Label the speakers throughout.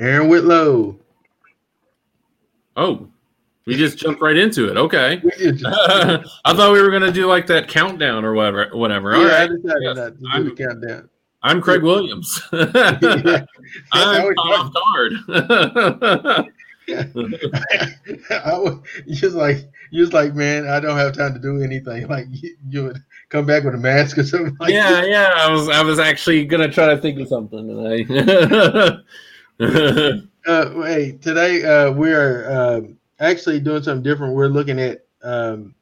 Speaker 1: Aaron Whitlow.
Speaker 2: Oh, we just jumped right into it. Okay.
Speaker 1: Just-
Speaker 2: I thought we were gonna do like that countdown or whatever. Whatever. All
Speaker 1: yeah, I decided not to do
Speaker 2: I'm-
Speaker 1: the countdown.
Speaker 2: I'm Craig Williams.
Speaker 1: Yeah.
Speaker 2: I'm off guard.
Speaker 1: I was just like was like, man, I don't have time to do anything. Like you, you would come back with a mask or something like
Speaker 2: yeah, yeah. I was I was actually gonna try to think of something. And I
Speaker 1: Uh, hey, today uh, we are um, actually doing something different. We're looking at um,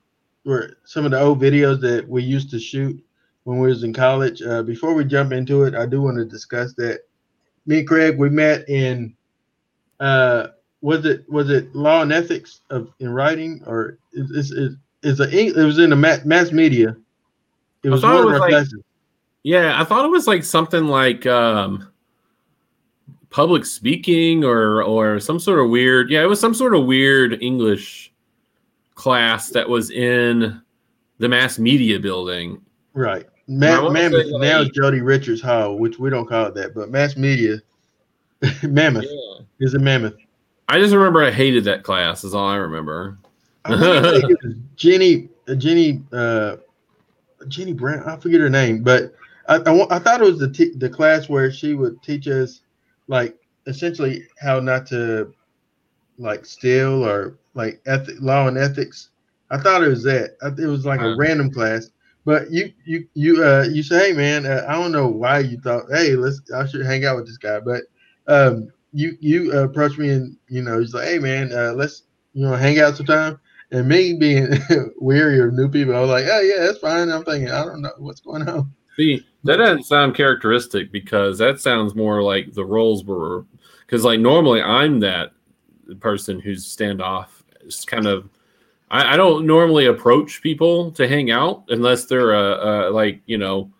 Speaker 1: we're, some of the old videos that we used to shoot when we was in college. Uh, before we jump into it, I do want to discuss that. Me and Craig, we met in uh, was it was it law and ethics of in writing or is is is, a, it was in the ma- mass media. It was one of our
Speaker 2: like-
Speaker 1: classes.
Speaker 2: yeah, I thought it was like something like um public speaking or or some sort of weird yeah, it was some sort of weird English class that was in the mass media building.
Speaker 1: Right. Ma- Mammoth
Speaker 2: say, like-
Speaker 1: now Jody Richards Hall, which we don't call it that, but mass media, Mammoth
Speaker 2: Yeah.
Speaker 1: is a mammoth.
Speaker 2: I just remember I hated that class. Is all I remember.
Speaker 1: I wanna say it was Jenny, uh, Jenny, uh, Jenny Brown. I forget her name, but I, I, I thought it was the t- the class where she would teach us, like essentially how not to, like steal or like ethic, law and ethics. I thought it was that. I, it was like
Speaker 2: Huh.
Speaker 1: a random class. But you you you uh you say, hey man, uh, I don't know why you thought, hey, let's I should hang out with this guy, but um you you uh, approached me and you know he's like, hey man, uh, let's you know hang out sometime. And me being weary of new people, I was like, oh yeah, that's fine. I'm thinking, I don't know what's going on.
Speaker 2: See, that doesn't sound characteristic because that sounds more like the roles were. Because like normally I'm that person who's standoff. It's kind of. I, I don't normally approach people to hang out unless they're a, a like you know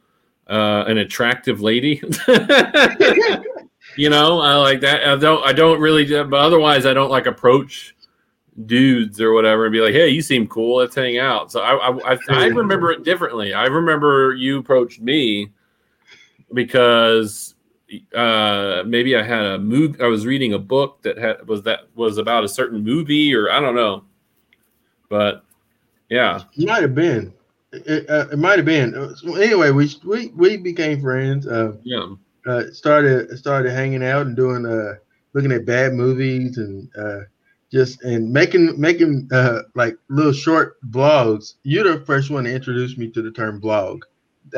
Speaker 2: uh, an attractive lady. you know, I like that. I don't. I don't really. But otherwise, I don't like approach dudes or whatever and be like, "Hey, you seem cool. Let's hang out." So I, I, I, I remember it differently. I remember you approached me because uh, maybe I had a movie. I was reading a book that had was that was about a certain movie, or I don't know. But yeah,
Speaker 1: It might have been. It, uh, it might have been. Uh, Anyway, we we we became friends. Uh,
Speaker 2: yeah,
Speaker 1: uh, started started hanging out and doing uh looking at bad movies and uh just and making making uh like little short blogs. You're the first one to introduce me to the term blog.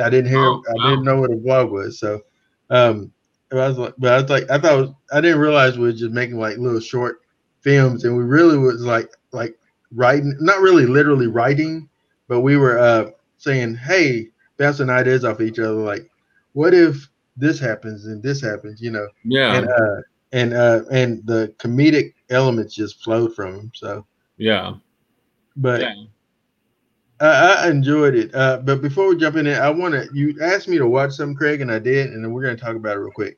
Speaker 1: I didn't hear
Speaker 2: Oh,
Speaker 1: I didn't know what a blog was. So um I was like but I was like I thought was, I didn't realize we were just making like little short films and we really was like like writing not really literally writing, but we were uh saying, Hey, bouncing ideas off each other like what if this happens and this happens, you know,
Speaker 2: yeah,
Speaker 1: and uh, and uh, and the comedic elements just flowed from him. So,
Speaker 2: yeah.
Speaker 1: but
Speaker 2: Yeah.
Speaker 1: I, I enjoyed it. Uh, but before we jump in, there, I want to. You asked me to watch some, Craig, and I did, and then we're going to talk about it real quick.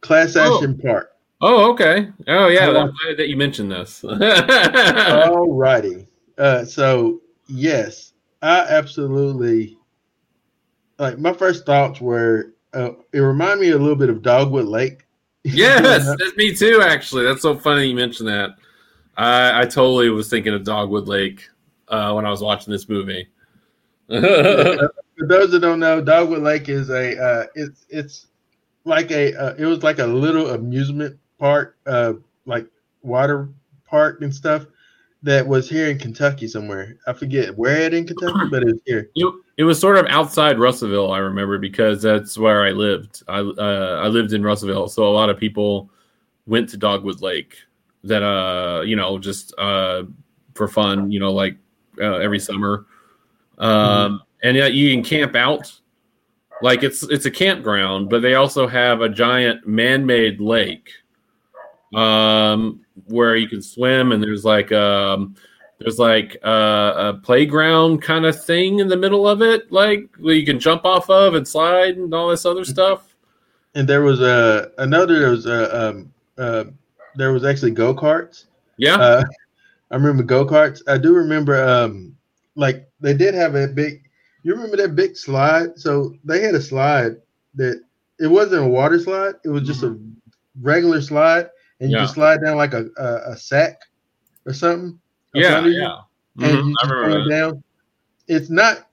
Speaker 1: Class
Speaker 2: Oh.
Speaker 1: Action Park.
Speaker 2: Oh, okay. Oh, yeah. I'm glad that you mentioned this.
Speaker 1: All righty. Uh, so yes, I absolutely like. My first thoughts were. Uh, it reminded me a little bit of Dogwood Lake.
Speaker 2: yes, that's me too. Actually, that's so funny you mentioned that. I, I totally was thinking of Dogwood Lake uh, when I was watching this movie.
Speaker 1: For those that don't know, Dogwood Lake is a uh, it's it's like a uh, it was like a little amusement park, uh, like water park and stuff that was here in Kentucky somewhere. I forget where it in Kentucky, but it's here.
Speaker 2: It, it was sort of outside Russellville, I remember, because that's where I lived. I uh, I lived in Russellville, so a lot of people went to Dogwood Lake. That uh, you know, just uh, for fun, you know, like uh, every summer. Um, and yeah, you can camp out. Like it's it's a campground, but they also have a giant man-made lake, um, where you can swim, and there's like um, there's like uh, a playground kind of thing in the middle of it, like where you can jump off of and slide and all this other stuff.
Speaker 1: And there was a another. There was a um, uh, there was actually go karts.
Speaker 2: Yeah,
Speaker 1: Uh, I remember go karts. I do remember, um, like they did have a big. You remember that big slide? So they had a slide that it wasn't a water slide. It was just a regular slide, and you
Speaker 2: Yeah.
Speaker 1: just slide down like a a, a sack or something. Up
Speaker 2: Yeah, yeah.
Speaker 1: And
Speaker 2: Mhm,
Speaker 1: you
Speaker 2: I
Speaker 1: just
Speaker 2: remember that.
Speaker 1: down. It's not.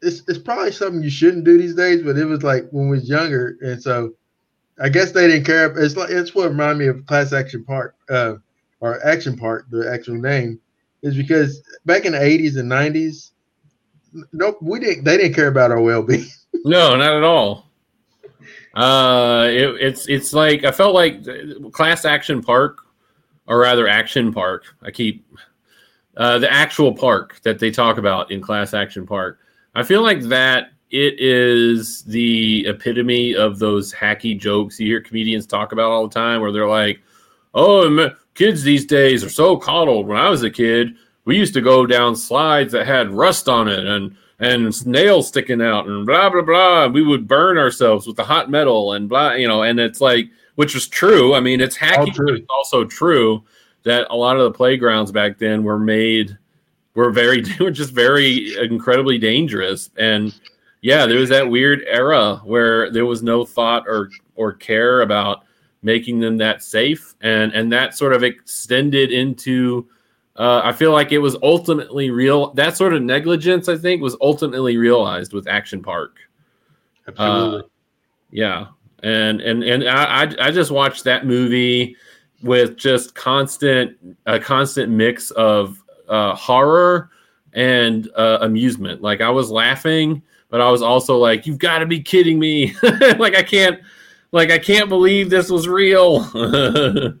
Speaker 1: It's it's probably something you shouldn't do these days, but it was like when we was younger, and so I guess they didn't care. It's like it's what reminded me of Class Action Park, uh, or Action Park, the actual name, is because back in the eighties and nineties, nope, we didn't. They didn't care about our well being.
Speaker 2: No, not at all. Uh, it, it's it's like I felt like Class Action Park, or rather Action Park. I keep uh, the actual park that they talk about in Class Action Park. I feel like that it is the epitome of those hacky jokes you hear comedians talk about all the time, where they're like, "Oh, kids these days are so coddled." When I was a kid, we used to go down slides that had rust on it and and nails sticking out and blah blah blah. And we would burn ourselves with the hot metal and blah, you know. And it's like, which is true. I mean, it's hacky, but it's also true that a lot of the playgrounds back then were made were very were just very incredibly dangerous. And yeah, there was that weird era where there was no thought or or care about making them that safe, and and that sort of extended into uh, I feel like it was ultimately real. That sort of negligence, I think, was ultimately realized with Action Park.
Speaker 1: Absolutely.
Speaker 2: Yeah, and and and I, I just watched that movie with just constant a constant mix of uh, horror and uh, amusement. Like I was laughing, but I was also like, "You've got to be kidding me!" like I can't, like I can't believe this was real.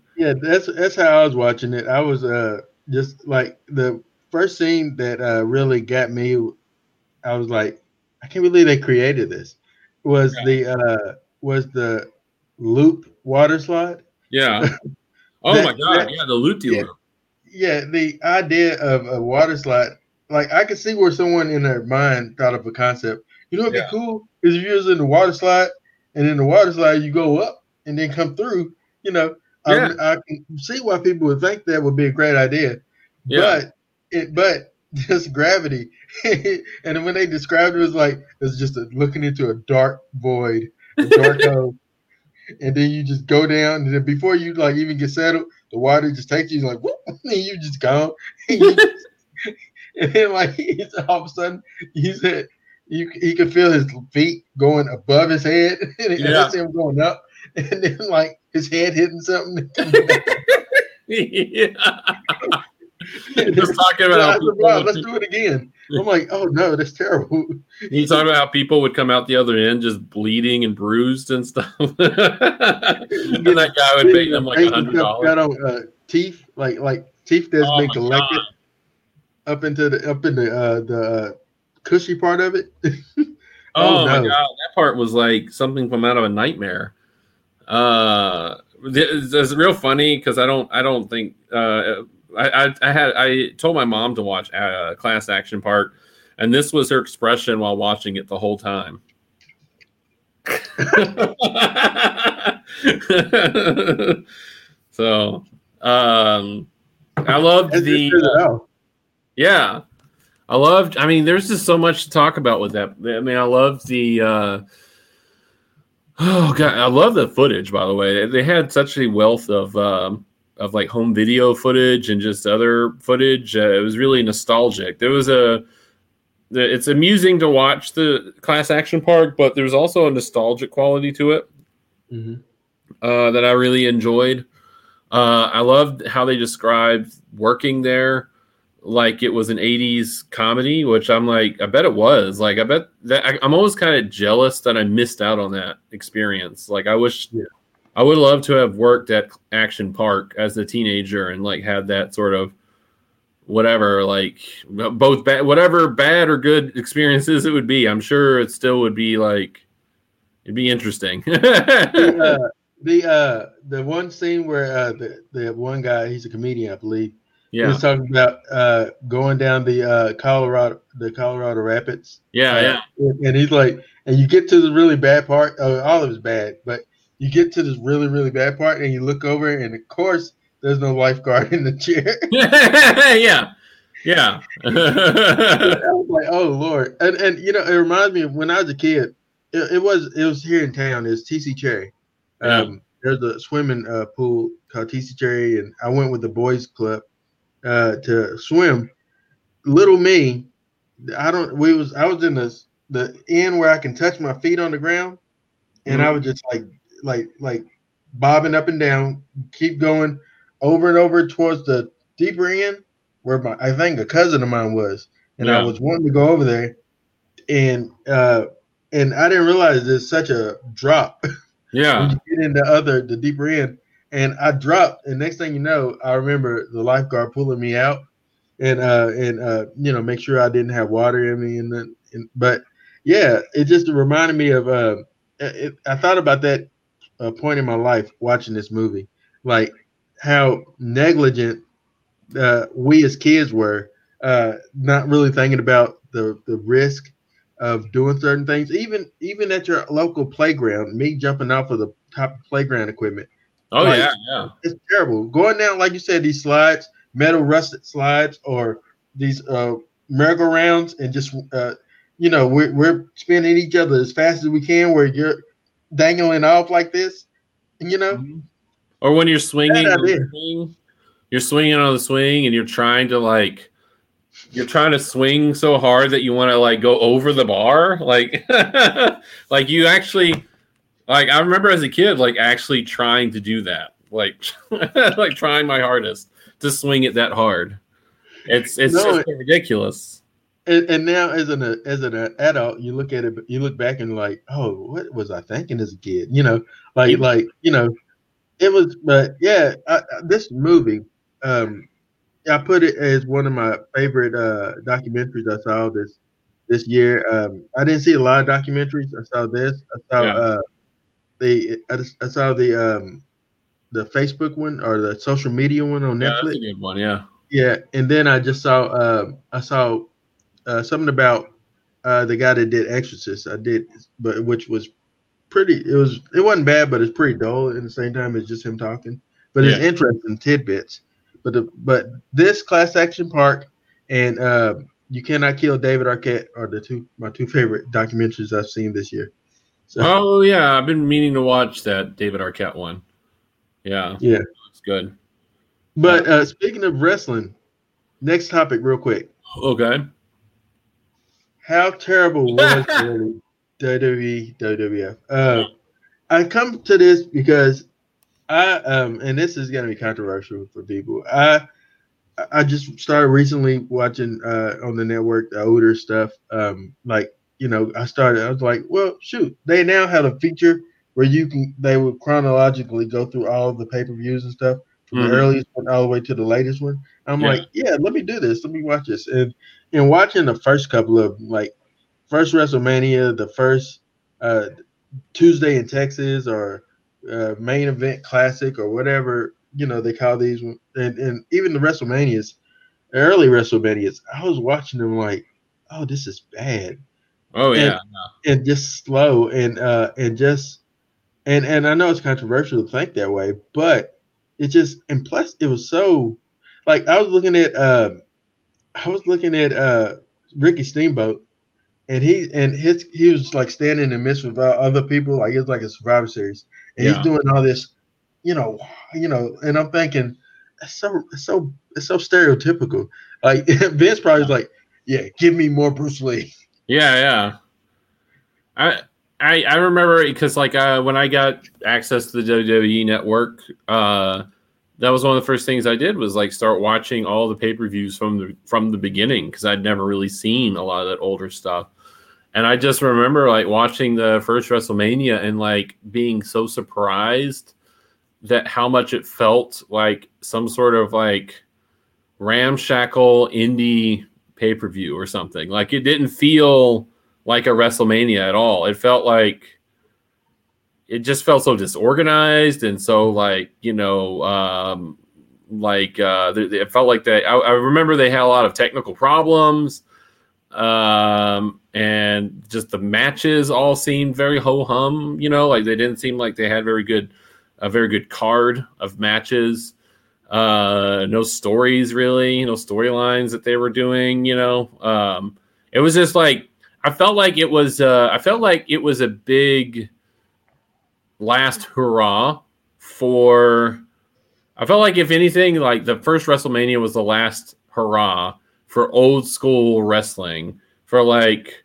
Speaker 1: Yeah, that's that's how I was watching it. I was uh just like the first scene that uh really got me. I was like, I can't believe they created this. Was the uh was the loop water slide?
Speaker 2: yeah. Oh
Speaker 1: That-
Speaker 2: my god!
Speaker 1: that-
Speaker 2: yeah, the. Loop.
Speaker 1: Yeah, the idea of a water slide. Like I could see where someone in their mind thought of a concept. You know what'd
Speaker 2: Yeah.
Speaker 1: be cool is if you was in the water slide, and in the water slide you go up and then come through. You know,
Speaker 2: Yeah.
Speaker 1: I, I can see why people would think that would be a great idea.
Speaker 2: Yeah.
Speaker 1: But it, but just gravity. and when they described it, it was like it's just a, looking into a dark void, a dark hole. And then you just go down, and then before you like even get settled, the water just takes you like whoop, and you just gone. And, you just- and then like he's, all of a sudden he said you he could feel his feet going above his head, and
Speaker 2: Yeah.
Speaker 1: that's him going up, and then like his head hitting something.
Speaker 2: yeah. Just talking about
Speaker 1: I said,
Speaker 2: people
Speaker 1: "Wow, let's do it again. I'm like, oh no, that's terrible.
Speaker 2: you talking about how people would come out the other end just bleeding and bruised and stuff. and that guy would pay them like hundred dollars.
Speaker 1: Uh, teeth, like like teeth that's
Speaker 2: Oh
Speaker 1: been collected up into the up in the uh, the uh, cushy part of it.
Speaker 2: Oh,
Speaker 1: Oh,
Speaker 2: my god, that part was like something from out of a nightmare. Uh, it's, it's real funny because I don't, I don't think uh, I, I, I had, I told my mom to watch uh, Class Action Park, and this was her expression while watching it the whole time. so, um, I loved the.
Speaker 1: out.
Speaker 2: Yeah. I loved I mean, there's just so much to talk about with that. I mean, I love the uh oh god, I love the footage by the way. They had such a wealth of um of like home video footage and just other footage. Uh, it was really nostalgic. There was a the, it's amusing to watch the class action park, but there's also a nostalgic quality to it
Speaker 1: Mhm.
Speaker 2: uh, that I really enjoyed. Uh, I loved how they described working there like it was an 80s comedy, which I'm like, I bet it was. Like, I bet that I, I'm always kind of jealous that I missed out on that experience. Like, I wish
Speaker 1: Yeah.
Speaker 2: I would love to have worked at Action Park as a teenager and like had that sort of whatever, like both bad, whatever bad or good experiences it would be. I'm sure it still would be like, it'd be interesting.
Speaker 1: the, uh, the uh the one scene where uh the, the one guy he's a comedian i believe he
Speaker 2: yeah.
Speaker 1: was talking about uh going down the uh colorado the colorado rapids
Speaker 2: Yeah.
Speaker 1: Uh,
Speaker 2: Yeah.
Speaker 1: and he's like and you get to the really bad part uh, all of it's bad but you get to this really really bad part and you look over and of course there's no lifeguard in the chair
Speaker 2: yeah. Yeah.
Speaker 1: I was like, oh lord, and and you know, it reminds me of when I was a kid. It, it was it was here in town. It's TC Cherry, um, there's a swimming uh, pool called TC Cherry, and I went with the boys club uh, to swim. Little me, I don't. We was I was in the the end where I can touch my feet on the ground, and I was just like like like bobbing up and down, keep going over and over towards the deeper end where my I think a cousin of mine was, and I was wanting to go over there, and uh and I didn't realize there's such a drop when
Speaker 2: Yeah.
Speaker 1: you get into the other the deeper end, and I dropped, and next thing you know, I remember the lifeguard pulling me out, and uh and uh you know make sure I didn't have water in me, and then and, but yeah, it just reminded me of uh it, I thought about that uh, point in my life watching this movie, like how negligent uh, we as kids were, uh, not really thinking about the the risk of doing certain things, even even at your local playground. Me jumping off of the top of playground equipment,
Speaker 2: Oh
Speaker 1: Like-
Speaker 2: yeah, yeah.
Speaker 1: it's terrible. Going down, like you said, these slides, metal rusted slides, or these uh, merry-go-rounds, and just uh, you know, we're we're spinning each other as fast as we can, where you're dangling off like this, you know. Mm-hmm.
Speaker 2: Or when you're swinging, swing, you're swinging on the swing, and you're trying to like, you're trying to swing so hard that you want to like go over the bar, like, like you actually, like I remember as a kid, like actually trying to do that, like, like trying my hardest to swing it that hard. It's it's
Speaker 1: No,
Speaker 2: just ridiculous.
Speaker 1: And, and now, as an as an adult, you look at it, you look back and like, oh, what was I thinking as a kid? You know, like like you know, it was. But yeah, I- this movie, um, I put it as one of my favorite uh, documentaries I saw this this year. Um, I didn't see a lot of documentaries. I saw this. I saw
Speaker 2: Yeah.
Speaker 1: uh, the I, just- I saw the um, the Facebook one or the social media one on
Speaker 2: Yeah,
Speaker 1: Netflix.
Speaker 2: that's a good one. Yeah.
Speaker 1: Yeah, and then I just saw uh, I saw uh, something about uh, the guy that did Exorcist. I did, but which was pretty. It was it wasn't bad, but it's pretty dull. At the same time, it's just him talking. But it's
Speaker 2: Yeah.
Speaker 1: interesting tidbits. But the but this class action park and uh, you cannot kill David Arquette are the two my two favorite documentaries I've seen this year. So
Speaker 2: Oh yeah, I've been meaning to watch that David Arquette one. Yeah.
Speaker 1: Yeah.
Speaker 2: It's good.
Speaker 1: but uh, speaking of wrestling, next topic real quick.
Speaker 2: Okay.
Speaker 1: How terrible was really WWE WWF? Uh, I come to this because I um and this is gonna be controversial for people. I I just started recently watching uh on the network the older stuff. Um like you know, I started I was like, well shoot, they now have a feature where you can they would chronologically go through all the pay-per-views and stuff from
Speaker 2: Mhm.
Speaker 1: the earliest one all the way to the latest one. I'm
Speaker 2: Yeah.
Speaker 1: like, yeah, let me do this. Let me watch this. And and watching the first couple of like first WrestleMania, the first uh, Tuesday in Texas, or uh, main event classic, or whatever you know they call these, and, and even the WrestleManias, early WrestleManias, I was watching them like, oh, this is bad,
Speaker 2: Oh yeah.
Speaker 1: and just slow, and uh, and just, and and I know it's controversial to think that way, but it just and plus it was so, like I was looking at, uh, I was looking at uh, Ricky Steamboat and he and his he was like standing in the midst of uh, other people, like it's like a Survivor Series, and
Speaker 2: Yeah.
Speaker 1: he's doing all this, you know, you know, and I'm thinking, it's so it's so it's so stereotypical. Like Vince probably was like, yeah, give me more Bruce Lee.
Speaker 2: Yeah, yeah. I I I remember because like uh, when I got access to the WWE network, uh, that was one of the first things I did was like start watching all the pay per views from the from the beginning because I'd never really seen a lot of that older stuff. And I just remember like watching the first WrestleMania and like being so surprised that how much it felt like some sort of like ramshackle indie pay per view or something. Like it didn't feel like a WrestleMania at all. It felt like it just felt so disorganized and so like you know um, like uh, it felt like they. I, I remember they had a lot of technical problems. Um, and just the matches all seemed very ho hum, you know, like they didn't seem like they had very good, a very good card of matches uh no stories really no storylines that they were doing you know um it was just like i felt like it was uh i felt like it was a big last hurrah for. I felt like if anything, like the first WrestleMania was the last hurrah for old school wrestling, for like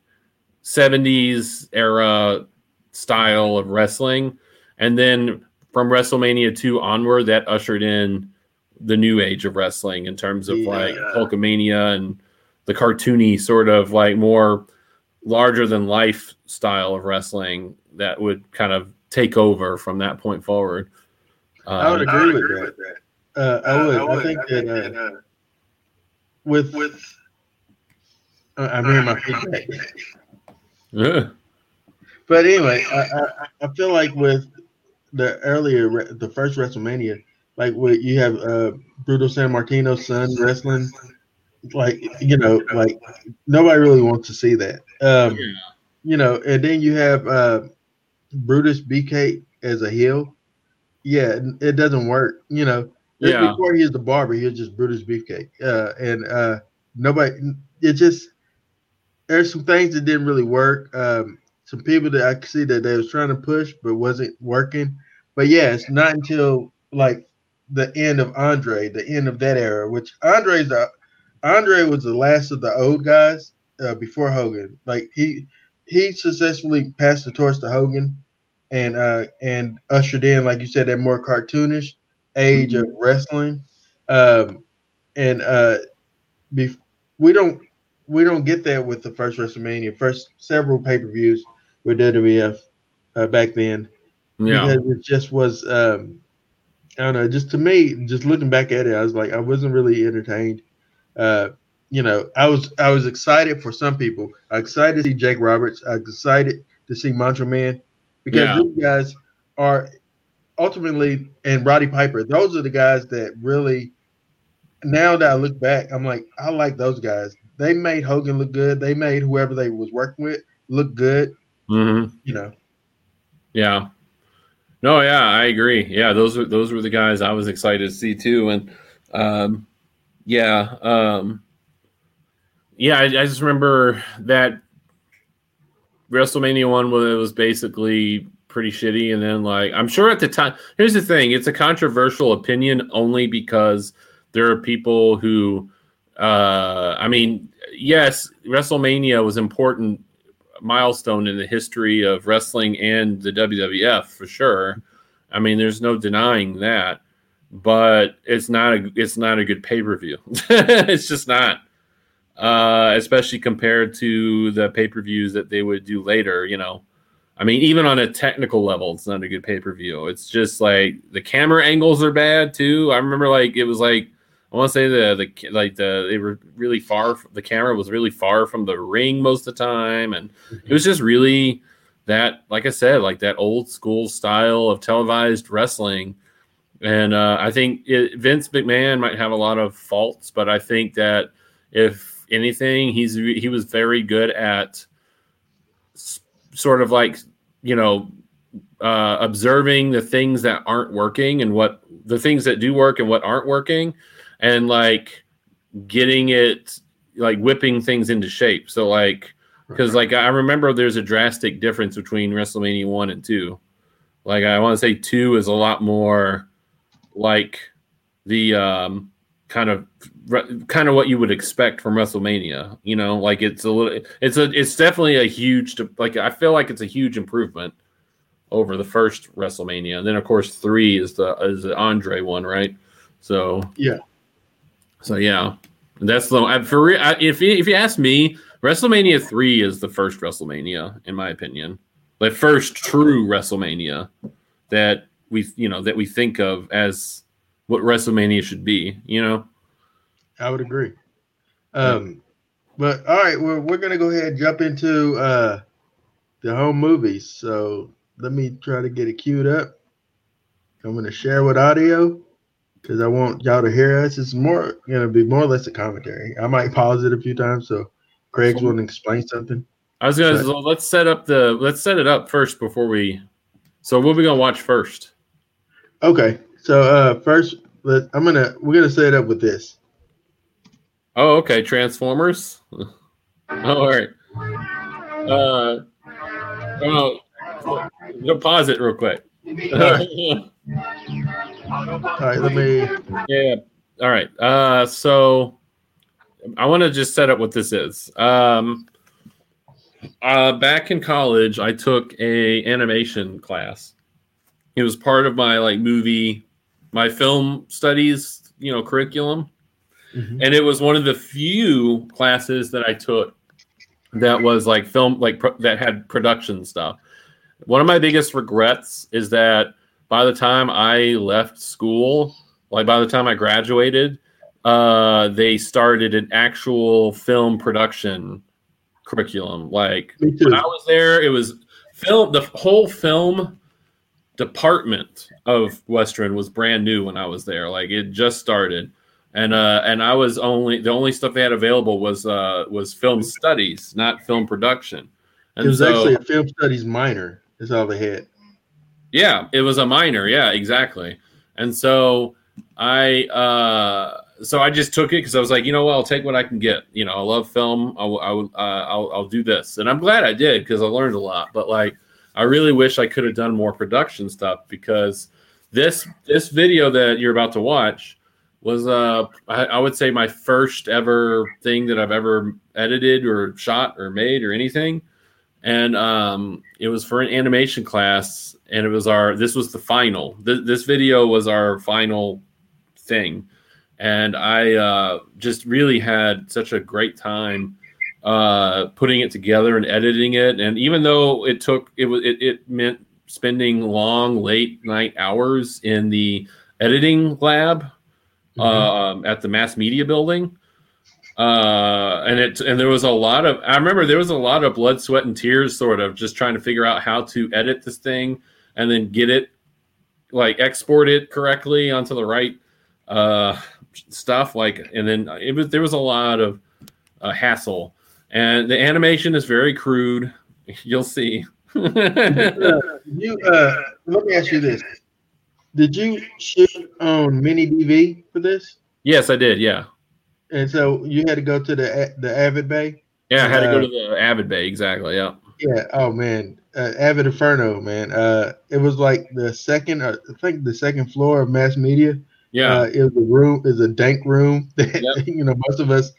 Speaker 2: 70s era style of wrestling. And then from WrestleMania 2 onward, that ushered in the new age of wrestling in terms of yeah. like Hulkamania and the cartoony sort of like more larger than life style of wrestling that would kind of take over from that point forward.
Speaker 1: Um, I would agree, I would with, agree that. with, that. Uh, I, would. I, would. I think I that, think uh, with with uh, I'm hearing my feedback. Yeah. But anyway, I, I, I feel like with the earlier the first WrestleMania, like what you have uh Bruno Sammartino's son wrestling, like you know, like nobody really wants to see that. Um, yeah. You know, and then you have Brutus BK as a heel. Yeah, it doesn't work. You know, yeah. before he was the barber, he was just Brutus Beefcake, uh, and uh, nobody. It just there's some things that didn't really work. Um, some people that I could see that they was trying to push but wasn't working. But yeah, it's not until like the end of Andre, the end of that era, which Andre's the Andre was the last of the old guys uh, before Hogan. Like he he successfully passed the torch to Hogan and uh and ushered in, like you said, that more cartoonish age mm-hmm. of wrestling. Um and uh be, we don't we don't get that with the first WrestleMania, first several pay per views with WWF uh, back then.
Speaker 2: Yeah,
Speaker 1: because it just was. Um, I don't know. Just to me, just looking back at it, I was like, I wasn't really entertained. Uh, you know, I was I was excited for some people. I excited to see Jake Roberts. I excited to see Macho Man because yeah. these guys are ultimately and Roddy Piper. Those are the guys that really. Now that I look back, I'm like, I like those guys they made Hogan look good. They made whoever they was working with look good.
Speaker 2: Mm-hmm.
Speaker 1: You know.
Speaker 2: Yeah. No, yeah, I agree. Yeah, those were those were the guys I was excited to see too, and um, yeah, um, yeah, I, I just remember that WrestleMania one was, was basically pretty shitty, and then like I'm sure at the time. Here's the thing: it's a controversial opinion only because there are people who uh, I mean, yes, WrestleMania was important milestone in the history of wrestling and the WWF for sure. I mean, there's no denying that, but it's not a it's not a good pay per view. it's just not, uh, especially compared to the pay per views that they would do later. You know, I mean, even on a technical level, it's not a good pay per view. It's just like the camera angles are bad too. I remember like it was like I want to say the the like the they were really far. The camera was really far from the ring most of the time, and it was just really that, like I said, like that old school style of televised wrestling. And uh, I think it, Vince McMahon might have a lot of faults, but I think that if anything, he's he was very good at sort of like you know uh, observing the things that aren't working and what the things that do work and what aren't working and like getting it like whipping things into shape. So like because like I remember there's a drastic difference between WrestleMania one and two. Like I want to say two is a lot more like the um kind of kind of what you would expect from WrestleMania. You know, like it's a little it's a it's definitely a huge like I feel like it's a huge improvement over the first WrestleMania. And then of course three is the is the Andre one, right? So
Speaker 1: yeah.
Speaker 2: So yeah, that's the for real. if if you ask me, WrestleMania three is the first WrestleMania in my opinion, the first true WrestleMania that we you know that we think of as what WrestleMania should be. You know,
Speaker 1: I would agree. Um, but all right, we're we're gonna go ahead and jump into uh the home movies. So let me try to get it queued up. I'm gonna share with audio because I want y'all to hear us. It's more gonna be more or less a commentary. I might pause it a few times so Craig's going to explain something.
Speaker 2: I was gonna so let's set up the let's set it up first before we. So what are we gonna watch first?
Speaker 1: Okay, so uh first let, I'm gonna we're gonna set it up with this.
Speaker 2: Oh, okay, Transformers. oh, all right. Uh, oh, go pause it real quick.
Speaker 1: All right, let me.
Speaker 2: Yeah. All right. Uh, so I want to just set up what this is. Um, uh, back in college, I took a animation class. It was part of my like movie, my film studies, you know, curriculum,
Speaker 1: Mhm.
Speaker 2: and it was one of the few classes that I took that was like film, like pro- that had production stuff. One of my biggest regrets is that by the time I left school, like by the time I graduated, uh, they started an actual film production curriculum. Like when I was there, it was film. The whole film department of Western was brand new when I was there. Like it just started, and uh, and I was only the only stuff they had available was uh, was film studies, not film production. And
Speaker 1: It was
Speaker 2: so,
Speaker 1: actually a film studies minor. Is all they had.
Speaker 2: yeah, it was a minor. Yeah, exactly. And so I uh so I just took it because I was like, you know what, I'll take what I can get. You know, I love film. I will, I will, uh, I'll, I'll do this, and I'm glad I did because I learned a lot. But like, I really wish I could have done more production stuff because this this video that you're about to watch was uh I, I would say my first ever thing that I've ever edited or shot or made or anything. And um, it was for an animation class and it was our this was the final. Th- this video was our final thing. And i uh, just really had such a great time uh, putting it together and editing it. And even though it took it was it, it meant spending long late night hours in the editing lab
Speaker 1: Mhm.
Speaker 2: um, at the mass media building. Uh and it and there was a lot of i remember there was a lot of blood sweat and tears sort of just trying to figure out how to edit this thing and then get it like export it correctly onto the right uh stuff like and then it was there was a lot of uh, hassle. And the animation is very crude. You'll see.
Speaker 1: Uh, you uh, let me ask you this: Did you shoot on mini DV for this?
Speaker 2: yes i did yeah
Speaker 1: And so you had to go to the the Avid Bay.
Speaker 2: yeah i had to go
Speaker 1: Uh,
Speaker 2: to the avid bay exactly yeah
Speaker 1: Yeah. Oh man, uh, Avid Inferno, man. Uh, it was like the second, uh, I think the second floor of mass media.
Speaker 2: yeah
Speaker 1: Uh, it was a room, is a dank room that
Speaker 2: Yep.
Speaker 1: you know most of us,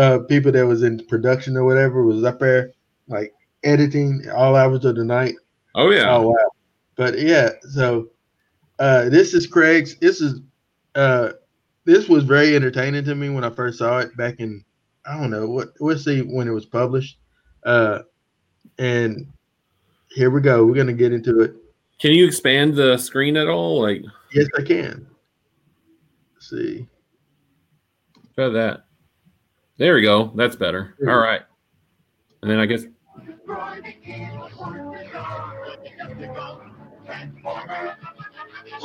Speaker 1: uh, people that was in production or whatever, was up there like editing all hours of the night.
Speaker 2: oh yeah
Speaker 1: Oh wow! But yeah, so uh, this is Craig's. This is uh, this was very entertaining to me when I first saw it back in I don't know what we'll see when it was published. Uh, and here we go. We're gonna get into it.
Speaker 2: Can you expand the screen at all? Like
Speaker 1: Yes, I can. Let's see.
Speaker 2: try that. There we go. That's better.
Speaker 1: There we
Speaker 2: All
Speaker 1: go.
Speaker 2: right. And then I guess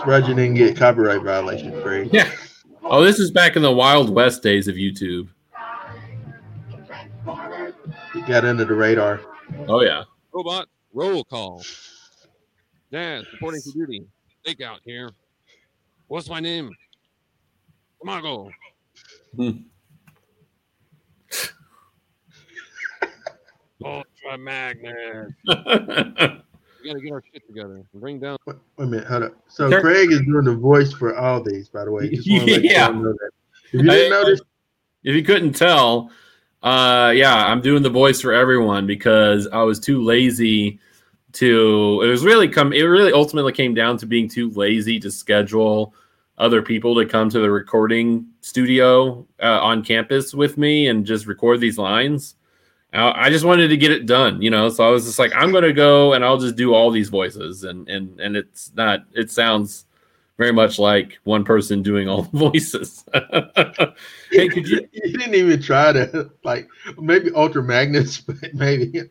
Speaker 1: Roger didn't get copyright violation, free.
Speaker 2: yeah. Oh, this is back in the Wild West days of YouTube.
Speaker 1: He got under the radar.
Speaker 2: Oh yeah.
Speaker 3: Robot roll call. Dad, reporting for duty. Stakeout here. What's my name? Mago.
Speaker 2: Hmm.
Speaker 3: Ultra Magnus. We gotta get our shit together bring down.
Speaker 1: Wait, wait a minute, hold up. So
Speaker 2: Sure.
Speaker 1: Craig is doing the voice for all these, by the way. Just want to let
Speaker 2: Yeah.
Speaker 1: you know that. If you didn't
Speaker 2: I-
Speaker 1: notice,
Speaker 2: if you couldn't tell, uh, yeah, I'm doing the voice for everyone because I was too lazy to. It was really come. It really ultimately came down to being too lazy to schedule other people to come to the recording studio uh, on campus with me and just record these lines. I I just wanted to get it done, you know. So I was just like, I'm gonna go and I'll just do all these voices, and and and it's not. It sounds very much like one person doing all the voices. hey, could you?
Speaker 1: you didn't even try to like maybe Ultra Magnus, but maybe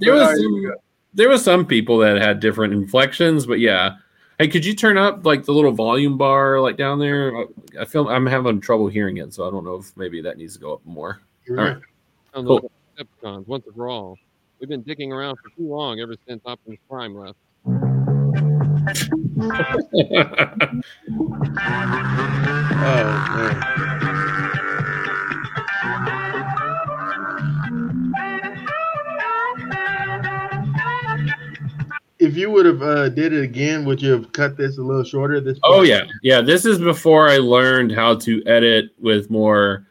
Speaker 2: There was
Speaker 1: right, here we
Speaker 2: some, there was some people that had different inflections, but yeah. Hey, could you turn up like the little volume bar like down there? I- I feel I'm having trouble hearing it, so I don't know if maybe that needs to go up more.
Speaker 1: Here we
Speaker 2: all right.
Speaker 3: down
Speaker 2: Cool.
Speaker 3: Those Decepticons once and for all. We've been dicking around for too long ever since Optimus Prime left.
Speaker 1: Oh man. If you would have uh, did it again, would you have cut this a little shorter? This
Speaker 2: Oh yeah, yeah. This is before I learned how to edit with more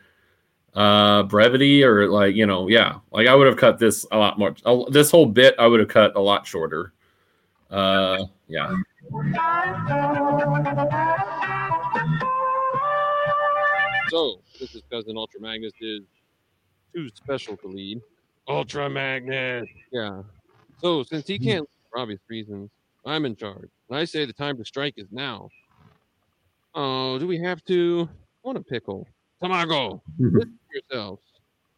Speaker 2: uh brevity or like you know yeah like i would have cut this a lot more uh, this whole bit i would have cut a lot shorter uh yeah
Speaker 3: So, this is cousin Ultra Magnus did too special to lead. Ultra Magnus. Yeah. So, since he can't, for obvious reasons, I'm in charge. And I say the time to strike is now. Oh, do we have to? I want a pickle. Tamago, listen to yourselves.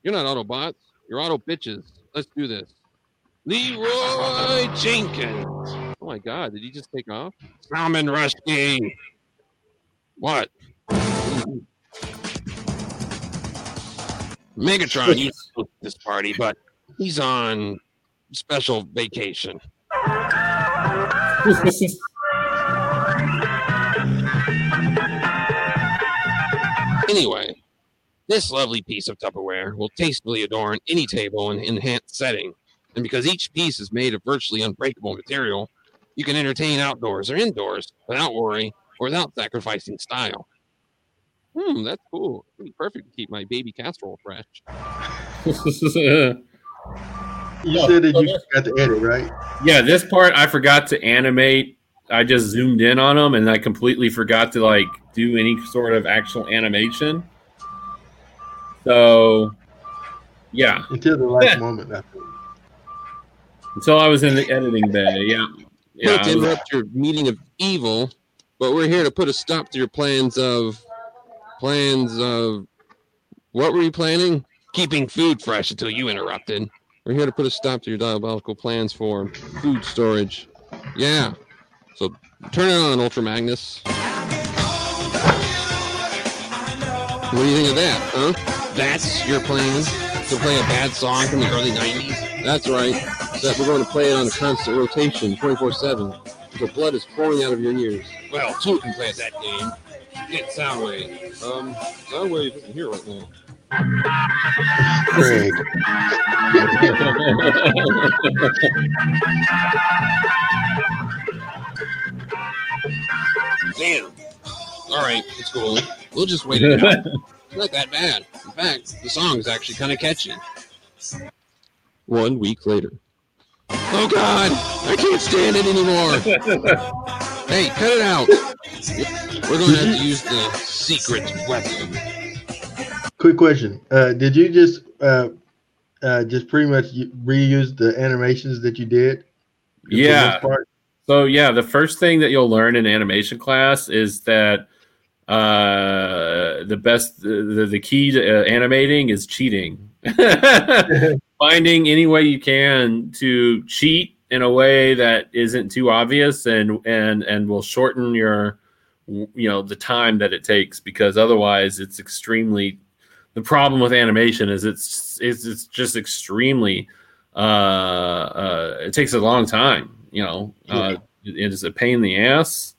Speaker 3: You're not Autobots. You're Auto bitches. Let's do this. Leroy Jenkins. Oh my God, did he just take off? Salmon Rusky. What? Megatron used to this party, but he's on special vacation. Anyway, this lovely piece of Tupperware will tastefully adorn any table in enhanced setting. And because each piece is made of virtually unbreakable material, you can entertain outdoors or indoors without worry or without sacrificing style. Hmm, that's cool. It'd be perfect to keep my baby casserole fresh.
Speaker 1: You said that you got to edit, right?
Speaker 2: yeah this part i forgot to animate i just zoomed in on them and i completely forgot to like do any sort of actual animation so yeah
Speaker 1: Until the last moment. I think.
Speaker 2: until i was in the editing bay yeah yeah
Speaker 3: Not
Speaker 2: I
Speaker 3: to
Speaker 2: was-
Speaker 3: interrupt your meeting of evil, but we're here to put a stop to your plans of plans of what were you planning? Keeping food fresh until you interrupted. We're here to put a stop to your diabolical plans for food storage. Yeah. So turn it on, Ultra Magnus. What do you think of that, huh? That's your plan? To play a bad song from the early 90s? That's right. That we're going to play it on a constant rotation, 24 7. The blood is pouring out of your ears. Well, two can play at that game. Get Soundwave. Um, Soundwave isn't here right now.
Speaker 1: Craig.
Speaker 3: Damn. All right, it's cool. We'll just wait it out. It's not that bad. In fact, the song is actually kind of catchy. One week later. Oh God, I can't stand it anymore. hey, cut it out. We're going to have to use the secret weapon.
Speaker 1: Quick question: uh, Did you just uh, uh, just pretty much reuse the animations that you did?
Speaker 2: Yeah. So yeah, the first thing that you'll learn in animation class is that uh, the best the, the, key to uh, animating is cheating. Finding any way you can to cheat in a way that isn't too obvious and and and will shorten your you know the time that it takes because otherwise it's extremely the problem with animation is it's it's, it's just extremely uh, uh, it takes a long time you know? Uh, it is a pain in the ass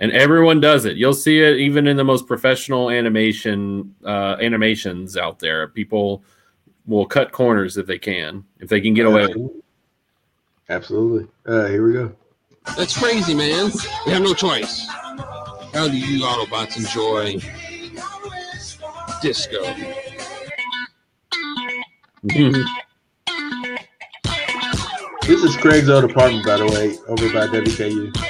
Speaker 2: and everyone does it you'll see it even in the most professional animation uh, animations out there people will cut corners if they can if they can get away with it.
Speaker 1: Absolutely. Uh, here we go.
Speaker 3: That's crazy, man. We have no choice. How do you Autobots enjoy disco?
Speaker 1: This is Craig's old apartment, by the way, over by WKU.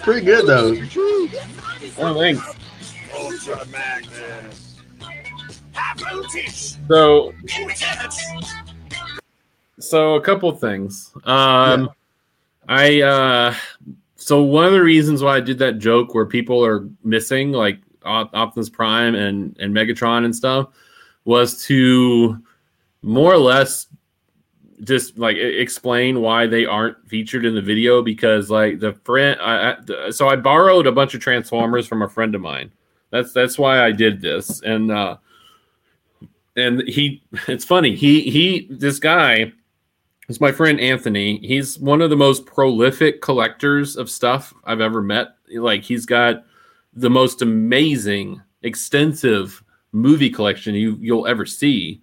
Speaker 1: Pretty good though.
Speaker 4: It's my
Speaker 2: oh thanks
Speaker 4: Ultra Magnus.
Speaker 2: So so a couple things um i uh so one of the reasons why i did that joke where people are missing like optimus prime and and megatron and stuff was to more or less just like explain why they aren't featured in the video because like the friend I, I so I borrowed a bunch of transformers from a friend of mine. That's that's why I did this. And uh and he it's funny. He he this guy is my friend Anthony. He's one of the most prolific collectors of stuff I've ever met. Like he's got the most amazing extensive movie collection you you'll ever see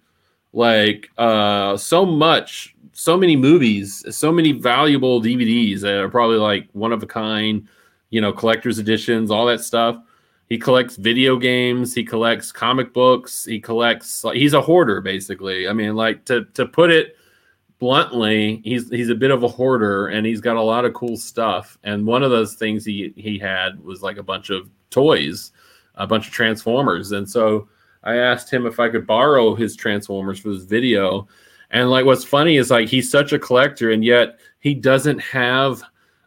Speaker 2: like uh so much so many movies so many valuable dvds that are probably like one of a kind you know collector's editions all that stuff. He collects video games he collects comic books he collects he's a hoarder basically. I mean like to to put it bluntly he's he's a bit of a hoarder and he's got a lot of cool stuff. And one of those things he he had was like a bunch of toys a bunch of transformers. And so I asked him if I could borrow his Transformers for this video. And like what's funny is like he's such a collector and yet he doesn't have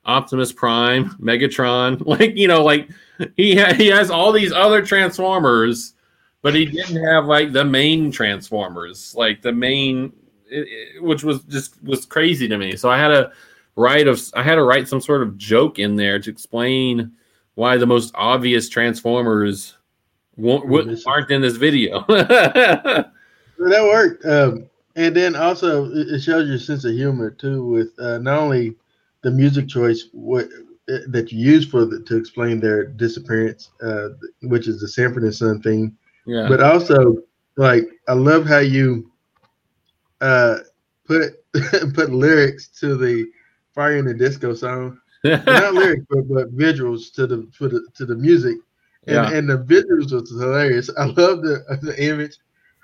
Speaker 2: Optimus Prime, Megatron, like you know, like he ha- he has all these other Transformers, but he didn't have like the main Transformers, like the main it, it- which was just was crazy to me. So I had to write of I had to write some sort of joke in there to explain why the most obvious Transformers won't, aren't in this video.
Speaker 1: Well, that worked. Um, and then also it shows your sense of humor too, with uh, not only the music choice what uh, that you use for the, to explain their disappearance, uh, which is the Sanford and Son theme,
Speaker 2: yeah.
Speaker 1: but also like I love how you uh, put put lyrics to the Fire in the Disco song, not lyrics but, but visuals to the to the to the music, and,
Speaker 2: yeah.
Speaker 1: and the visuals was hilarious. I love the the image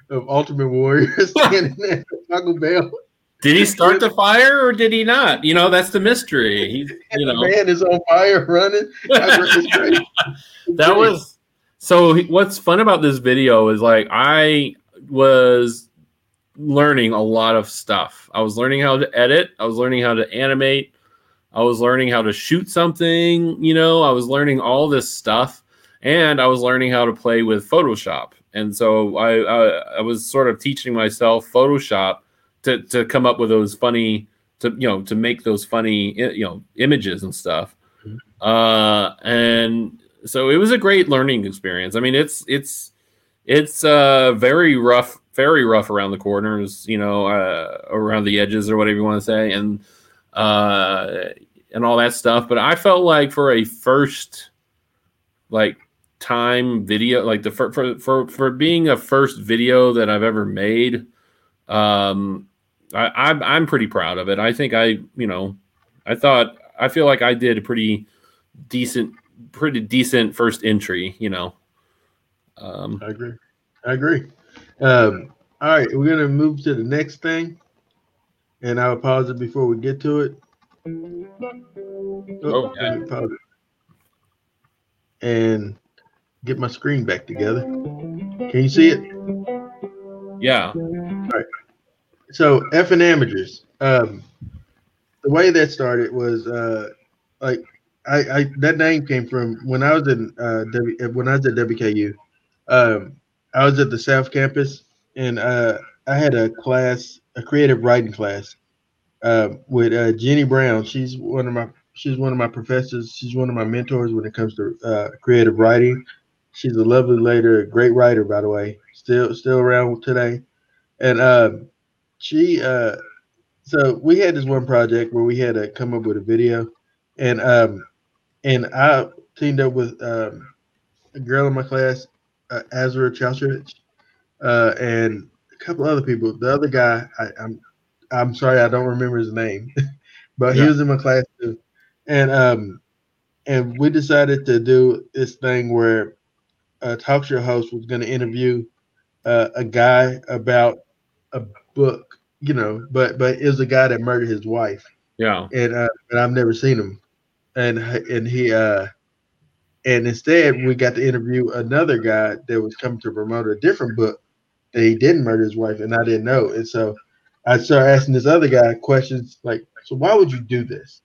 Speaker 1: of Ultimate Warrior standing there Taco Bell.
Speaker 2: Did he start the fire or did he not? You know, that's the mystery. He, you
Speaker 1: The
Speaker 2: know,
Speaker 1: man is on fire running. It's great. It's
Speaker 2: that was so. What's fun about this video is like I was learning a lot of stuff. I was learning how to edit. I was learning how to animate. I was learning how to shoot something. You know, I was learning all this stuff, and I was learning how to play with Photoshop. And so I, I, I was sort of teaching myself Photoshop to to come up with those funny to you know to make those funny you know images and stuff. Uh, and so it was a great learning experience. I mean, it's it's it's uh very rough, very rough around the corners, you know, uh, around the edges or whatever you want to say, and uh, and all that stuff. But I felt like for a first like time video, like the fir- for for for being a first video that I've ever made, um, I, I'm I'm pretty proud of it. I think I you know, I thought I feel like I did a pretty decent pretty decent first entry, you know. Um,
Speaker 1: I agree. I agree. Um, all right, we're gonna move to the next thing, and I'll pause it before we get to it. Oh,
Speaker 2: Okay.
Speaker 1: let me pause it. And get my screen back together. Can you see it?
Speaker 2: yeah, All right.
Speaker 1: so F and amateurs. Um, the way that started was uh, like I, I that name came from when I was in uh, w, when I was at WKU. Um, I was at the South Campus, and uh, I had a class, a creative writing class, uh, with uh, Jenny Brown. She's one of my she's one of my professors. She's one of my mentors when it comes to uh, creative writing. She's a lovely lady, a great writer, by the way. Still still around today, and um, she uh so we had this one project where we had to come up with a video and um and i teamed up with um a girl in my class uh, azra Chauchovich, uh and a couple other people the other guy I, i'm i'm sorry i don't remember his name but
Speaker 2: Yeah.
Speaker 1: he was in my class too and um and we decided to do this thing where a talk show host was going to interview uh, a guy about a book, you know, but but it was a guy that murdered his wife,
Speaker 2: yeah,
Speaker 1: and uh, and I've never seen him, and and he uh, and instead we got to interview another guy that was coming to promote a different book that he didn't murder his wife, and I didn't know, and so I started asking this other guy questions like, so why would you do this,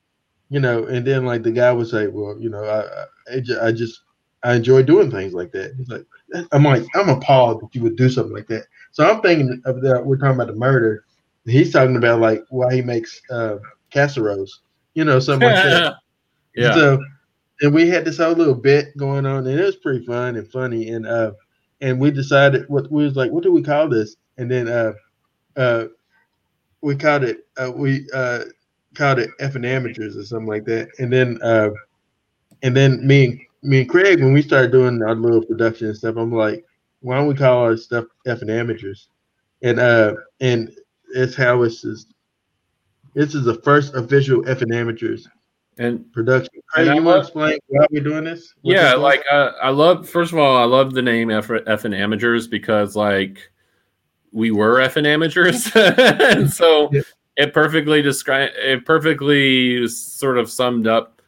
Speaker 1: you know, and then like the guy would say, well, you know, I, I I just I enjoy doing things like that. Like, I'm like I'm appalled that you would do something like that. So I'm thinking of that. We're talking about the murder, he's talking about like why he makes uh, casseroles, you know, something like that.
Speaker 2: yeah.
Speaker 1: So, and we had this whole little bit going on, and it was pretty fun and funny. And uh, and we decided what we was like, what do we call this? And then uh, uh, we called it uh, we uh called it effing amateurs or something like that. And then uh, and then me and me and Craig, when we started doing our little production and stuff, I'm like, why don't we call our stuff effing amateurs? And uh, and it's how it's just. This is the first official effing amateurs
Speaker 2: and
Speaker 1: production. Craig,
Speaker 2: And
Speaker 1: you want to explain why we're doing this? What
Speaker 2: yeah like uh, i love first of all i love the name F- effing amateurs because like we were effing amateurs and so
Speaker 1: Yeah.
Speaker 2: it perfectly describe it perfectly sort of summed up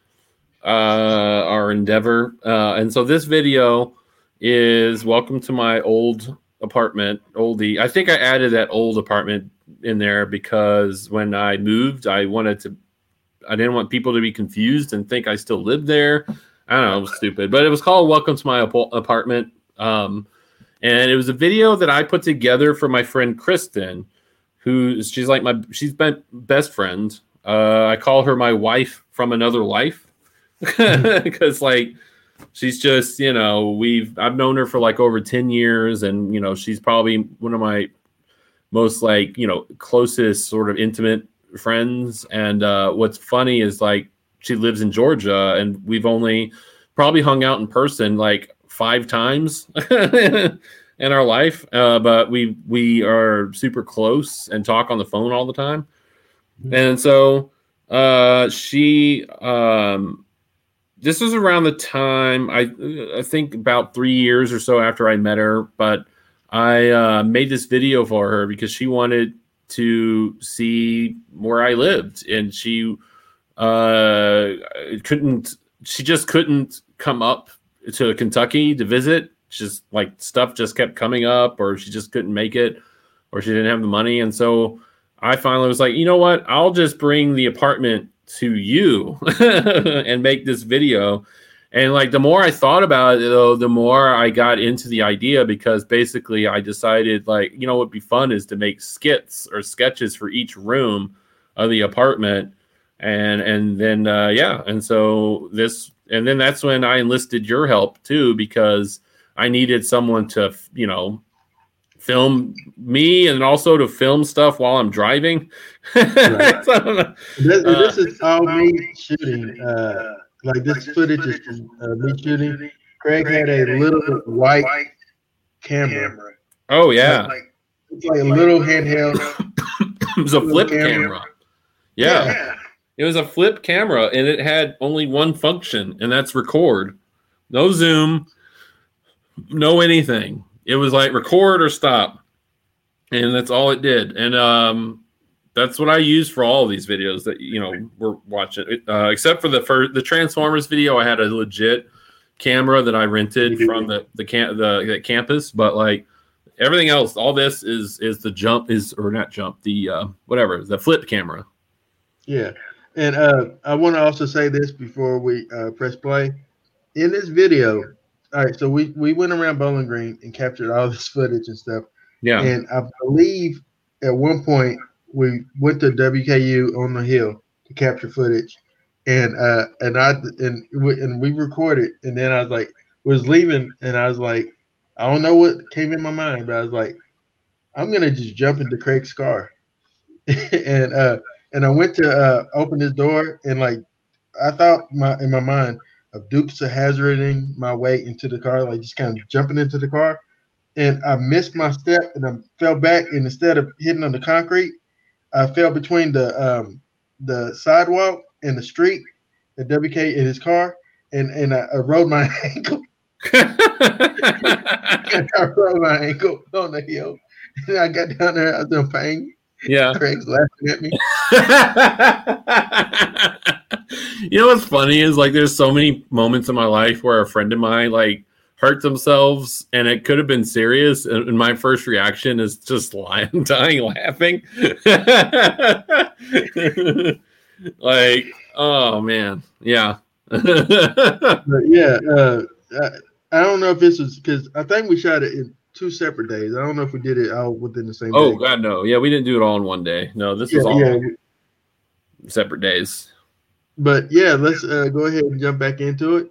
Speaker 2: uh our endeavor. Uh and so this video is welcome to my old apartment oldie. I think i added that old apartment in there because when i moved i wanted to i didn't want people to be confused and think i still lived there. I don't know, it was stupid, but it was called "Welcome to My Apo- Apartment," um, and it was a video that I put together for my friend Kristen, who she's like my she's been best friend. Uh, I call her my wife from another life because like she's just you know we've I've known her for like over ten years, and you know she's probably one of my most like you know closest sort of intimate friends. And uh, what's funny is like she lives in Georgia, and we've only probably hung out in person like five times in our life. Uh, but we we are super close and talk on the phone all the time. And so uh, she um, this was around the time I I think about three years or so after I met her, but I uh, made this video for her because she wanted to see where I lived, and she uh, couldn't. She just couldn't come up to Kentucky to visit. Just like stuff just kept coming up, or she just couldn't make it, or she didn't have the money, and so I finally was like, you know what? I'll just bring the apartment to you and make this video. And like the more I thought about it, though, the more I got into the idea because basically I decided like, you know, what'd be fun is to make skits or sketches for each room of the apartment. And and then uh, yeah, and so this and then that's when I enlisted your help too because I needed someone to you know film me and also to film stuff while I'm driving.
Speaker 1: Right.
Speaker 2: So-
Speaker 1: This,
Speaker 2: Uh,
Speaker 1: this is all me shooting. Uh, like this footage is from uh, me shooting. Craig had a little white camera.
Speaker 2: oh yeah,
Speaker 1: It's like a little handheld.
Speaker 2: it was a flip
Speaker 1: camera.
Speaker 2: camera. Yeah. it was a flip camera, and it had only one function, and that's record. No zoom, no anything. It was like record or stop, and that's all it did. And um, that's what I use for all of these videos that you know we're watching. Uh, except for the first the Transformers video, I had a legit camera that I rented from the the camp the, the campus, but like everything else, all this is is the jump is or not jump the uh, whatever the flip camera.
Speaker 1: Yeah. And uh, I want to also say this before we uh, press play. In this video, all right, so we, we went around Bowling Green and captured all this footage and stuff.
Speaker 2: Yeah,
Speaker 1: And I believe at one point we went to WKU on the hill to capture footage, and uh, and I and we, and we recorded, and then I was like, was leaving, and I was like, I don't know what came in my mind, but I was like, I'm gonna just jump into Craig's car, and uh, and I went to uh, open his door, and like I thought my in my mind of Dukes of hazarding my way into the car, like just kind of jumping into the car and I missed my step and I fell back. And instead of hitting on the concrete, I fell between the um, the sidewalk and the street at WK in his car, and and I, I rolled my ankle. I rolled my ankle on the hill, and I got down there. I was in pain.
Speaker 2: yeah.
Speaker 1: Craig's laughing at me.
Speaker 2: you know what's funny is like there's so many moments in my life where a friend of mine like hurt themselves and it could have been serious and my first reaction is just lying dying laughing like oh man yeah
Speaker 1: yeah, uh, I, I don't know if this was because I think we shot it in two separate days. I don't know if we did it all within the same.
Speaker 2: Oh
Speaker 1: day.
Speaker 2: God, no. Yeah, we didn't do it all in one day. No, this was
Speaker 1: yeah,
Speaker 2: all
Speaker 1: yeah.
Speaker 2: separate days.
Speaker 1: But yeah, let's uh, go ahead and jump back into it.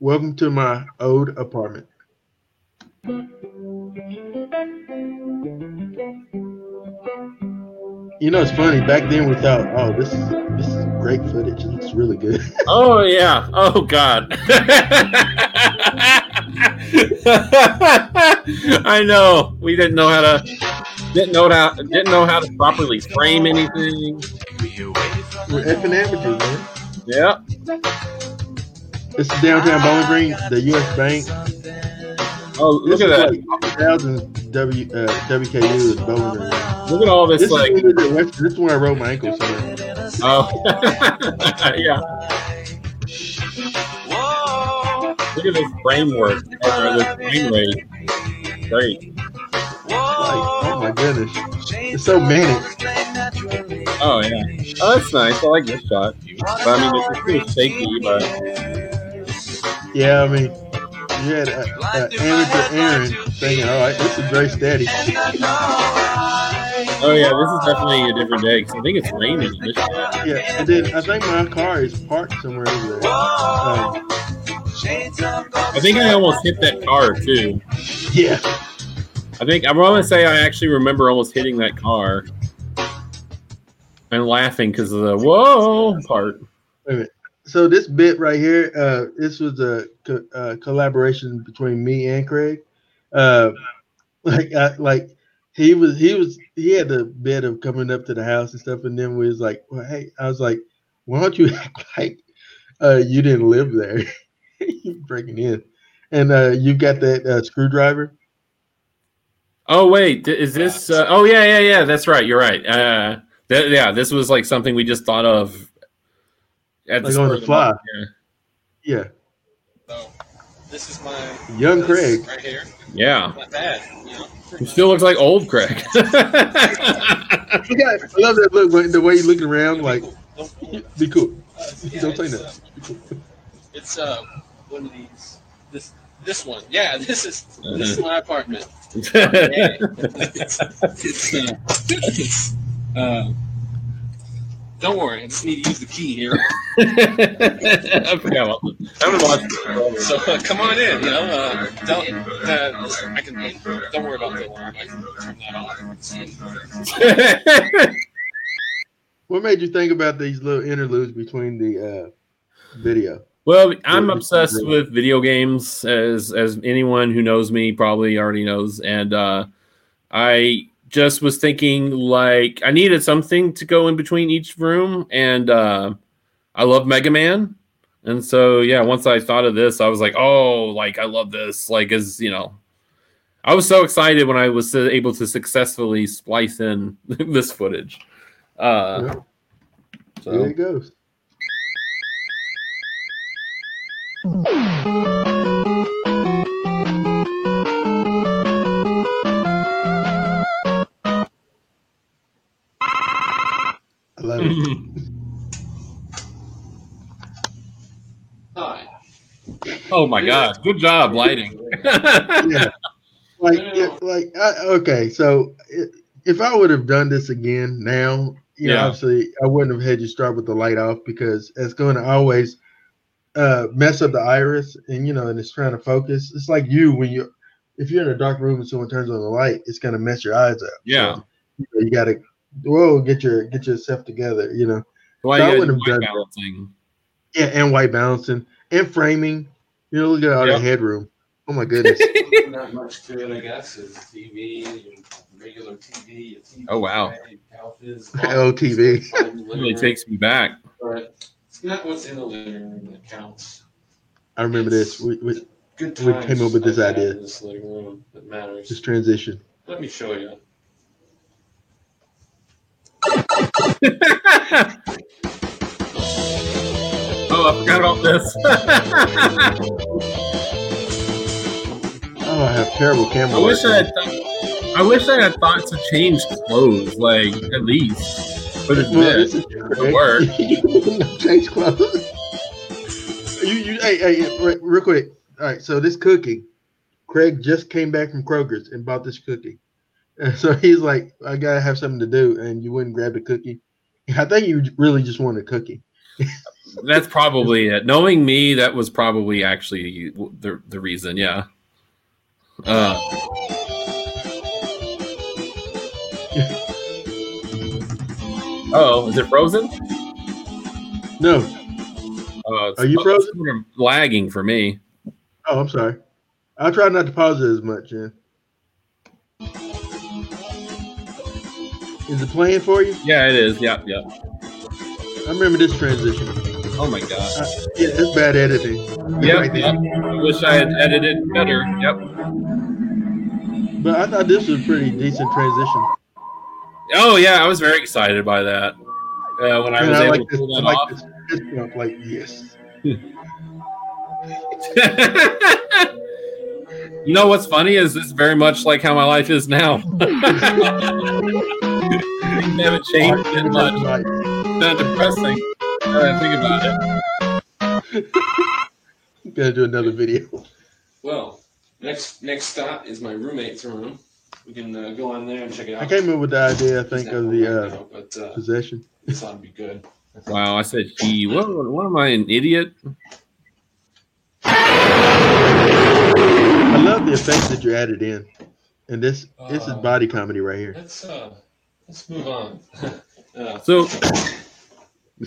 Speaker 1: Welcome to my old apartment. You know, it's funny. Back then, we thought, "Oh, this is this is great footage. It looks really good."
Speaker 2: Oh yeah. Oh God. I know. We didn't know how to didn't know how didn't know how to properly frame anything.
Speaker 1: We're effing amateurs, man.
Speaker 2: Yeah.
Speaker 1: This is downtown Bowling Green, the U.S. Bank.
Speaker 2: Oh, look
Speaker 1: This
Speaker 2: at that!
Speaker 1: like 2000 W uh, WKU is Bowling Green.
Speaker 2: Look at all this,
Speaker 1: This,
Speaker 2: like
Speaker 1: is, this is where I wrote my ankle. So
Speaker 2: oh yeah. Look at this framework or this frame rate. Great.
Speaker 1: like, oh my goodness, it's so manic.
Speaker 2: Oh yeah. Oh, that's nice. I like this shot. But I mean, it's pretty shaky, but
Speaker 1: Yeah, I mean, you had uh, amateur Aaron thinking, all right, this is very steady.
Speaker 2: oh yeah, this is definitely a different day because I think it's raining this.
Speaker 1: Yeah, and then I think my car is parked somewhere over there. Um,
Speaker 2: I think I almost hit that car too.
Speaker 1: yeah,
Speaker 2: I think I'm gonna say I actually remember almost hitting that car and laughing because of the whoa part.
Speaker 1: so this bit right here, uh, this was a co- uh, collaboration between me and Craig. Uh, like, I, like he was, he was, he had the bit of coming up to the house and stuff, and then we was like, well, hey, I was like, why don't you act like uh, you didn't live there? you breaking in, and uh, you got that uh, screwdriver.
Speaker 2: Oh wait, is this? Uh, oh yeah, yeah, yeah. That's right. You're right. Th- yeah, this was like something we just thought of at
Speaker 1: Like
Speaker 2: spur
Speaker 1: on the
Speaker 2: of
Speaker 1: fly.
Speaker 2: Yeah.
Speaker 1: Yeah,
Speaker 5: So this is my
Speaker 1: young Craig.
Speaker 5: right here.
Speaker 2: Yeah,
Speaker 5: Not bad, you know.
Speaker 2: he still looks like old Craig.
Speaker 1: Yeah, I love that look. The way you looking around, like,
Speaker 5: Don't-
Speaker 1: be cool.
Speaker 5: uh, yeah,
Speaker 1: Don't say
Speaker 5: it's,
Speaker 1: that.
Speaker 5: uh,
Speaker 1: cool.
Speaker 5: It's uh one of these. This this one. Yeah, this is this is my apartment. Yeah. it's, it's, uh, uh, don't worry, I just need to use the key here.
Speaker 2: I forgot about this. I haven't watched it.
Speaker 5: So uh, come on in. You know, uh, don't. Uh, I can. Don't worry about the alarm. I can turn that off.
Speaker 1: What made you think about these little interludes between the uh, video?
Speaker 2: Well, I'm obsessed with video games, as as anyone who knows me probably already knows, and uh, I just was thinking like I needed something to go in between each room, and uh, I love Mega Man, and so yeah, once I thought of this, I was like, oh, like I love this, like as you know, I was so excited when I was able to successfully splice in this footage. Uh,
Speaker 1: Yeah.
Speaker 2: so.
Speaker 1: There it goes.
Speaker 2: Oh my god! Good job lighting.
Speaker 1: yeah. Like, if, like, I, okay, so if I would have done this again now, you know,
Speaker 2: Yeah.
Speaker 1: obviously I wouldn't have had you start with the light off because it's going to always uh, mess up the iris, and you know, and it's trying to focus. It's like you when you, if you're in a dark room and someone turns on the light, it's going to mess your eyes up.
Speaker 2: Yeah.
Speaker 1: So, you, know, you got to, whoa, get your get yourself together. You know, So I wouldn't have done
Speaker 2: balancing?
Speaker 1: yeah, and white balancing and framing. You know, look at all
Speaker 2: Yep.
Speaker 1: that headroom. Oh my goodness.
Speaker 5: Not much to it, I guess. Is TV, regular TV, your TV
Speaker 2: Oh, wow.
Speaker 5: couches,
Speaker 1: LTV.
Speaker 2: Oh, really takes me back.
Speaker 5: But it's not what's in the living room that counts.
Speaker 1: I remember this. We, we,
Speaker 5: Good
Speaker 1: We came up with this
Speaker 5: I've
Speaker 1: idea.
Speaker 5: This living room that matters.
Speaker 1: this transition.
Speaker 5: Let me show you.
Speaker 2: Oh, I forgot about this.
Speaker 1: Oh, I have terrible camera.
Speaker 2: I wish. I had. Th- I wish I had thought to change clothes, like at least But this
Speaker 1: Well,
Speaker 2: bit.
Speaker 1: this
Speaker 2: It'll work.
Speaker 1: change clothes. You, you, hey, hey, re- real quick. All right, so this cookie, Craig just came back from Kroger's and bought this cookie. And so he's like, I gotta have something to do, and you wouldn't grab the cookie. I think you really just want a cookie.
Speaker 2: That's probably it. Knowing me, that was probably actually the the reason. Yeah. Uh, oh, is it frozen?
Speaker 1: No.
Speaker 2: Uh,
Speaker 1: Are you frozen?
Speaker 2: sort of lagging for me.
Speaker 1: Oh, I'm sorry. I'll try not to pause it as much. Yeah. Is it playing for you?
Speaker 2: Yeah, it is. Yeah, yeah.
Speaker 1: I remember this transition.
Speaker 2: Oh my god.
Speaker 1: Uh, yeah, it's bad editing.
Speaker 2: Yep,
Speaker 1: Right
Speaker 2: yep. I wish I had edited better. Yep.
Speaker 1: But I thought this was a pretty decent transition.
Speaker 2: Oh yeah, I was very excited by that. Uh, when I
Speaker 1: And
Speaker 2: was
Speaker 1: I
Speaker 2: able
Speaker 1: like
Speaker 2: to
Speaker 1: this,
Speaker 2: pull that
Speaker 1: like
Speaker 2: off.
Speaker 1: this bump, like yes.
Speaker 2: you know what's funny is this very much like how my life is now. Haven't changed that much. It's not depressing. Now that I think about it.
Speaker 1: Gotta do another video.
Speaker 5: Well, next next stop is my roommate's room. We can uh, go on there and check it out.
Speaker 1: I came up with the idea. I think of the uh,
Speaker 5: now, but uh,
Speaker 1: possession.
Speaker 5: this ought to be good.
Speaker 2: Wow, I said he. What, what am I, an idiot?
Speaker 1: I love the effects that you added in, and this this is
Speaker 5: Uh,
Speaker 1: body comedy right here.
Speaker 5: Let's uh, let's move on. uh,
Speaker 2: So.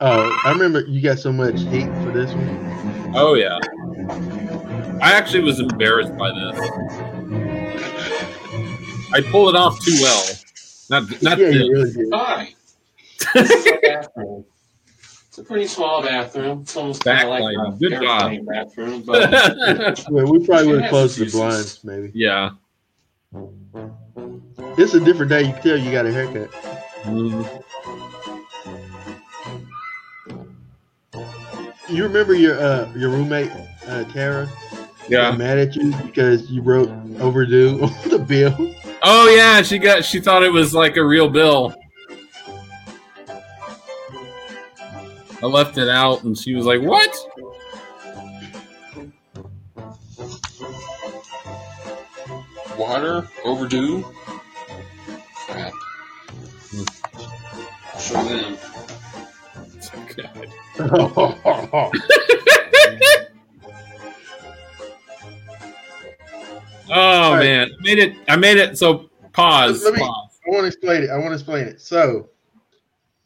Speaker 1: Oh, I remember you got so much hate for this one.
Speaker 2: oh yeah. I actually was embarrassed by this. I pulled it off too well. Not not
Speaker 1: yeah,
Speaker 2: this.
Speaker 1: you really did.
Speaker 5: Hi. This is our bathroom. It's a pretty small bathroom. It's almost kind of like a
Speaker 2: Good job.
Speaker 5: airplane bathroom, but
Speaker 1: Well, we probably would
Speaker 5: It
Speaker 1: have closed the blinds, maybe.
Speaker 2: yeah.
Speaker 1: It's a different day. You can tell you got a haircut.
Speaker 2: Mhm.
Speaker 1: You remember your uh your roommate uh Tara
Speaker 2: Yeah.
Speaker 1: got mad at you because you wrote overdue on the bill.
Speaker 2: Oh yeah, she got she thought it was like a real bill. I left it out and she was like, "What?"
Speaker 5: water overdue. Crap. Them.
Speaker 2: Oh
Speaker 1: right.
Speaker 2: man, I made it. I made it. So pause.
Speaker 1: Let me-
Speaker 2: pause.
Speaker 1: I want to explain it. I want to explain it. So,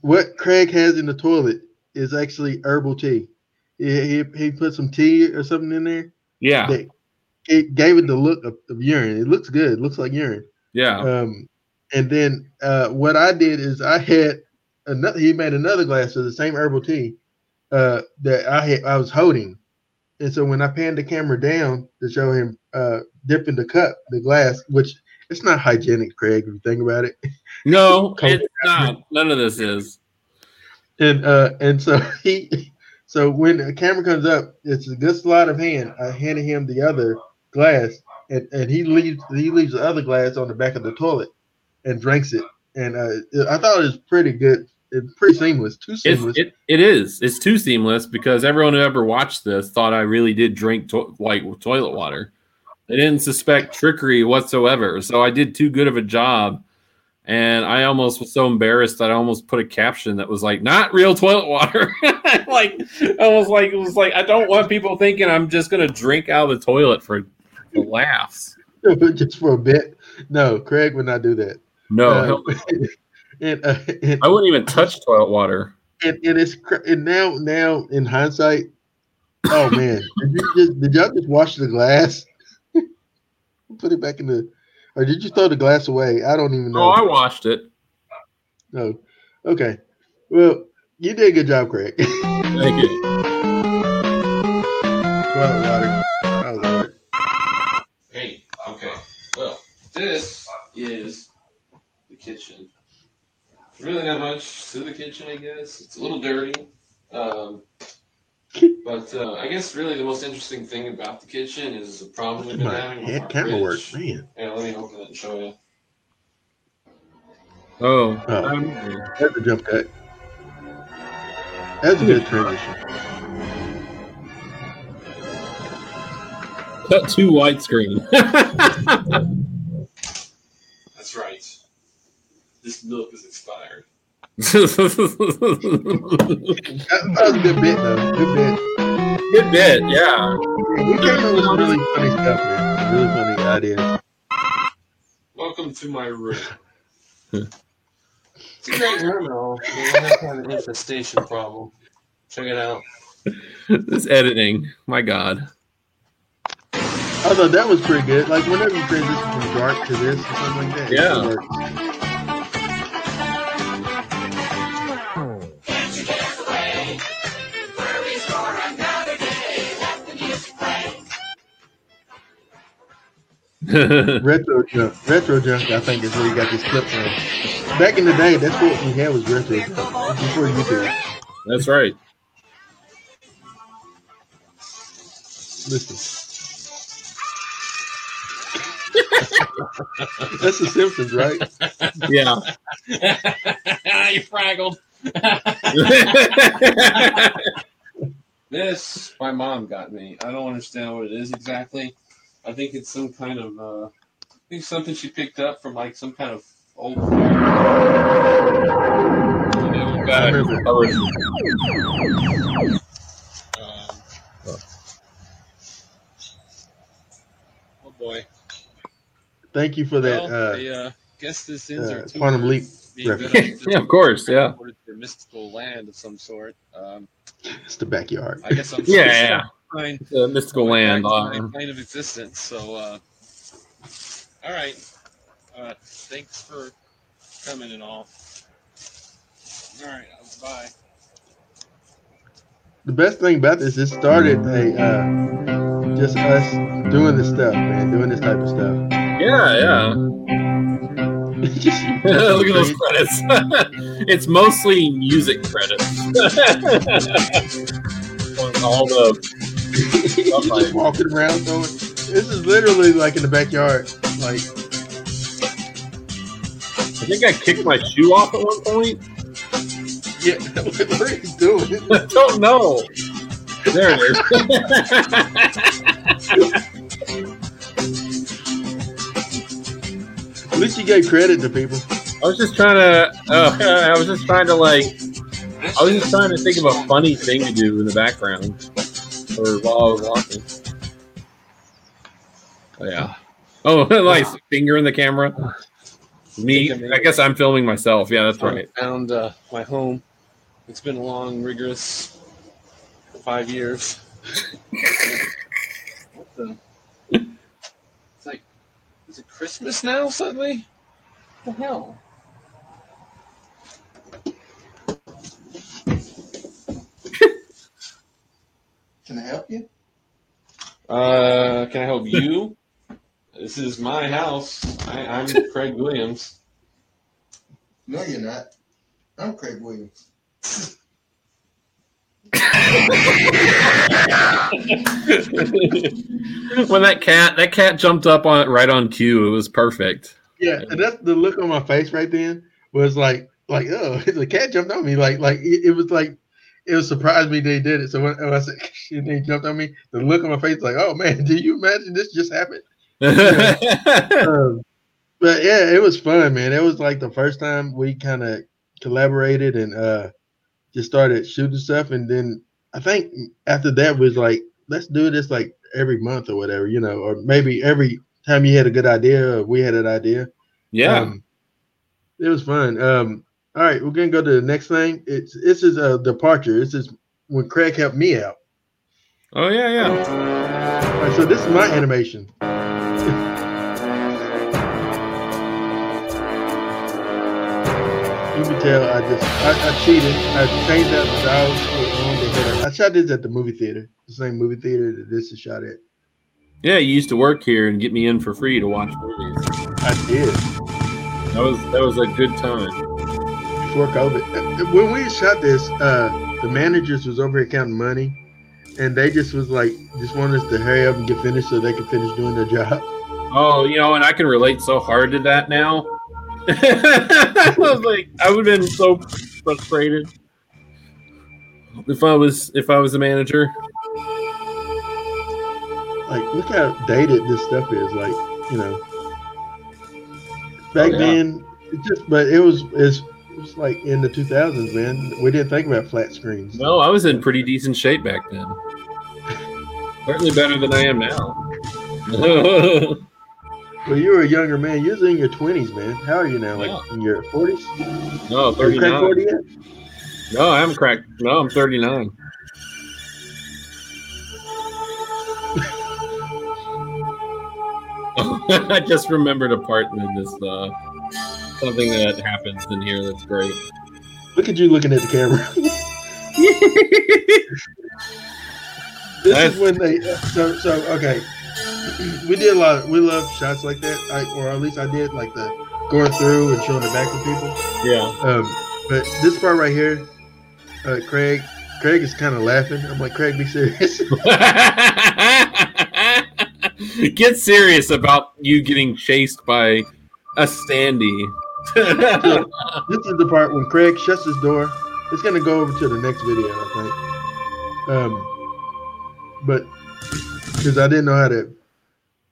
Speaker 1: what Craig has in the toilet is actually herbal tea. He, he, he put some tea or something in there.
Speaker 2: Yeah,
Speaker 1: That it gave it the look of, of urine. It looks good. It looks like urine.
Speaker 2: yeah.
Speaker 1: Um, and then uh, what I did is I had another. He made another glass of the same herbal tea uh, that I had. I was holding, and so when I panned the camera down to show him uh, dipping the cup, the glass, which it's not hygienic, Craig. If you think about it,
Speaker 2: No, it's not. None of this is.
Speaker 1: And uh, and so he, so when the camera comes up, it's a good sleight of hand. I handed him the other glass, and, and he leaves he leaves the other glass on the back of the toilet, and drinks it. And uh, I thought it was pretty good. It's pretty seamless, too seamless.
Speaker 2: it, it is. It's too seamless because everyone who ever watched this thought I really did drink to- like toilet water. They didn't suspect trickery whatsoever. So I did too good of a job. And I almost was so embarrassed that I almost put a caption that was like, not real toilet water. like, almost like, it was like, I don't want people thinking I'm just going to drink out of the toilet for, for laughs.
Speaker 1: just for a bit. No, Craig would not do that.
Speaker 2: No,
Speaker 1: Uh, and, uh, and,
Speaker 2: I wouldn't even touch toilet water.
Speaker 1: and, and it's and now now in hindsight, oh man, did you just did y'all just wash the glass? Put it back in the, or did you throw the glass away? I don't even know.
Speaker 2: Oh, I washed it.
Speaker 1: No. Okay. Well, you did a good job, Craig.
Speaker 2: Thank you.
Speaker 1: well, water. Oh, Lord.
Speaker 5: Hey, okay. Well, this is the kitchen. Really not much to the kitchen, I guess. It's a little dirty. Um, but uh, I guess really the most interesting thing about the kitchen is the problem we've been
Speaker 1: My
Speaker 5: having with
Speaker 1: head
Speaker 5: our
Speaker 1: camera work,
Speaker 5: fridge.
Speaker 1: man.
Speaker 5: Yeah, let me open it and show you.
Speaker 2: Oh,
Speaker 1: Oh.
Speaker 2: um,
Speaker 1: That's a jump cut. That's a good transition.
Speaker 2: cut to widescreen.
Speaker 5: That's right. This milk is expired.
Speaker 1: That, that was a good bit, though. Good bit.
Speaker 2: Good bit, yeah.
Speaker 1: We came up with some really funny stuff, man. Really funny ideas.
Speaker 5: Welcome to my room. it's a great room and all. but I have to have an infestation problem. Check it out.
Speaker 2: This editing, my God.
Speaker 1: I thought that was pretty good. Like whenever you transition from dark to this or something like that, it
Speaker 2: Yeah.
Speaker 1: Retro junk. Retro junk, I think, is where you got this clip from. Back in the day, that's what we had was retro junk. Before YouTube.
Speaker 2: That's right.
Speaker 1: Listen. That's the Simpsons, right?
Speaker 2: Yeah.
Speaker 5: you fraggled. This my mom got me. I don't understand what it is exactly. I think it's some kind of uh I think something she picked up from like some kind of old
Speaker 1: I remember.
Speaker 5: um, Oh boy.
Speaker 1: Thank you for that.
Speaker 5: well,
Speaker 1: Uh,
Speaker 5: I uh, guess this sins
Speaker 1: uh,
Speaker 5: are too
Speaker 1: Quantum Leap
Speaker 5: being
Speaker 1: reference.
Speaker 5: good at
Speaker 2: yeah, of course, yeah.
Speaker 5: transported mystical land of some sort. Um,
Speaker 1: it's the backyard.
Speaker 5: I guess I'm
Speaker 2: Yeah, yeah.
Speaker 5: fine.
Speaker 2: The mystical land.
Speaker 5: Back to my plane of existence. So, uh, all right. Uh, thanks for coming and all. All right. Bye.
Speaker 1: The best thing about this, it started a uh, just us doing this stuff, man, doing this type of stuff.
Speaker 2: yeah, yeah. Look at those credits. it's mostly music credits. All the
Speaker 1: just walking around going. This is literally like in the backyard. Like
Speaker 2: I think I kicked my shoe off at one point.
Speaker 1: yeah, what are you doing?
Speaker 2: I don't know. There it
Speaker 1: At least you gave credit to people.
Speaker 2: I was just trying to. Uh, I was just trying to like. I was just trying to think of a funny thing to do in the background, or while I was watching. Oh, yeah. Oh, nice finger in the camera. Me, I guess I'm filming myself. Yeah, that's right.
Speaker 5: I found uh, my home. It's been a long, rigorous five years. what the? It's like, is it Christmas now suddenly? What the hell?
Speaker 1: Can I help you?
Speaker 5: Uh, can I help you? this is my house. I, I'm Craig Williams.
Speaker 1: No, you're not. I'm Craig Williams.
Speaker 2: when that cat that cat jumped up on it right on cue, it was perfect.
Speaker 1: Yeah, and that's the look on my face right then was like, like, oh, the cat jumped on me. Like, like it, it was like, it was surprised me they did it. So when, when I said, and they jumped on me, the look on my face, like, oh man, do you imagine this just happened? um, but yeah, it was fun, man. It was like the first time we kind of collaborated and uh just started shooting stuff, and then I think after that was like, let's do this like every month or whatever, you know, or maybe every time you had a good idea, or we had an idea.
Speaker 2: yeah.
Speaker 1: Um, it was fun. Um, all right, we're gonna go to the next thing. It's this is a departure. This is when Craig helped me out.
Speaker 2: oh yeah, yeah.
Speaker 1: All right, so this is my animation. you can tell I just I, I cheated. I changed out the dogs. on the header. I shot this at the movie theater, the same movie theater that this is shot at.
Speaker 2: Yeah, you used to work here and get me in for free to watch movies.
Speaker 1: I did
Speaker 2: That was that was a good time.
Speaker 1: Before COVID. When we shot this, uh, the managers was over here counting money, and they just was like, just wanted us to hurry up and get finished so they could finish doing their job.
Speaker 2: Oh, you know, and I can relate so hard to that now I was like, I would have been so frustrated if I was if I was a manager.
Speaker 1: Like, look how dated this stuff is. Like, you know, back
Speaker 2: Oh, yeah.
Speaker 1: then, it just but it was it's it was like in the 2000s, man. We didn't think about flat screens.
Speaker 2: No, I was in pretty decent shape back then. Certainly better than I am now.
Speaker 1: Well, you were a younger man. You was in your 20s, man. How are you now? Like
Speaker 2: Yeah.
Speaker 1: in your 40s?
Speaker 2: no,
Speaker 1: Have you
Speaker 2: 39.
Speaker 1: 40 yet?
Speaker 2: No, I haven't cracked. No, I'm 39. I just remembered a part in this uh, something that happens in here that's great.
Speaker 1: Look at you looking at the camera. This
Speaker 2: Nice.
Speaker 1: is when they so so okay. We did a lot. Of, we love shots like that, I, or at least I did, like the going through and showing it back to people.
Speaker 2: Yeah.
Speaker 1: Um, but this part right here, uh, Craig, Craig is kind of laughing. I'm like, Craig, be serious.
Speaker 2: Get serious about you getting chased by a standee.
Speaker 1: this is the part when Craig shuts his door. It's gonna go over to the next video, I think. Um, but because I didn't know how to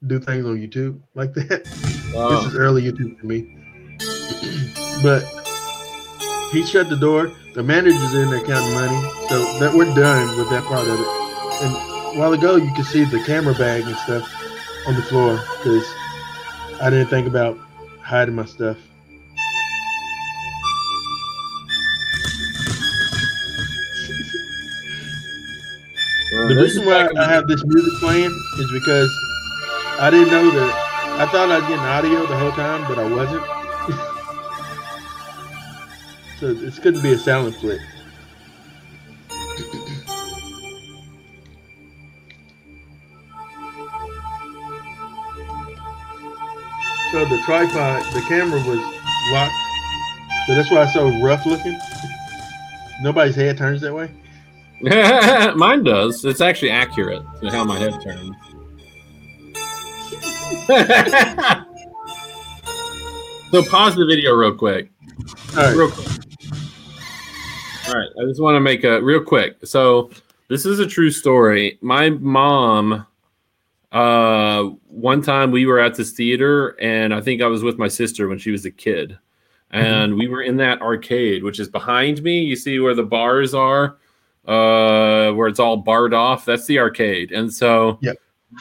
Speaker 1: do things on YouTube like that. This
Speaker 2: Oh.
Speaker 1: is early YouTube for me. but he shut the door. The manager's in there counting money, so that we're done with that part of it. And a while ago, you could see the camera bag and stuff on the floor because I didn't think about hiding my stuff. The reason why I have this music playing is because I didn't know that. I thought I was getting audio the whole time, but I wasn't. so this couldn't be a silent flip. So the tripod, the camera was locked. So that's why it's so rough looking. Nobody's head turns that way.
Speaker 2: Mine does. It's actually accurate to how my head turns. so pause the video real quick.
Speaker 1: All right.
Speaker 2: Real quick. All right. I just want to make a real quick. So this is a true story. My mom, uh, one time we were at this theater, and I think I was with my sister when she was a kid, and we were in that arcade, which is behind me. You see where the bars are, uh, where it's all barred off. That's the arcade, and so.
Speaker 1: Yep.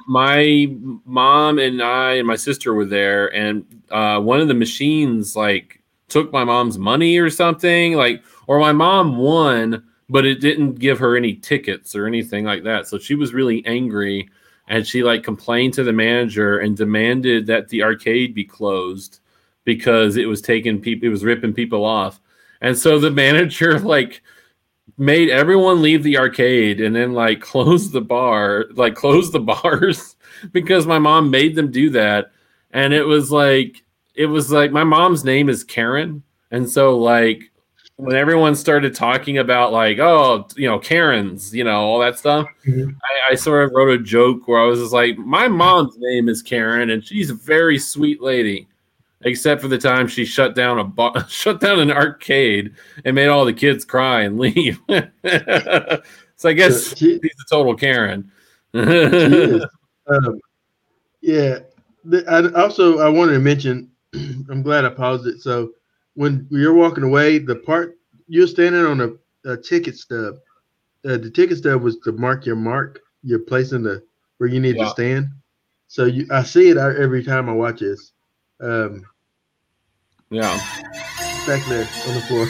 Speaker 2: My mom and I and my sister were there, and uh, one of the machines like took my mom's money or something, like, or my mom won, but it didn't give her any tickets or anything like that. So she was really angry and she like complained to the manager and demanded that the arcade be closed because it was taking people, it was ripping people off. And so the manager like made everyone leave the arcade and then like close the bar, like close the bars because my mom made them do that. And it was like, it was like my mom's name is Karen. And so like when everyone started talking about like, oh, you know, Karens, you know, all that stuff,
Speaker 1: Mhm.
Speaker 2: I, I sort of wrote a joke where I was just like, my mom's name is Karen and she's a very sweet lady. Except for the time she shut down a bar, shut down an arcade and made all the kids cry and leave. so I guess
Speaker 1: She-
Speaker 2: she's a total Karen.
Speaker 1: Um, yeah. I also I wanted to mention. I'm glad I paused it. So when you're walking away, the part you're standing on a, a ticket stub. Uh, the ticket stub was to mark your mark. your place in the where you need
Speaker 2: Yeah.
Speaker 1: to stand. So you, I see it every time I watch this. Um,
Speaker 2: yeah.
Speaker 1: back there on the floor.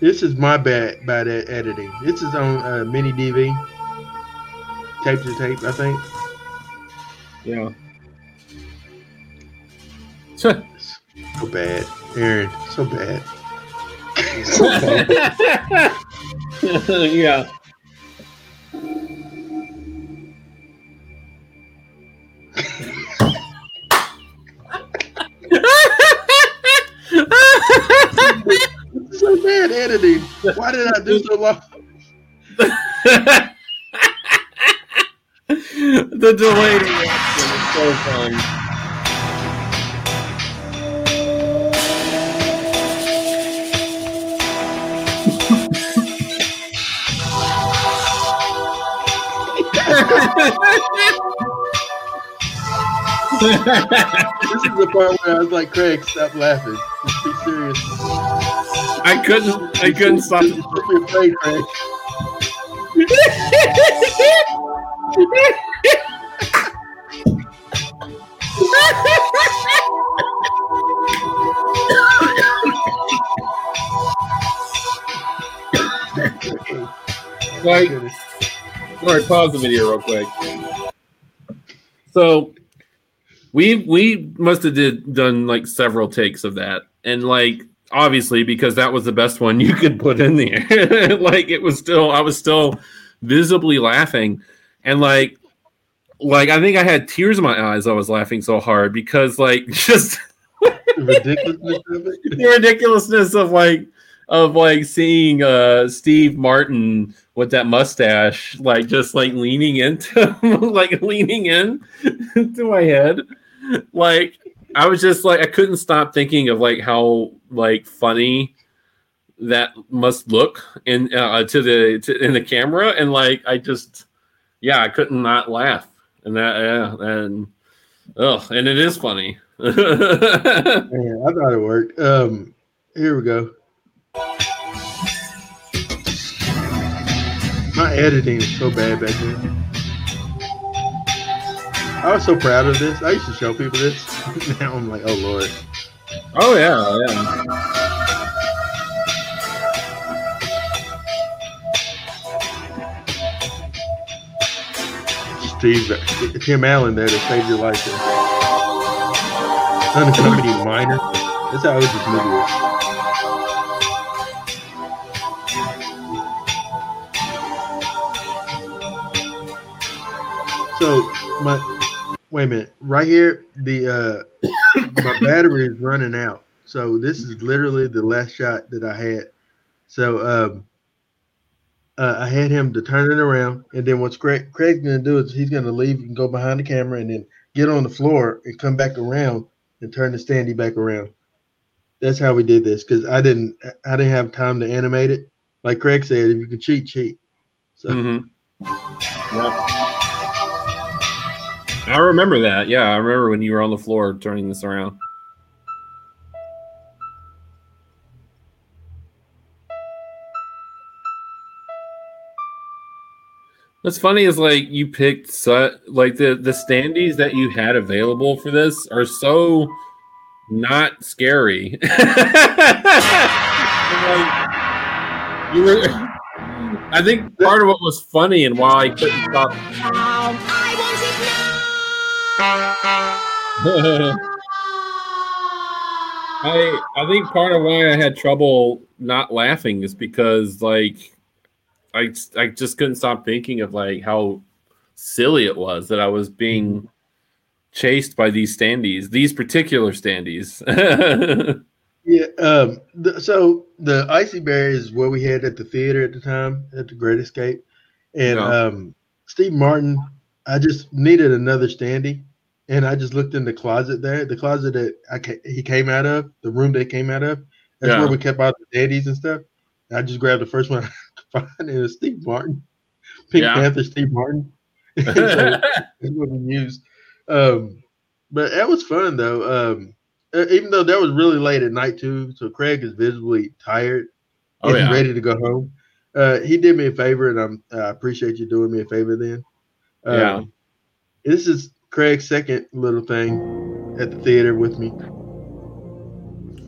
Speaker 1: This is my bad bad at editing. This is on uh, mini DV, tape to tape, I think.
Speaker 2: Yeah.
Speaker 1: So bad, Aaron. So bad. so bad.
Speaker 2: yeah.
Speaker 1: it's so bad editing. Why did I do so long?
Speaker 2: the delayed reaction is so funny.
Speaker 1: This is the part where I was like, Craig, stop laughing. Just be serious.
Speaker 2: I couldn't. I couldn't stop.
Speaker 1: Afraid, Craig.
Speaker 2: Like, all right, pause the video real quick. So we we must have did done like several takes of that, and like obviously because that was the best one you could put in there. like it was still, I was still visibly laughing, and like like I think I had tears in my eyes. I was laughing so hard because like just
Speaker 1: The ridiculousness of
Speaker 2: the ridiculousness of like of like seeing uh Steve Martin with that mustache like just like leaning into like leaning in to my head like I was just like I couldn't stop thinking of like how like funny that must look in uh, to the to, in the camera and like I just yeah I couldn't not laugh and that yeah and oh and it is funny
Speaker 1: Man, I thought it worked. Um, here we go. My editing is so bad back then. I was so proud of this. I used to show people this. now I'm like, oh lord.
Speaker 2: oh yeah oh yeah
Speaker 1: Steve, Tim Allen there to save your life. Unaccompanied minor. That's how old this movie is. So my wait a minute, right here, the uh my battery is running out. So this is literally the last shot that I had. So um uh, I had him to turn it around, and then what's Craig Craig's gonna do is he's gonna leave and go behind the camera, and then get on the floor and come back around and turn the standee back around. That's how we did this because I didn't I didn't have time to animate it. Like Craig said, if you can cheat, cheat. So
Speaker 2: Mhm. Yep. I remember that. Yeah, I remember when you were on the floor turning this around. What's funny is like you picked su- like the the standees that you had available for this are so not scary. Like, you were. I think part of what was funny and why I couldn't stop. I I think part of why I had trouble not laughing is because like I I just couldn't stop thinking of like how silly it was that I was being chased by these standees, these particular standees.
Speaker 1: yeah. Um. The, so the icy bear is what we had at the theater at the time at the Great Escape, and
Speaker 2: Yeah.
Speaker 1: um, Steve Martin. I just needed another standee, and I just looked in the closet there, the closet that I ca- he came out of, the room they came out of. That's
Speaker 2: Yeah.
Speaker 1: where we kept all the daddies and stuff. And I just grabbed the first one I could find, and it was Steve Martin, Pink
Speaker 2: Yeah.
Speaker 1: Panther Steve Martin. So that's what we used. Um, but that was fun though. Um, even though that was really late at night too, so Craig is visibly tired
Speaker 2: oh
Speaker 1: and
Speaker 2: yeah.
Speaker 1: ready to go home. Uh, he did me a favor, and I'm I appreciate you doing me a favor. Then, um,
Speaker 2: Yeah.
Speaker 1: this is Craig's second little thing at the theater with me.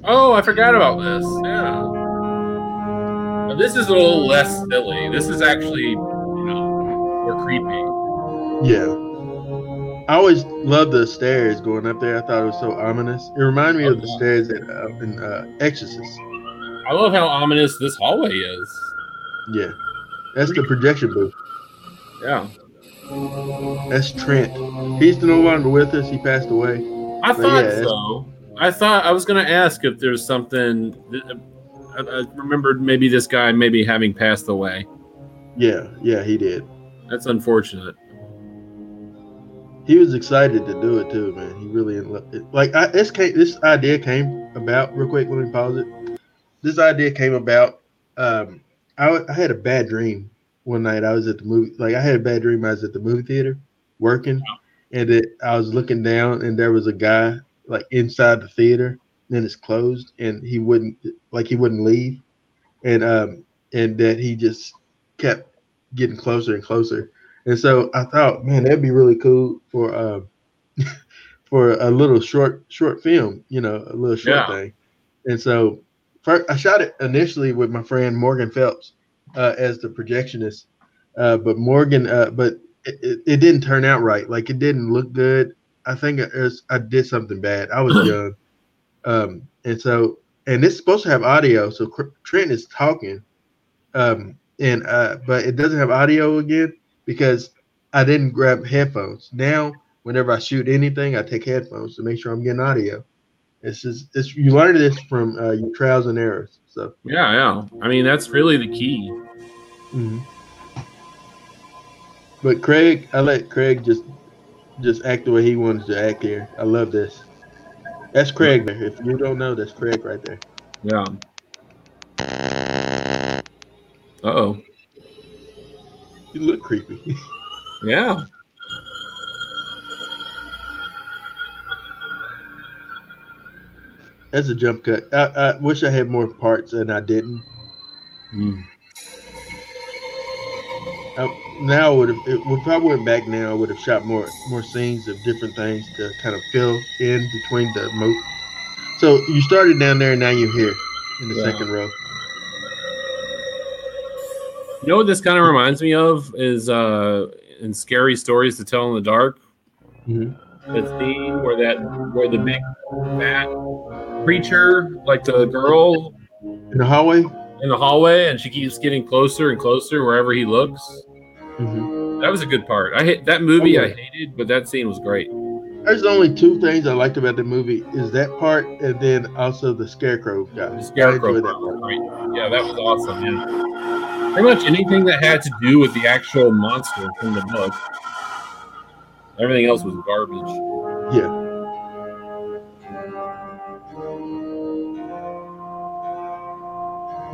Speaker 2: Oh, I forgot about this. Yeah. Now, this is a little less silly. This is actually, you know, more creepy.
Speaker 1: Yeah. I always loved the stairs going up there. I thought it was so ominous. It reminded me of the stairs at, uh, in uh, Exorcist.
Speaker 2: I love how ominous this hallway is.
Speaker 1: Yeah, that's the projection booth.
Speaker 2: Yeah.
Speaker 1: That's Trent. He's no longer with us. He passed away.
Speaker 2: I
Speaker 1: But
Speaker 2: thought
Speaker 1: yeah,
Speaker 2: so. I thought I was going to ask if there's something. I, I remembered maybe this guy maybe having passed away.
Speaker 1: Yeah, yeah, he did.
Speaker 2: That's unfortunate.
Speaker 1: He was excited to do it too, man. He really. Like I, this came, this idea came about real quick. Let me pause it. This idea came about. Um, I, I had a bad dream one night. I was at the movie, like I had a bad dream. I was at the movie theater working, and it, I was looking down, and there was a guy like inside the theater. Then it's closed, and he wouldn't like he wouldn't leave, and um and that he just kept getting closer and closer. And so I thought, man, that'd be really cool for um for a little short short film, you know, a little short
Speaker 2: Yeah.
Speaker 1: thing. And so first, I shot it initially with my friend Morgan Phelps uh, as the projectionist, uh, but Morgan, uh, but it, it, it didn't turn out right. Like it didn't look good. I think it was, I did something bad. I was young, um, and so and it's supposed to have audio. So Trent is talking, um, and uh, but it doesn't have audio again because I didn't grab headphones. Now, whenever I shoot anything, I take headphones to make sure I'm getting audio. It's just it's you learn this from uh, your trials and errors. So
Speaker 2: Yeah, yeah. I mean, that's really the key.
Speaker 1: Mhm. But Craig, I let Craig just just act the way he wanted to act here. I love this. That's Craig there. If you don't know, that's Craig right there.
Speaker 2: Yeah. Uh oh.
Speaker 1: You look creepy.
Speaker 2: Yeah.
Speaker 1: That's a jump cut. I, I wish I had more parts and I didn't.
Speaker 2: Mm.
Speaker 1: I, now would have. If I went back now, I would have shot more more scenes of different things to kind of fill in between the moat. So you started down there, and now you're here in the
Speaker 2: Yeah.
Speaker 1: second row.
Speaker 2: You know what this kind of reminds me of is uh in scary stories to tell in the dark.
Speaker 1: Mhm.
Speaker 2: The scene where that where the big fat creature, like the girl
Speaker 1: In the hallway.
Speaker 2: In the hallway, and she keeps getting closer and closer wherever he looks.
Speaker 1: hmm
Speaker 2: That was a good part. I hate that movie. I hated, but that scene was great.
Speaker 1: There's only two things I liked about the movie: is that part, and then also the scarecrow guy.
Speaker 2: The scarecrow.
Speaker 1: that
Speaker 2: part was
Speaker 1: part.
Speaker 2: great. Yeah, that was awesome. Yeah. Pretty much anything that had to do with the actual monster from the book. Everything else was garbage.
Speaker 1: Yeah.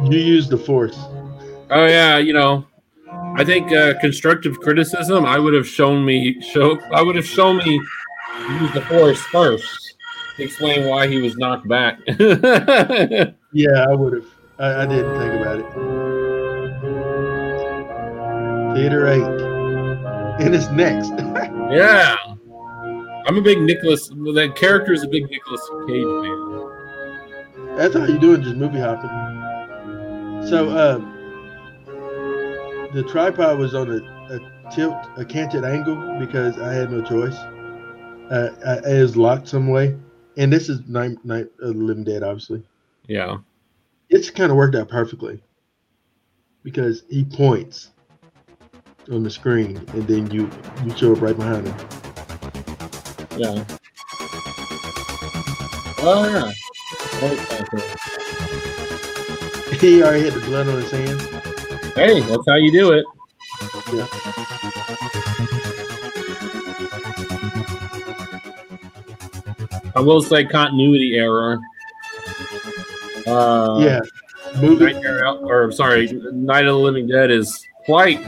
Speaker 1: You use the force.
Speaker 2: Oh yeah, you know, I think uh, constructive criticism. I would have shown me show. I would have shown me use the force first to explain why he was knocked back.
Speaker 1: Yeah, I would have. I, I didn't think about it. Theater eight, and it's next.
Speaker 2: yeah, I'm a big Nicolas. That character is a big Nicolas Cage fan.
Speaker 1: That's how you doing, just movie hopping. So, uh, the tripod was on a, a tilt, a canted angle because I had no choice. Uh, I, it was locked some way, and this is Night Night of the Living Dead, obviously.
Speaker 2: Yeah,
Speaker 1: It's kind of worked out perfectly because he points on the screen, and then you you show up right behind him.
Speaker 2: yeah. Oh yeah. That was kinda cool.
Speaker 1: He already had the blood on his hands.
Speaker 2: Hey, that's how you do it.
Speaker 1: Yeah.
Speaker 2: I will say continuity error. Uh,
Speaker 1: yeah, movie.
Speaker 2: Or sorry, Night of the Living Dead is quite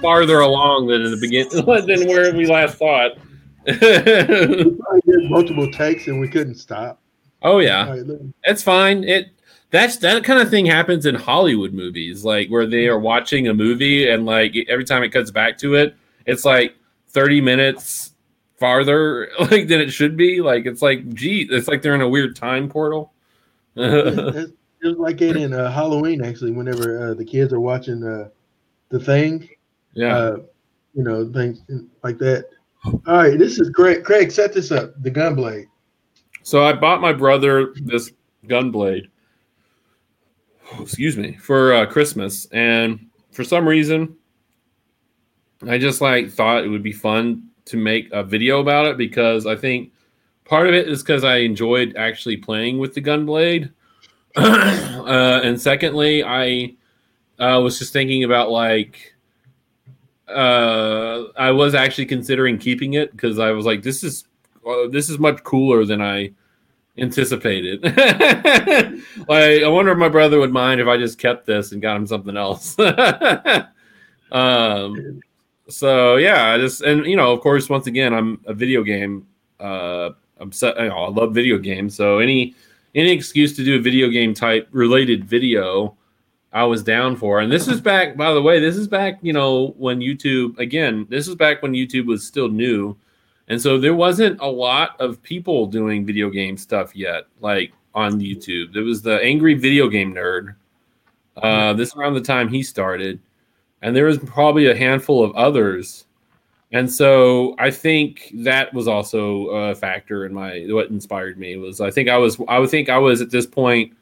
Speaker 2: farther along than in the beginning than where we last thought.
Speaker 1: I did multiple takes and we couldn't stop.
Speaker 2: oh yeah,
Speaker 1: right,
Speaker 2: it's fine. It that's that kind of thing happens in Hollywood movies, like where they are watching a movie and like every time it cuts back to it, it's like thirty minutes farther like than it should be. Like it's like gee, it's like they're in a weird time portal.
Speaker 1: It was like it in uh, Halloween actually. Whenever uh, the kids are watching uh, the thing,
Speaker 2: yeah.
Speaker 1: uh, you know, things like that. All right, this is great. Craig, set this up. The gun blade.
Speaker 2: So I bought my brother this gun blade. Excuse me for uh, Christmas, and for some reason, I just like thought it would be fun to make a video about it because I think part of it is because I enjoyed actually playing with the gunblade, uh, and secondly, I uh, was just thinking about like uh, I was actually considering keeping it because I was like, this is uh, this is much cooler than I anticipated. like, I wonder if my brother would mind if I just kept this and got him something else. um, so yeah, I just and you know, of course, once again, I'm a video game. Uh, you know, I love video games, so any any excuse to do a video game type related video, I was down for. And this is back, by the way, this is back, you know, when YouTube again, this is back when YouTube was still new. And so there wasn't a lot of people doing video game stuff yet, like on YouTube. There was the angry video game nerd. Uh, this around the time he started, and there was probably a handful of others. And so I think that was also a factor in my what inspired me was I think I was I would think I was at this point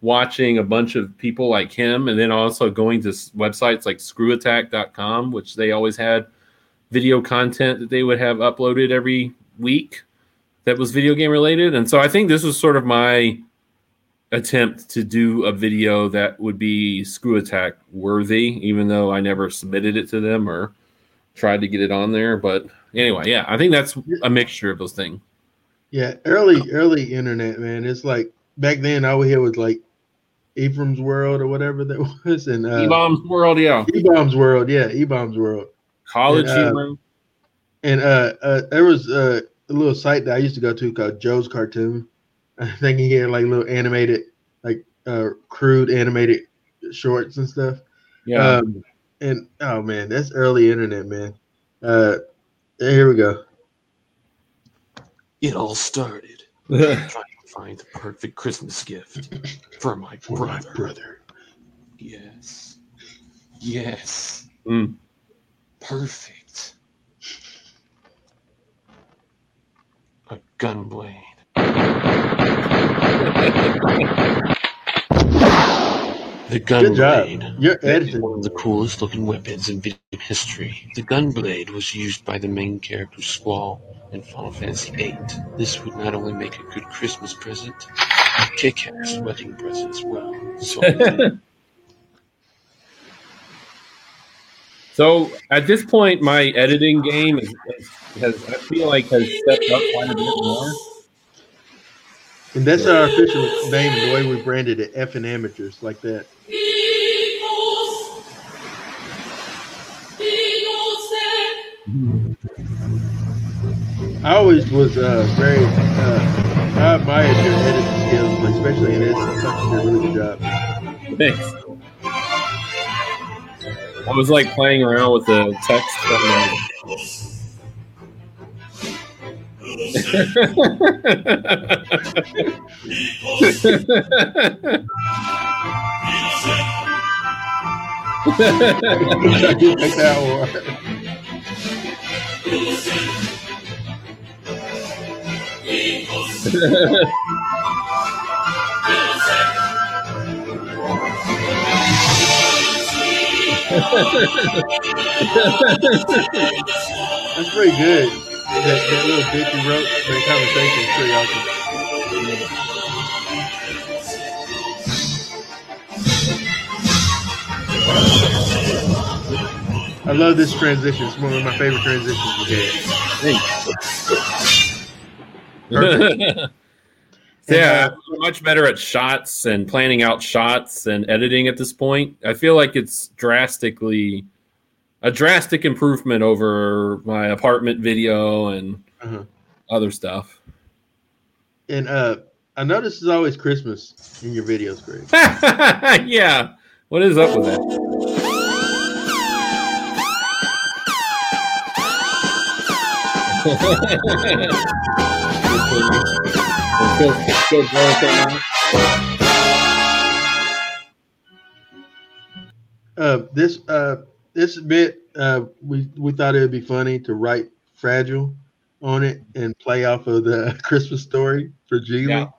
Speaker 2: watching a bunch of people like him and then also going to websites like screwattack.com which they always had video content that they would have uploaded every week that was video game related and so I think this was sort of my attempt to do a video that would be ScrewAttack worthy even though I never submitted it to them or tried to get it on there but anyway yeah I think that's a mixture of those things
Speaker 1: Yeah, early early internet, man. It's like back then all we had was like Ephraim's World or whatever that was, and uh,
Speaker 2: eBaum's World yeah
Speaker 1: eBaum's World. Yeah, eBaum's World.
Speaker 2: College
Speaker 1: And, uh,
Speaker 2: humor
Speaker 1: And uh, uh there was uh, a little site that I used to go to called Joe's Cartoon. I think he had like little animated, like uh crude animated shorts and stuff.
Speaker 2: yeah
Speaker 1: Um, and oh man, that's early internet, man. Uh, here we go.
Speaker 5: It all started trying to find the perfect Christmas gift for my brother.
Speaker 1: brother.
Speaker 5: Yes. Yes.
Speaker 2: Mm.
Speaker 5: Perfect. A gun blade. The gun
Speaker 1: Good job.
Speaker 5: blade.
Speaker 1: Your
Speaker 5: is
Speaker 1: editing.
Speaker 5: one of the coolest looking weapons in video game history. The Gunblade was used by the main character Squall in Final Fantasy VIII. This would not only make a good Christmas present, a kick-ass wedding present as well. So
Speaker 2: So at this point, my editing game is, has I feel like has stepped up quite a bit more.
Speaker 1: And that's our official name, the way we branded it, F and amateurs, like that. I always was uh, very, uh, I admired your editing skills, especially in this. I thought you did a really good job.
Speaker 2: Thanks. I was like playing around with the text.
Speaker 1: Like that one. That's pretty good. That, that little bit you wrote, that conversation is pretty awesome. I love this transition. It's one of my favorite transitions we had.
Speaker 2: yeah, much better at shots and planning out shots and editing at this point. I feel like it's drastically a drastic improvement over my apartment video and
Speaker 1: Uh-huh.
Speaker 2: other stuff.
Speaker 1: And uh, I notice it's always Christmas in your videos, Greg.
Speaker 2: yeah. What is up with that?
Speaker 1: Uh, this uh, this bit uh, we we thought it would be funny to write "fragile" on it and play off of the Christmas story for Geely.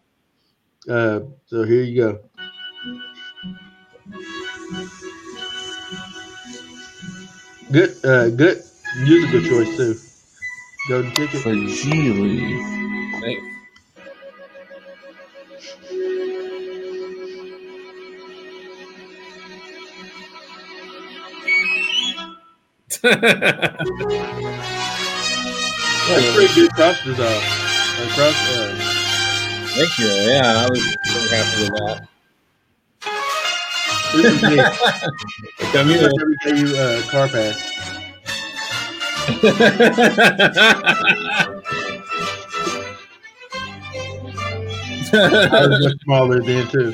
Speaker 2: Yeah.
Speaker 1: Uh, so here you go. Good, uh, good musical choice too. Golden ticket.
Speaker 5: for Geely.
Speaker 2: Thanks.
Speaker 1: That's pretty good cross. Uh, cross, uh,
Speaker 2: Thank you. Yeah, I was really happy with that.
Speaker 1: This is me.
Speaker 2: Come here.
Speaker 1: is WKU uh, car pass. I was much smaller then too.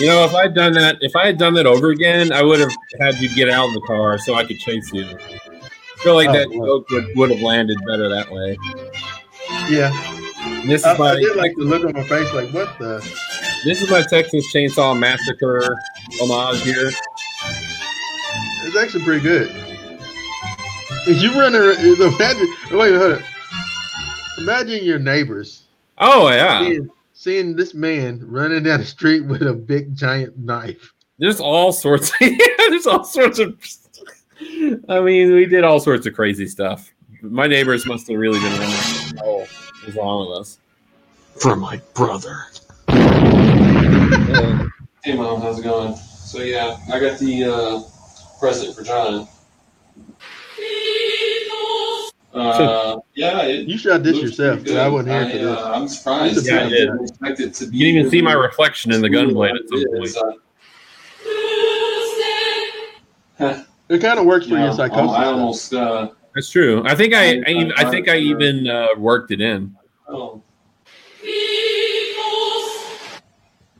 Speaker 2: You know, if I'd done that, if I had done that over again, I would have had you get out of the car so I could chase you. I feel like
Speaker 1: Oh,
Speaker 2: that
Speaker 1: well.
Speaker 2: joke would, would have landed better that way.
Speaker 1: Yeah,
Speaker 2: And This
Speaker 1: I,
Speaker 2: is
Speaker 1: I
Speaker 2: my
Speaker 1: did like the look on my face, like what the.
Speaker 2: this is my Texas Chainsaw Massacre homage here.
Speaker 1: It's actually pretty good. If you run around, imagine. Wait, hold on. Imagine your neighbors
Speaker 2: Oh yeah,
Speaker 1: seeing, seeing this man running down the street with a big giant knife.
Speaker 2: there's all sorts. yeah, there's all sorts of. I mean, we did all sorts of crazy stuff. My neighbors must have really been running. Oh, what's wrong with us?
Speaker 5: For my brother. Hey mom, how's it going? So yeah, I got the uh, present for John. Uh, yeah, it
Speaker 1: You shot this yourself, I
Speaker 5: good.
Speaker 1: wasn't here for this.
Speaker 5: uh, I'm surprised.
Speaker 2: Yeah, I did.
Speaker 5: didn't expect it to be.
Speaker 2: you can even see my reflection in the gunblade at some
Speaker 5: it
Speaker 2: point.
Speaker 5: uh,
Speaker 1: It kind of works for
Speaker 5: know,
Speaker 1: your psychosis.
Speaker 5: I almost. Uh,
Speaker 2: That's true. I think I, I, even- I think I even uh, worked it in.
Speaker 5: oh.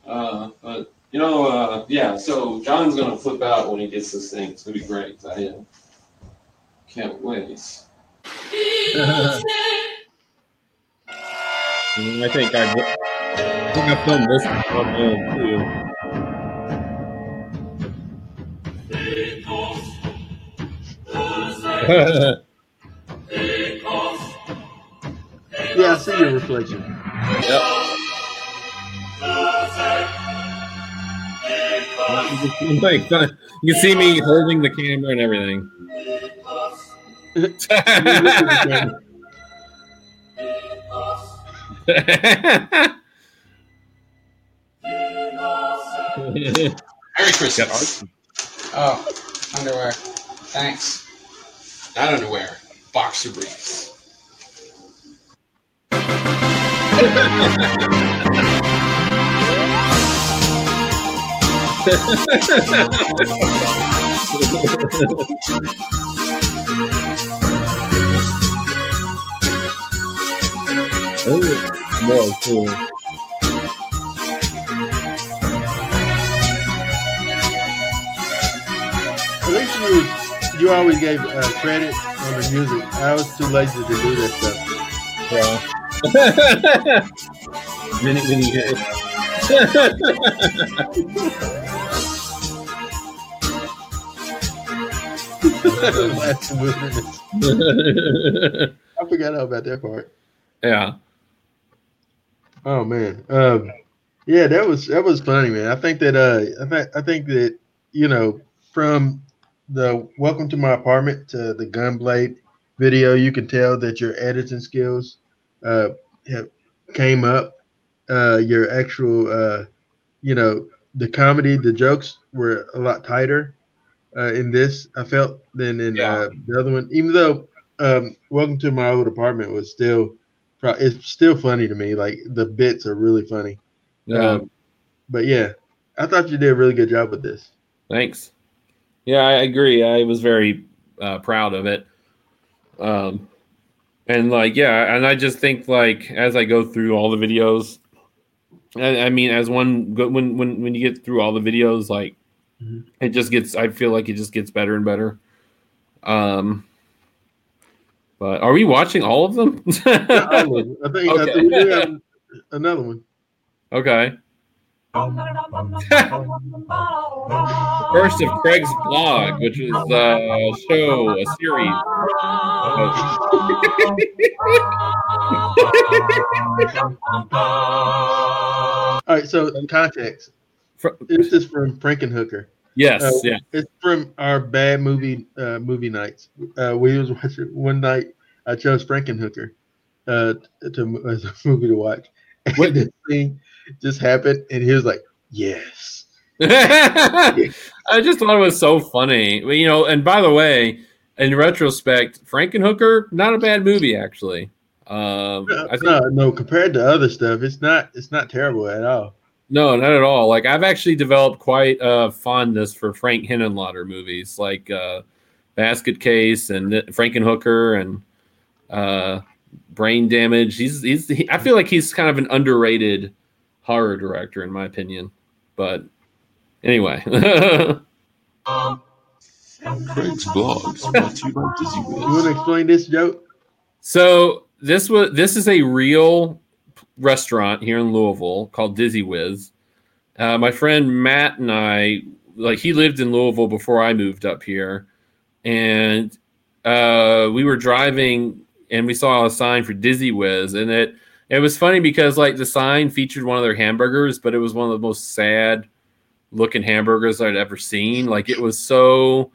Speaker 5: Uh, but you know, uh, yeah. So John's gonna flip out when he gets this thing. It's gonna be great. I uh, can't wait.
Speaker 2: Mm, I think I, I think I filmed this on my own too.
Speaker 1: Yeah, I see your reflection.
Speaker 2: Yep. You can, see, like, you can see me holding the camera and everything.
Speaker 5: Merry Christmas. Oh, underwear. Thanks. Not underwear. Boxer briefs.
Speaker 2: oh, more cool.
Speaker 1: At least you you always gave uh, credit on the music. I was too lazy to do that stuff.
Speaker 2: Bro. Minute you hear
Speaker 1: Last. I forgot all about that part.
Speaker 2: yeah.
Speaker 1: Oh man, um, yeah, that was that was funny, man. I think that uh, I think I think that you know from the welcome to my apartment to the gunblade video, you can tell that your editing skills uh have came up. Uh, your actual uh, you know, the comedy, the jokes were a lot tighter uh, in this. I felt than in
Speaker 2: Yeah.
Speaker 1: uh, the other one, even though um, welcome to my old apartment was still it's still funny to me. Like the bits are really funny.
Speaker 2: Yeah.
Speaker 1: Um, but yeah, I thought you did a really good job with this.
Speaker 2: Thanks. Yeah, I agree. I was very uh, proud of it. Um, and like, yeah, and I just think like as I go through all the videos, I, I mean, as one go- when when when you get through all the videos, like
Speaker 1: Mhm.
Speaker 2: it just gets. I feel like it just gets better and better. Um, but are we watching all of them?
Speaker 1: Not all of them. I think, I think we have another one.
Speaker 2: okay. First of Craig's vlog, which is a show, a series.
Speaker 1: All right, so in
Speaker 2: context.
Speaker 1: This is from Frankenhooker.
Speaker 2: Yes,
Speaker 1: Uh,
Speaker 2: yeah.
Speaker 1: It's from our bad movie uh, movie nights. Uh, we was watching one night. I chose Frankenhooker uh, to as a movie to watch. And
Speaker 2: What-
Speaker 1: this thing just happened, and he was like, "Yes."
Speaker 2: I just thought it was so funny. Well, You know, and by the way, in retrospect, Frankenhooker, not a bad movie actually. Um,
Speaker 1: No,
Speaker 2: I think
Speaker 1: no, no, compared to other stuff, it's not it's not terrible at all.
Speaker 2: No, not at all. Like I've actually developed quite a fondness for Frank Henenlotter movies, like uh, Basket Case and Frankenhooker and uh, Brain Damage. He's he's. He, I feel like he's kind of an underrated horror director, in my opinion. But anyway,
Speaker 6: Craig's vlogs brought to you by Dizzy
Speaker 1: You want to explain this joke?
Speaker 2: so this was this is a real restaurant here in Louisville called Dizzy Wiz. Uh, my friend Matt and I, like, he lived in Louisville before I moved up here, and uh, we were driving and we saw a sign for Dizzy Wiz, and it it was funny because like the sign featured one of their hamburgers, but it was one of the most sad looking hamburgers I'd ever seen. Like it was so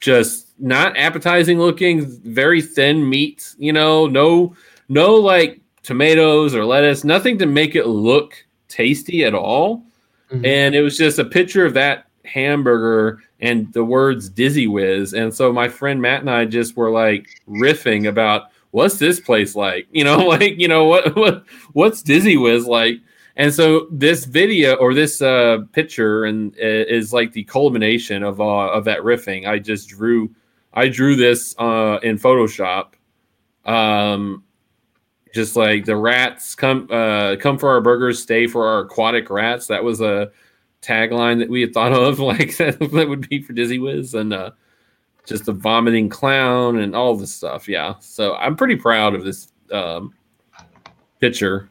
Speaker 2: just not appetizing looking, very thin meat, you know, no no like tomatoes or lettuce, nothing to make it look tasty at all.
Speaker 1: Mhm.
Speaker 2: And it was just a picture of that hamburger and the words Dizzy Whiz. And so my friend Matt and I just were like riffing about what's this place like? You know, like, you know, what what what's Dizzy Whiz like? And so this video or this uh, picture and uh, is like the culmination of uh, of that riffing. I just drew I drew this uh, in Photoshop. Um, just like the rats come uh, come for our burgers, stay for our aquatic rats. That was a tagline that we had thought of, like that, that would be for Dizzy Wiz, and uh, just the vomiting clown and all this stuff. Yeah, so I'm pretty proud of this um, picture.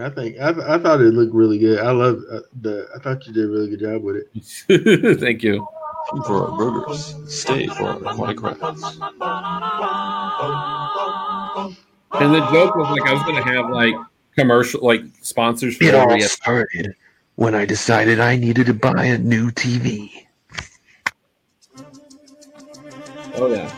Speaker 1: I think I, I thought it looked really good. I love uh, the. I thought you did a really good job with it.
Speaker 2: Thank you.
Speaker 6: Come for our burgers. Stay for our aquatic rats.
Speaker 2: And the joke was like I was gonna have like commercial like sponsors for
Speaker 7: It all
Speaker 2: every
Speaker 7: started when I decided I needed to buy a new TV.
Speaker 2: Oh yeah.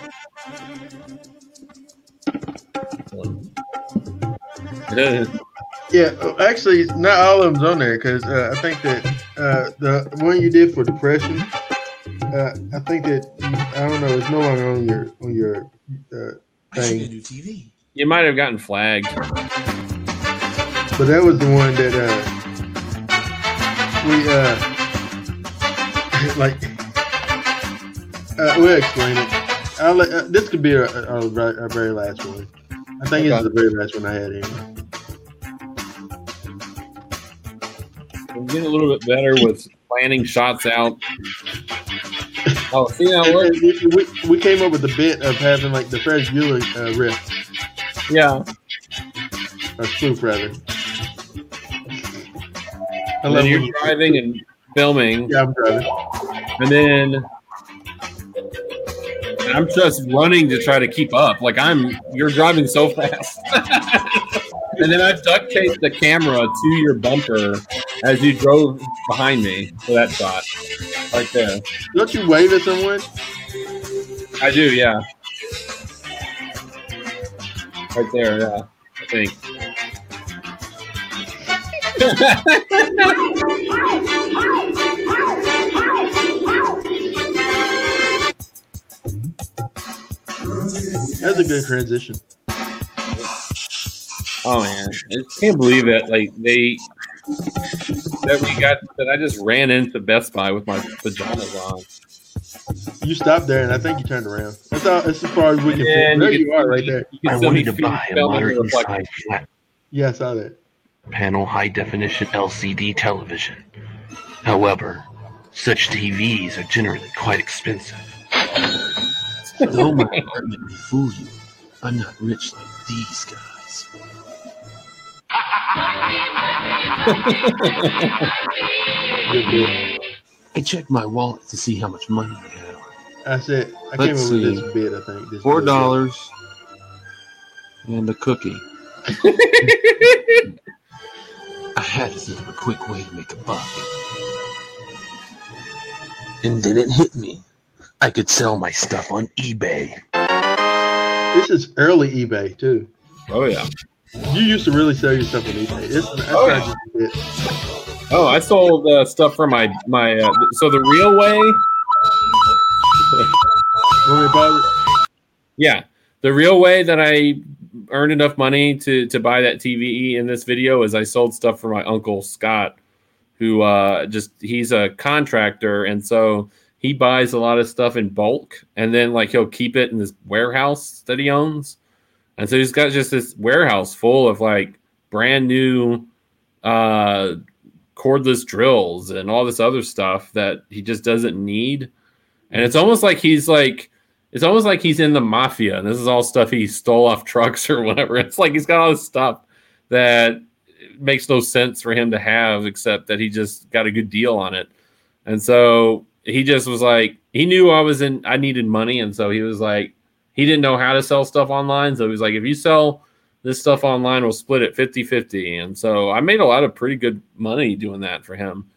Speaker 1: Yeah, actually, not all of them's on there because uh, I think that uh, the one you did for depression, uh, I think that I don't know, it's no longer on your on your uh, thing,
Speaker 6: new TV.
Speaker 2: You might have gotten flagged.
Speaker 1: but that was the one that uh, we uh, like. Uh, we'll explain it. I'll let, uh, this could be our, our, our very last one. I think it's
Speaker 2: Okay.
Speaker 1: the very last one I had anyway.
Speaker 2: I'm getting a little bit better with planning shots out. Oh, see now look.
Speaker 1: we, we came up with the bit of having like the Ferris Bueller uh, riff
Speaker 2: Yeah.
Speaker 1: or spoof rather. I
Speaker 2: And
Speaker 1: love
Speaker 2: then you're
Speaker 1: you-
Speaker 2: driving and filming,
Speaker 1: Yeah, I'm driving.
Speaker 2: and then and I'm just running to try to keep up. Like I'm, you're driving so fast. and then I duct taped the camera to your bumper as you drove behind me for that shot, right there.
Speaker 1: Don't you wave at someone?
Speaker 2: I do, yeah. Right there, yeah. I think.
Speaker 1: That's a good transition.
Speaker 2: Oh man, I can't believe it. Like they that we got that I just ran into Best Buy with my pajamas on.
Speaker 1: You stopped there, and I think you turned around. That's all. That's as far as we can.
Speaker 2: And
Speaker 1: there
Speaker 2: you
Speaker 1: you are, right there.
Speaker 7: I
Speaker 2: still
Speaker 7: wanted to buy a
Speaker 2: filming the
Speaker 7: moderately
Speaker 2: reflection.
Speaker 7: sized flat
Speaker 1: Yeah, I saw that.
Speaker 7: panel high definition LCD television. However, such TVs are generally quite expensive.
Speaker 6: Though my apartment may fool you, I'm not rich like these guys. I checked my wallet to see how much money I had.
Speaker 1: I said I came
Speaker 6: Let's
Speaker 1: up with
Speaker 6: see.
Speaker 1: this bit. I think this
Speaker 6: Four dollars and a cookie. I had to think of a quick way to make a buck. And then it hit me.
Speaker 7: I could sell my stuff on eBay.
Speaker 1: This is early eBay too.
Speaker 2: Oh yeah.
Speaker 1: You used to really sell your stuff on eBay. It's, that's
Speaker 2: Oh, yeah.
Speaker 1: just.
Speaker 2: Oh, I sold uh, stuff for my my. Uh, so the real way,
Speaker 1: To pause it?
Speaker 2: yeah, the real way that I earned enough money to to buy that TV in this video is I sold stuff for my uncle Scott, who uh, just he's a contractor, and so he buys a lot of stuff in bulk, and then like he'll keep it in this warehouse that he owns, and so he's got just this warehouse full of like brand new uh cordless drills and all this other stuff that he just doesn't need. And it's almost like he's like it's almost like he's in the mafia and this is all stuff he stole off trucks or whatever. It's like he's got all this stuff that makes no sense for him to have except that he just got a good deal on it. And so he just was like he knew I was in I needed money and so he was like he didn't know how to sell stuff online so he was like if you sell this stuff online will split it 50-50 and so i made a lot of pretty good money doing that for him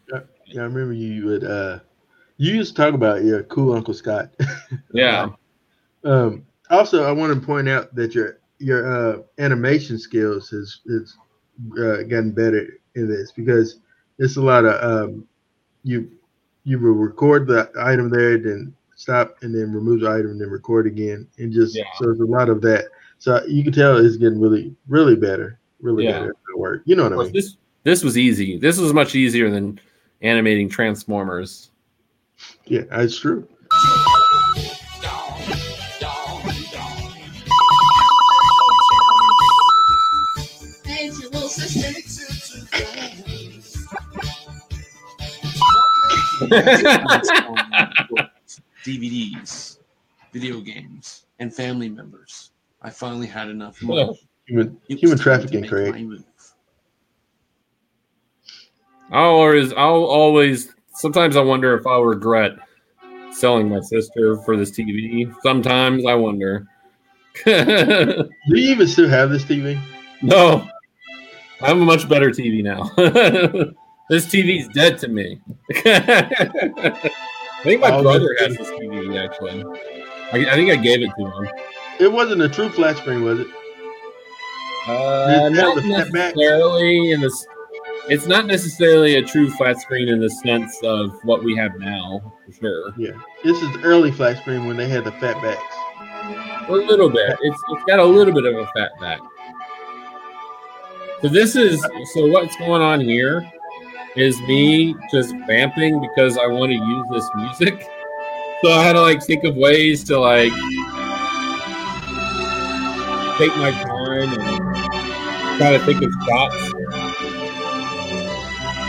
Speaker 1: Yeah, I remember you would uh you used to talk about your cool Uncle Scott.
Speaker 2: yeah
Speaker 1: Um also I want to point out that your your uh animation skills has has uh, gotten better in this because it's a lot of um you you will record the item there, then stop and then remove the item and then record again and just
Speaker 2: Yeah.
Speaker 1: so there's a lot of that. So you can tell it's getting really, really better. Really
Speaker 2: Yeah.
Speaker 1: better at work. You know what I mean?
Speaker 2: this this was easy this was much easier than animating transformers
Speaker 1: Yeah, it's true.
Speaker 4: Hey, it's your little sister.
Speaker 6: DVDs, video games, and family members. I finally had enough money.
Speaker 1: Human human trafficking,
Speaker 6: make
Speaker 1: Craig.
Speaker 6: my move.
Speaker 2: I'll always I'll always sometimes I wonder if I'll regret selling my sister for this TV. Sometimes I wonder.
Speaker 1: Do you even still have this TV?
Speaker 2: no. I have a much better TV now. this TV's dead to me. I think my
Speaker 1: Oh,
Speaker 2: brother has this TV actually. I, I think I gave it to him.
Speaker 1: It wasn't a true flat screen, was it?
Speaker 2: Uh, not
Speaker 1: have the fat back?
Speaker 2: necessarily in this. It's not necessarily a true flat screen in the sense of what we have now, for sure.
Speaker 1: Yeah. This is early flat screen when they had the fat backs.
Speaker 2: A little bit. It's it's got a little bit of a fat back. So this is so what's going on here is me just vamping because I want to use this music. So I had to like think of ways to like take my time and try to think of shots.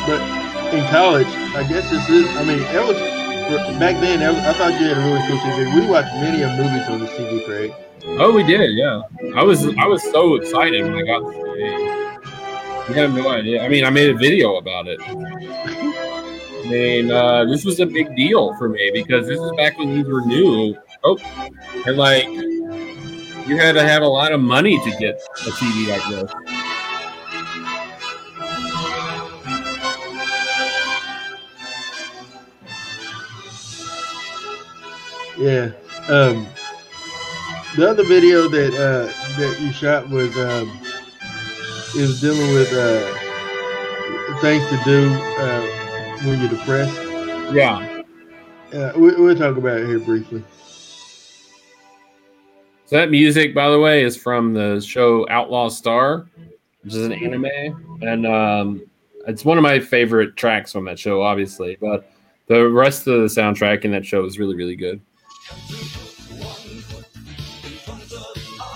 Speaker 1: But in college, I guess this is. I mean, it was back then. Was, I thought you had a really cool TV. We watched many of movies on the TV, Craig.
Speaker 2: Oh, we did, yeah. I was I was so excited when I got this game. You have no idea. I mean, I made a video about it. I mean, uh, this was a big deal for me because this is back when these were new. Oh, and like you had to have a lot of money to get a TV like this.
Speaker 1: Yeah. Um, the other video that uh, that you shot was um, it was dealing with uh, things to do uh, when you're depressed.
Speaker 2: Yeah.
Speaker 1: Uh, we, we'll talk about it here briefly.
Speaker 2: So that music, by the way, is from the show Outlaw Star, which is an anime, and um, it's one of my favorite tracks from that show, obviously. But the rest of the soundtrack in that show is really, really good.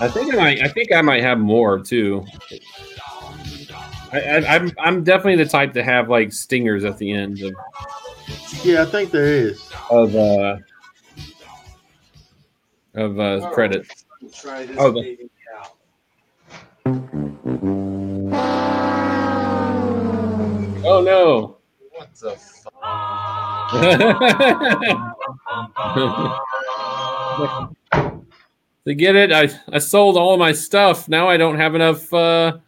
Speaker 2: I think I might. I think I might have more too. I, I, I'm I'm definitely the type to have like stingers at the end of
Speaker 1: Yeah, I think there is.
Speaker 2: of uh of uh credits.
Speaker 6: Try this
Speaker 2: Oh, the-
Speaker 6: out.
Speaker 2: Oh no.
Speaker 6: What the fuck?
Speaker 2: to get it, I, I sold all my stuff. Now I don't have enough uh,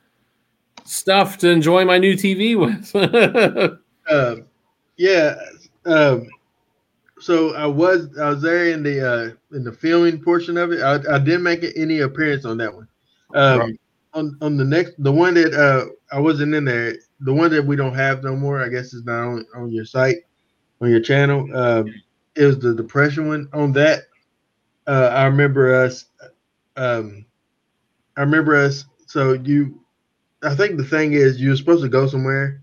Speaker 2: stuff to enjoy my new TV with.
Speaker 1: Um, yeah. Um, so I was I was there in the uh, in the filming portion of it. I, I didn't make any appearance on that one. Um,
Speaker 2: Right.
Speaker 1: On on the next, the one that uh, I wasn't in there, the one that we don't have no more. I guess is not on, on your site, on your channel. Um, it was the depression one. On that, uh, I remember us. Um, I remember us. So you, I think the thing is, you were supposed to go somewhere,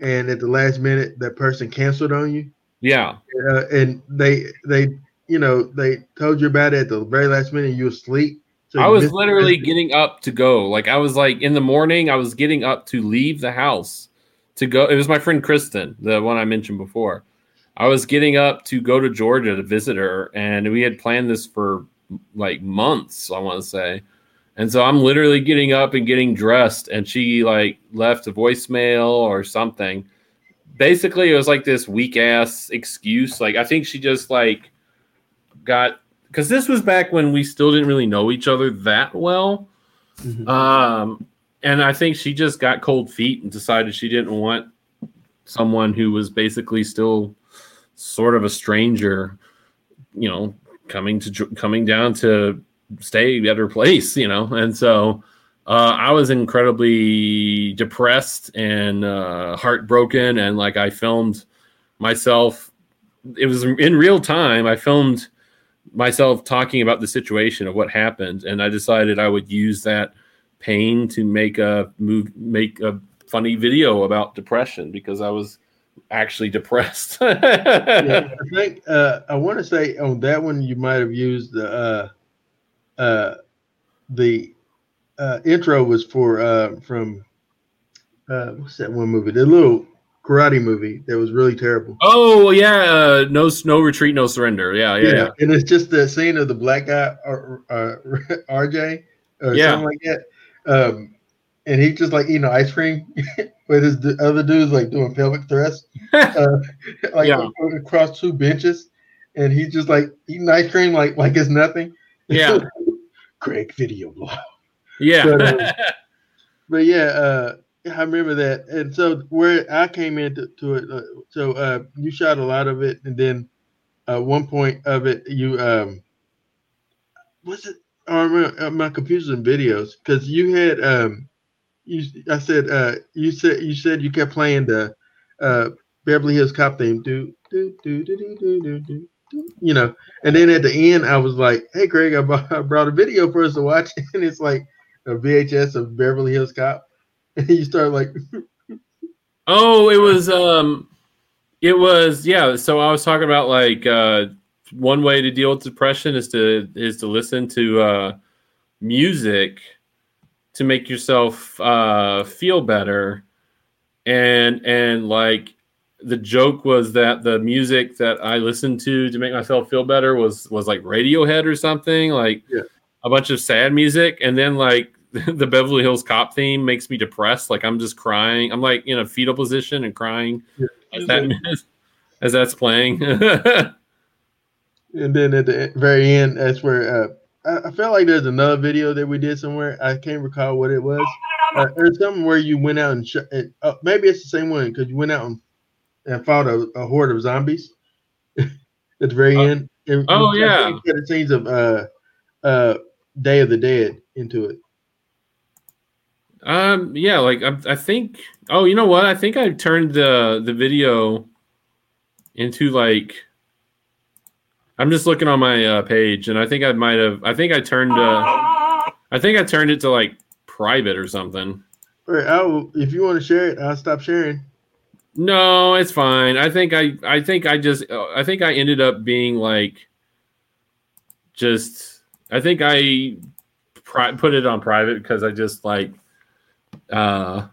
Speaker 1: and at the last minute, that person canceled on you,
Speaker 2: Yeah.
Speaker 1: uh, and they they you know they told you about it at the very last minute. You were asleep. So
Speaker 2: I was literally getting up to go. Like I was like in the morning, I was getting up to leave the house to go. It was my friend Kristen, the one I mentioned before. I was getting up to go to Georgia to visit her, and we had planned this for like months, I want to say. And so I'm literally getting up and getting dressed, and she like left a voicemail or something. Basically, it was like this weak ass excuse. Like I think she just like got because this was back when we still didn't really know each other that well.
Speaker 1: Mhm.
Speaker 2: Um, and I think she just got cold feet and decided she didn't want someone who was basically still sort of a stranger, you know, coming to coming down to stay at her place, you know. And so uh, I was incredibly depressed and uh, heartbroken, and like I filmed myself. It was in real time. I filmed myself talking about the situation of what happened, and I decided I would use that pain to make a move, make a funny video about depression because I was actually depressed.
Speaker 1: yeah, I think uh, I want to say on that one you might have used the uh, uh, the uh, intro was for uh, from uh, what's that one movie? The little karate movie that was really terrible.
Speaker 2: oh yeah, uh, no, no retreat, no surrender. Yeah, yeah, yeah.
Speaker 1: and it's just the scene of the black guy R- uh, RJ or
Speaker 2: Yeah.
Speaker 1: something like that. Um, and he's just like eating ice cream with his d- other dudes like doing pelvic thrusts, uh, like
Speaker 2: Yeah.
Speaker 1: across two benches, and he's just like eating ice cream like like it's nothing.
Speaker 2: Yeah.
Speaker 1: Craig video blog.
Speaker 2: yeah.
Speaker 1: But, uh, But yeah, uh, I remember that. And so where I came into to it, uh, so uh, you shot a lot of it, and then uh, one point of it, you um, was it? I remember my confusing videos because you had um, you I said uh, you said you said you kept playing the uh, Beverly Hills Cop theme, do do do do do do do do. You know, and then at the end, I was like, "Hey, Greg, I brought, I brought a video for us to watch," and it's like a VHS of Beverly Hills Cop, and you start like,
Speaker 2: Oh, it was um it was yeah, so I was talking about like uh one way to deal with depression is to is to listen to uh music to make yourself uh feel better. And and like the joke was that the music that I listened to to make myself feel better was was like Radiohead or something, like
Speaker 1: Yeah.
Speaker 2: a bunch of sad music and then like the Beverly Hills Cop theme makes me depressed. Like I'm just crying. I'm like in a fetal position and crying as, that, as that's playing.
Speaker 1: and then at the very end, that's where uh, I, I felt like there's another video that we did somewhere. I can't recall what it was. Uh, there's something where you went out and sh- it, uh, maybe it's the same one because you went out and, and fought a, a horde of zombies at the very
Speaker 2: Oh.
Speaker 1: end. And,
Speaker 2: Oh,
Speaker 1: and
Speaker 2: yeah.
Speaker 1: the scenes of uh, uh, Day of the Dead into it.
Speaker 2: um, yeah, like I, I think. Oh, you know what? I think I turned the the video into like. I'm just looking on my uh, page, and I think I might have. I think I turned. Uh, I think I turned it to like private or something.
Speaker 1: All right, I will, if you want to share it, I'll stop sharing.
Speaker 2: No, it's fine. I think I I think I just I think I ended up being like just I think I pri- put it on private because I just like uh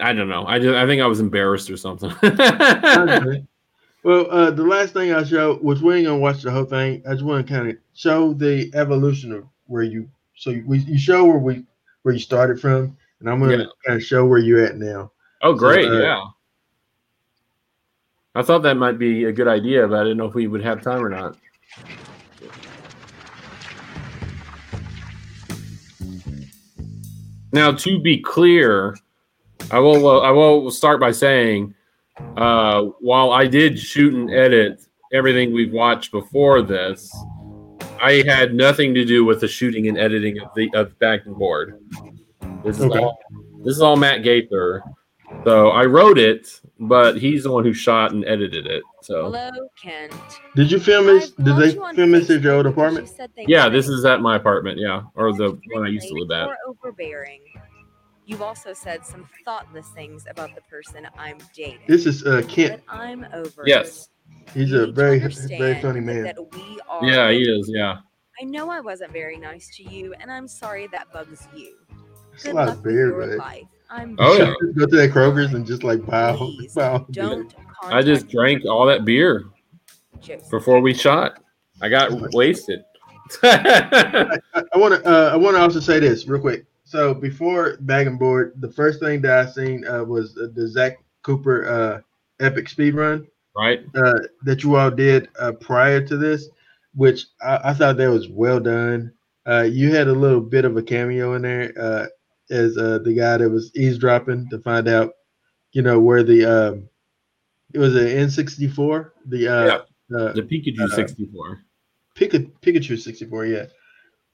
Speaker 2: I don't know. I just I think I was embarrassed or something.
Speaker 1: Okay. Well, uh, the last thing I show, which we ain't gonna watch the whole thing, I just want to kind of show the evolution of where you. So we you show where we where you started from, and I'm gonna
Speaker 2: Yeah.
Speaker 1: kind of show where you're at now.
Speaker 2: oh great,
Speaker 1: uh,
Speaker 2: yeah. I thought that might be a good idea, but I didn't know if we would have time or not. Now, to be clear, I will I will start by saying, uh, while I did shoot and edit everything we've watched before this, I had nothing to do with the shooting and editing of the of Bagged and Board. This is
Speaker 1: Okay.
Speaker 2: all this is all Matt Gaither. So I wrote it, but he's the one who shot and edited it. So
Speaker 8: Hello, Kent.
Speaker 1: Did you film this? Did they film this at your old
Speaker 8: because you
Speaker 1: apartment?
Speaker 2: yeah, this is at my apartment. Yeah, or the one I used to live at.
Speaker 8: Overbearing. You've also said some thoughtless things about the person I'm dating.
Speaker 1: This is uh, Kent.
Speaker 8: but I'm over.
Speaker 2: Yes.
Speaker 8: it.
Speaker 1: He's a very, very funny man.
Speaker 8: That we are.
Speaker 2: Yeah, he is. Yeah.
Speaker 8: I know I wasn't very nice to you, and I'm sorry that bugs you.
Speaker 1: It's a
Speaker 8: Good
Speaker 1: lot
Speaker 8: luck
Speaker 1: of
Speaker 8: with
Speaker 1: beer,
Speaker 8: your life. I'm
Speaker 2: Oh, yeah.
Speaker 1: Go to that Kroger's and just like bow,
Speaker 8: Please
Speaker 1: bow.
Speaker 8: don't
Speaker 2: I just drank all that beer
Speaker 8: Joseph.
Speaker 2: before we shot. I got wasted.
Speaker 1: I want to. Uh, I want to also say this real quick. So before Bag and Board, the first thing that I seen uh, was uh, the Zach Cooper uh, epic speed run
Speaker 2: right?
Speaker 1: uh, that you all did uh, prior to this, which I, I thought that was well done. Uh, you had a little bit of a cameo in there uh, as uh, the guy that was eavesdropping to find out, you know, where the um, it was an N64, the uh, uh,
Speaker 2: The Pikachu 64.
Speaker 1: Pika, Pikachu 64, yeah.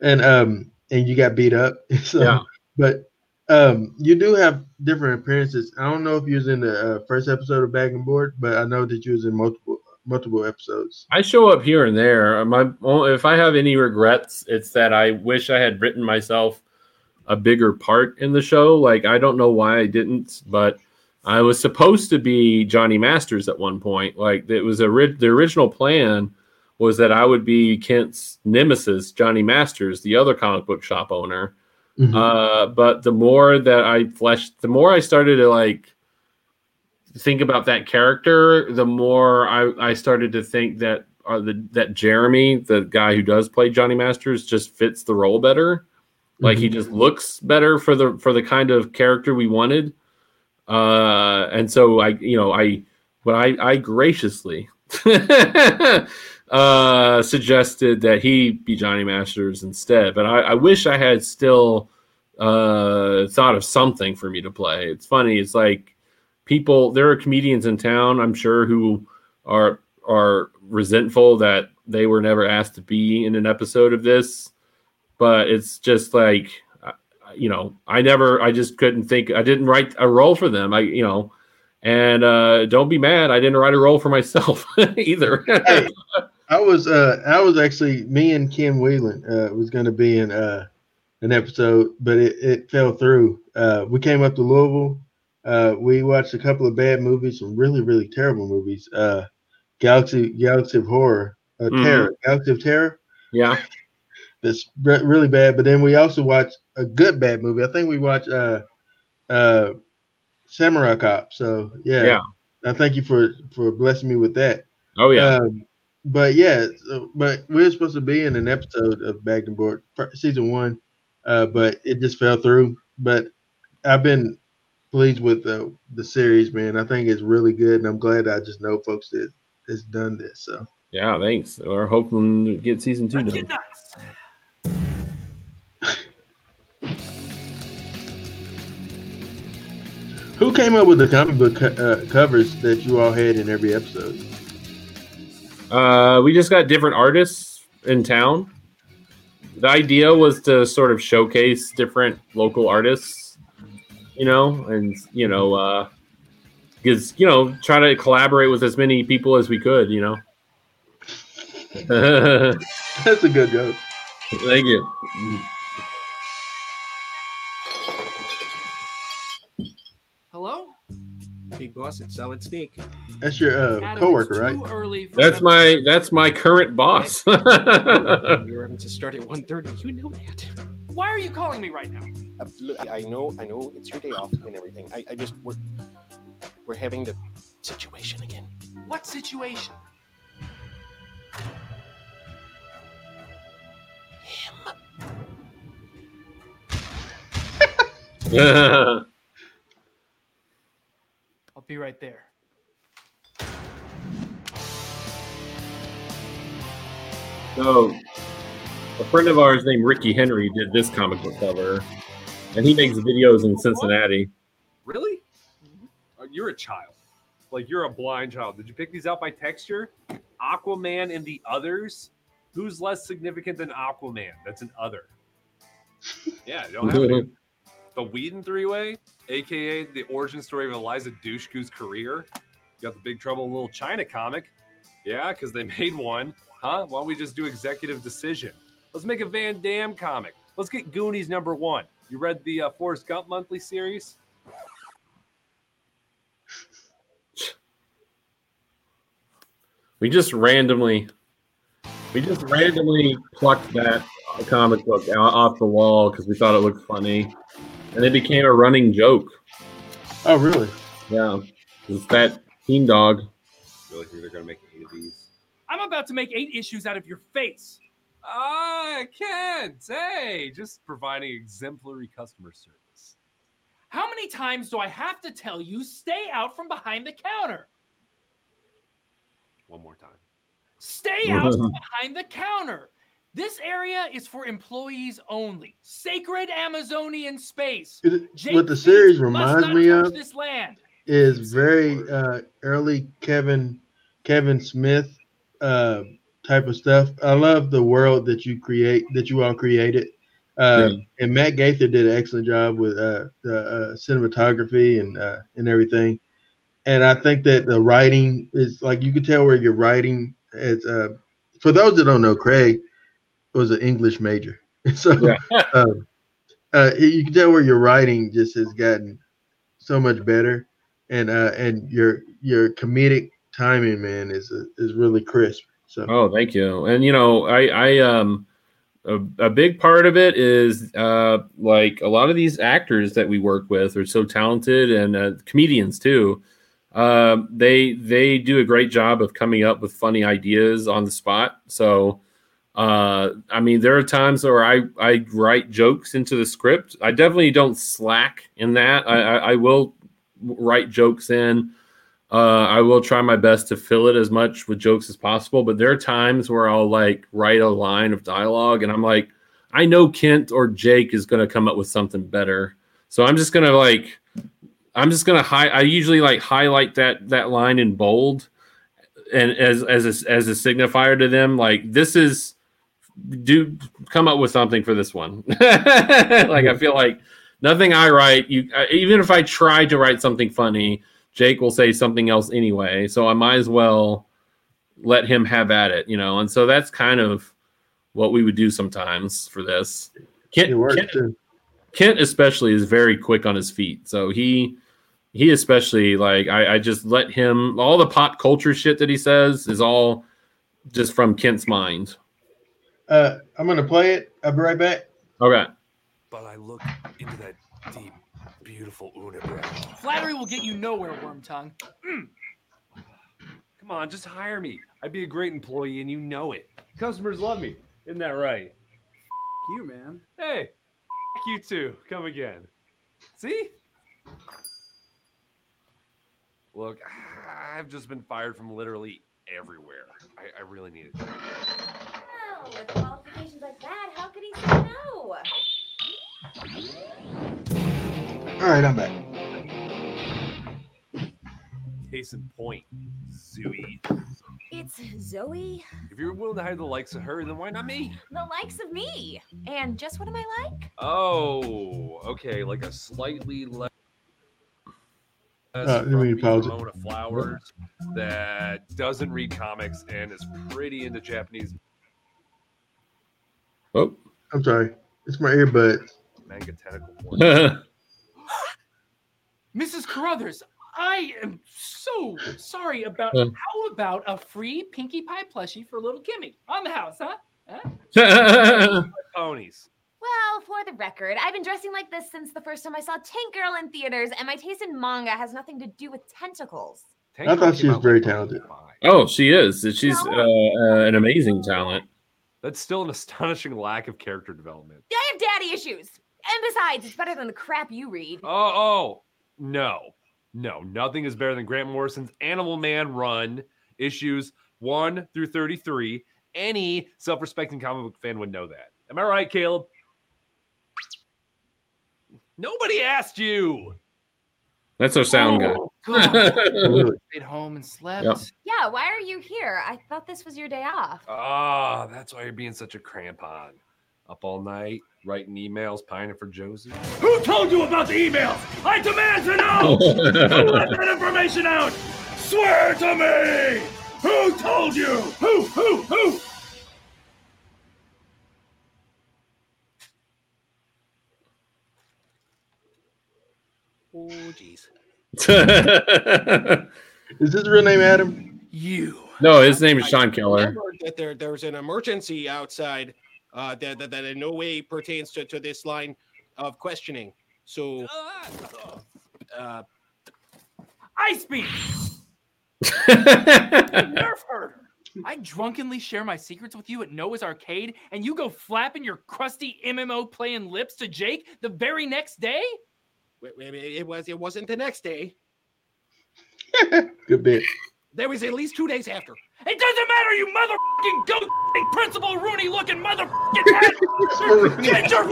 Speaker 1: And um and you got beat up. So
Speaker 2: Yeah.
Speaker 1: but um you do have different appearances. I don't know if you was in the uh, first episode of Bag and Board, but I know that you was in multiple multiple episodes.
Speaker 2: I show up here and there. My if I have any regrets, it's that I wish I had written myself a bigger part in the show. Like I don't know why I didn't, but I was supposed to be Johnny Masters at one point. Like it was a ri- the original plan was that I would be Kent's nemesis, Johnny Masters, the other comic book shop owner.
Speaker 1: Mhm.
Speaker 2: Uh, but the more that I fleshed, the more I started to like think about that character, the more I, I started to think that uh, the, that Jeremy, the guy who does play Johnny Masters, just fits the role better. Like he just looks better for the for the kind of character we wanted. Uh, and so I, you know, I, but I, I graciously uh, suggested that he be Johnny Masters instead. But I, I wish I had still uh, thought of something for me to play. It's funny. It's like people. There are comedians in town. I'm sure who are are resentful that they were never asked to be in an episode of this. But it's just like you know, I never. I just couldn't think. I didn't write a role for them. I you know. And uh, don't be mad. I didn't write a role for myself either.
Speaker 1: I was uh I was actually me and Kim Whelan uh was gonna be in uh an episode, but it, it fell through. Uh we came up to Louisville. Uh we watched a couple of bad movies, some really, really terrible movies. Uh Galaxy Galaxy of Horror, uh
Speaker 2: Mhm.
Speaker 1: Terror, Galaxy of Terror.
Speaker 2: yeah.
Speaker 1: That's re- really bad. But then we also watched a good bad movie. I think we watched uh uh Samurai Cop. So yeah.
Speaker 2: Yeah.
Speaker 1: I thank you for for blessing me with that.
Speaker 2: Oh yeah.
Speaker 1: Um, but yeah, so, but we were supposed to be in an episode of Bagged and Board season one, uh, but it just fell through. But I've been pleased with the the series, man. I think it's really good, and I'm glad I just know folks that has done this. So
Speaker 2: Yeah, thanks. We're hoping to get season two done.
Speaker 1: who came up with the comic book co- uh, covers that you all had in every episode?
Speaker 2: Uh, we just got different artists in town. The idea was to sort of showcase different local artists, you know, and you know, uh, because you know, try to collaborate with as many people as we could, you know.
Speaker 1: That's a good joke.
Speaker 2: Thank you.
Speaker 9: Big boss, it's Solid Snake.
Speaker 1: That's your uh,
Speaker 9: Adam,
Speaker 1: coworker, right?
Speaker 9: early
Speaker 2: That's
Speaker 9: them-
Speaker 2: my that's my current boss.
Speaker 9: We were having to start at 1.30. You know that.
Speaker 10: Why are you calling me right now?
Speaker 11: Absolutely. I know, I know it's your day off and everything. I, I just we're we're having the situation again.
Speaker 10: What situation? I'll be right there.
Speaker 2: So, a friend of ours named Ricky Henry did this comic book cover, and he makes videos in Cincinnati.
Speaker 12: Really? Uh, You're a child. Like you're a blind child. Did you pick these out by texture? Aquaman and the others. Who's less significant than Aquaman? That's an other. Yeah, you don't have any. The Whedon three way, aka the origin story of Eliza Dushku's career. You got the Big Trouble in Little China comic. Yeah, because they made one. Huh? Why don't we just do executive decision? Let's make a Van Damme comic. Let's get Goonies number one. You read the uh, Forrest Gump monthly series?
Speaker 2: We just randomly, we just randomly plucked that comic book off the wall because we thought it looked funny, and it became a running joke.
Speaker 1: Oh, really?
Speaker 2: Yeah, it's that Teen Dog.
Speaker 12: Really think they're gonna make eight of these?
Speaker 10: I'm about to make eight issues out of your face.
Speaker 12: I can't. Hey, just providing exemplary customer service.
Speaker 10: How many times do I have to tell you stay out from behind the counter?
Speaker 12: One more time.
Speaker 10: Stay out from behind the counter. This area is for employees only. Sacred Amazonian space.
Speaker 1: It- what the series reminds me of
Speaker 10: this land.
Speaker 1: is very uh, early Kevin Kevin Smith uh, type of stuff. I love the world that you create that you all created. Uh, And Matt Gaither did an excellent job with uh, the uh, cinematography and uh, and everything. And I think that the writing is like you can tell where you're writing. As uh, for those that don't know, Craig was an English major, so um, uh, you can tell where your writing just has gotten so much better, and uh, and your your comedic timing, man, is is really crisp. So
Speaker 2: Oh, thank you. And you know, I, I, um, a, a big part of it is uh, like a lot of these actors that we work with are so talented, and uh, comedians too. Uh, they they do a great job of coming up with funny ideas on the spot. So, uh, I mean, there are times where I I write jokes into the script. I definitely don't slack in that. I I, I will write jokes in. Uh, I will try my best to fill it as much with jokes as possible, but there are times where I'll like write a line of dialogue and I'm like, I know Kent or Jake is going to come up with something better. So I'm just going to like, I'm just going to hi- I usually like highlight that, that line in bold and as, as a, as a signifier to them, like this is do come up with something for this one. like, I feel like nothing I write, you, uh, even if I try to write something funny, Jake will say something else anyway. So I might as well let him have at it, you know. And so that's kind of what we would do sometimes for this. Kent, Kent. Kent especially is very quick on his feet. So he he especially like I, I just let him all the pop culture shit that he says is all just from Kent's mind.
Speaker 1: Uh, I'm gonna play it. I'll be right back.
Speaker 2: Okay.
Speaker 12: But I look into that deep, beautiful unibrow.
Speaker 10: Flattery will get you nowhere, worm tongue.
Speaker 12: Come on, just hire me. I'd be a great employee, and you know it. Customers love me. Isn't that right?
Speaker 9: You, man.
Speaker 12: Hey, f- you too. Come again. See? Look, I've just been fired from literally everywhere. I, I really need it.
Speaker 13: Well, with qualifications like that, how could he say no?
Speaker 1: All right, I'm back.
Speaker 12: Case in point, Zoe.
Speaker 13: It's Zoe,
Speaker 12: If you're willing to hire the likes of her, then why not me?
Speaker 13: the likes of me. And just what am I like?
Speaker 12: Oh, okay, like a slightly less.
Speaker 1: Uh, let me
Speaker 12: frumpy
Speaker 1: pause it.
Speaker 12: Ramona Flowers that doesn't read comics and is pretty into Japanese
Speaker 2: Oh,
Speaker 1: I'm sorry. It's my earbud.
Speaker 12: manga tentacle.
Speaker 10: Mrs. Carruthers, I am so sorry about.
Speaker 2: Uh.
Speaker 10: How about a free Pinkie Pie plushie for little Kimmy on the house, huh? Huh?
Speaker 12: Ponies.
Speaker 13: Well, for the record, I've been dressing like this since the first time I saw Tank Girl in theaters, and my taste in manga has nothing to do with tentacles.
Speaker 1: I thought she was very talented.
Speaker 2: oh, she is. She's uh, uh, an amazing talent.
Speaker 12: That's still an astonishing lack of character development.
Speaker 13: I have daddy issues. And besides, it's better than the crap you read.
Speaker 12: Oh, oh, no, no, nothing is better than Grant Morrison's Animal Man run issues one through 33. Any self respecting comic book fan would know that. Am I right, Caleb? Nobody asked you.
Speaker 2: That's our sound guy.
Speaker 10: Oh, God.
Speaker 1: Really?
Speaker 10: Stayed home and slept.
Speaker 2: Yep.
Speaker 13: Yeah, why are you here? I thought this was your day off.
Speaker 12: Ah, that's why you're being such a crampon. Up all night, writing emails, pining for Josie.
Speaker 14: Who told you about the emails? I demand to know! Who let that information out? Swear to me! Who told you? Who? Who? Who?
Speaker 11: Jeez.
Speaker 1: Is his real name Adam?
Speaker 9: You.
Speaker 2: no, his name is Sean Keller.
Speaker 11: That there there's an emergency outside uh, that, that that in no way pertains to, to this line of questioning. So, uh,
Speaker 10: Ice beam. Nerf herder. I drunkenly share my secrets with you at Noah's Arcade, and you go flapping your crusty MMO playing lips to Jake the very next day?
Speaker 11: It, it- it was it wasn't the next day.
Speaker 1: Good bit.
Speaker 11: There was at least two days after.
Speaker 10: It doesn't matter, you motherfucking goat principal Rooney looking motherfucking head. Get your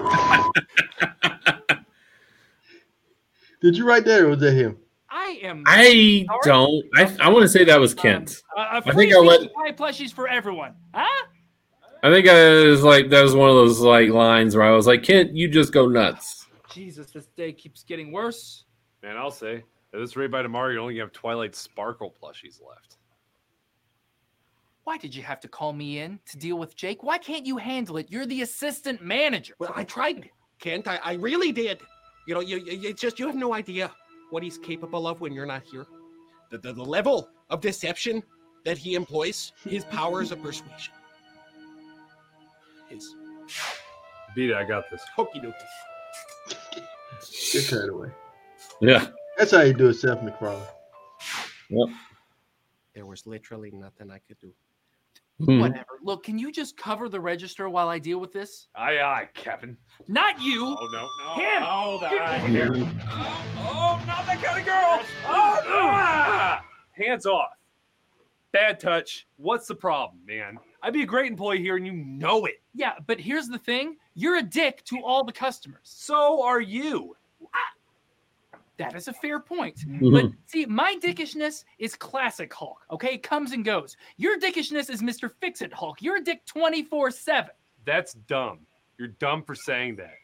Speaker 1: Did you write that or was that him?
Speaker 10: I am.
Speaker 2: I don't. I I want to say that was Kent.
Speaker 10: Uh,
Speaker 2: I think I let.
Speaker 10: High plushies for everyone. Huh?
Speaker 2: I think I was like that was one of those like lines where I was like, Kent, you just go nuts.
Speaker 10: Jesus, this day keeps getting worse.
Speaker 12: Man, I'll say at this rate by tomorrow, you only have Twilight Sparkle plushies left.
Speaker 10: Why did you have to call me in to deal with Jake? Why can't you handle it? You're the assistant manager.
Speaker 11: Well, I tried, Kent. I, I really did. You know, you, you it's just you have no idea what he's capable of when you're not here. The, the, the level of deception that he employs, his powers of persuasion. His
Speaker 12: Beat it, I got this.
Speaker 11: hokey dokey.
Speaker 1: Get that away.
Speaker 2: Yeah.
Speaker 1: That's how you do it, Seth MacFarlane.
Speaker 2: Yep.
Speaker 11: There was literally nothing I could do.
Speaker 2: Hmm.
Speaker 10: Whatever. Look, can you just cover the register while I deal with this?
Speaker 12: Aye, aye, Captain.
Speaker 10: Not you.
Speaker 12: Oh no, no.
Speaker 10: Him.
Speaker 12: Oh,
Speaker 10: Get-
Speaker 12: that here. Oh, not that kind of girl. Oh, ah! Hands off. Bad touch. What's the problem, man? I'd be a great employee here, and you know it.
Speaker 10: Yeah, but here's the thing you're a dick to all the customers.
Speaker 12: So are you.
Speaker 10: That is a fair point.
Speaker 2: Mhm.
Speaker 10: But see, my dickishness is classic Hulk, okay? It comes and goes. Your dickishness is Mr. Fix It Hulk. You're a dick 24 7.
Speaker 12: That's dumb. You're dumb for saying that.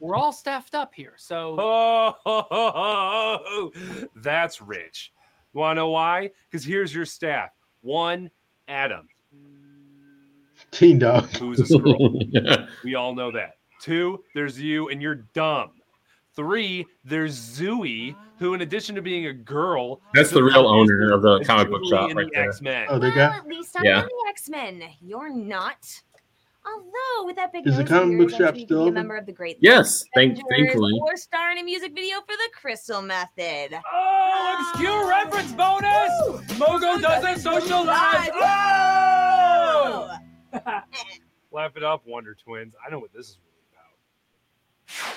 Speaker 10: We're all staffed up here, so.
Speaker 12: Oh, that's rich. You want to know why? Because here's your staff. One, Adam,
Speaker 1: Teen Dog.
Speaker 12: who's a squirrel. we all know that. Two, there's you, and you're dumb. Three, there's Zoe, who, in addition to being a girl,
Speaker 2: That's the real owner of the comic book shop right
Speaker 12: the
Speaker 2: there.
Speaker 12: X-Men.
Speaker 1: Oh, they
Speaker 13: Well,
Speaker 1: got.
Speaker 13: at least I'm
Speaker 2: Yeah.
Speaker 13: in the X-Men. You're not. Although with that big
Speaker 1: Is the
Speaker 13: nose
Speaker 1: comic book shop
Speaker 13: sure you could
Speaker 1: still
Speaker 13: a member of the Great
Speaker 2: Yes, thank-
Speaker 13: Avengers
Speaker 2: thankfully.
Speaker 13: or star in a music video for the Crystal Method.
Speaker 10: Oh, obscure ah! reference bonus! Mogo doesn't socialize!
Speaker 13: Oh!
Speaker 12: Laugh it up, Wonder Twins. I know what this is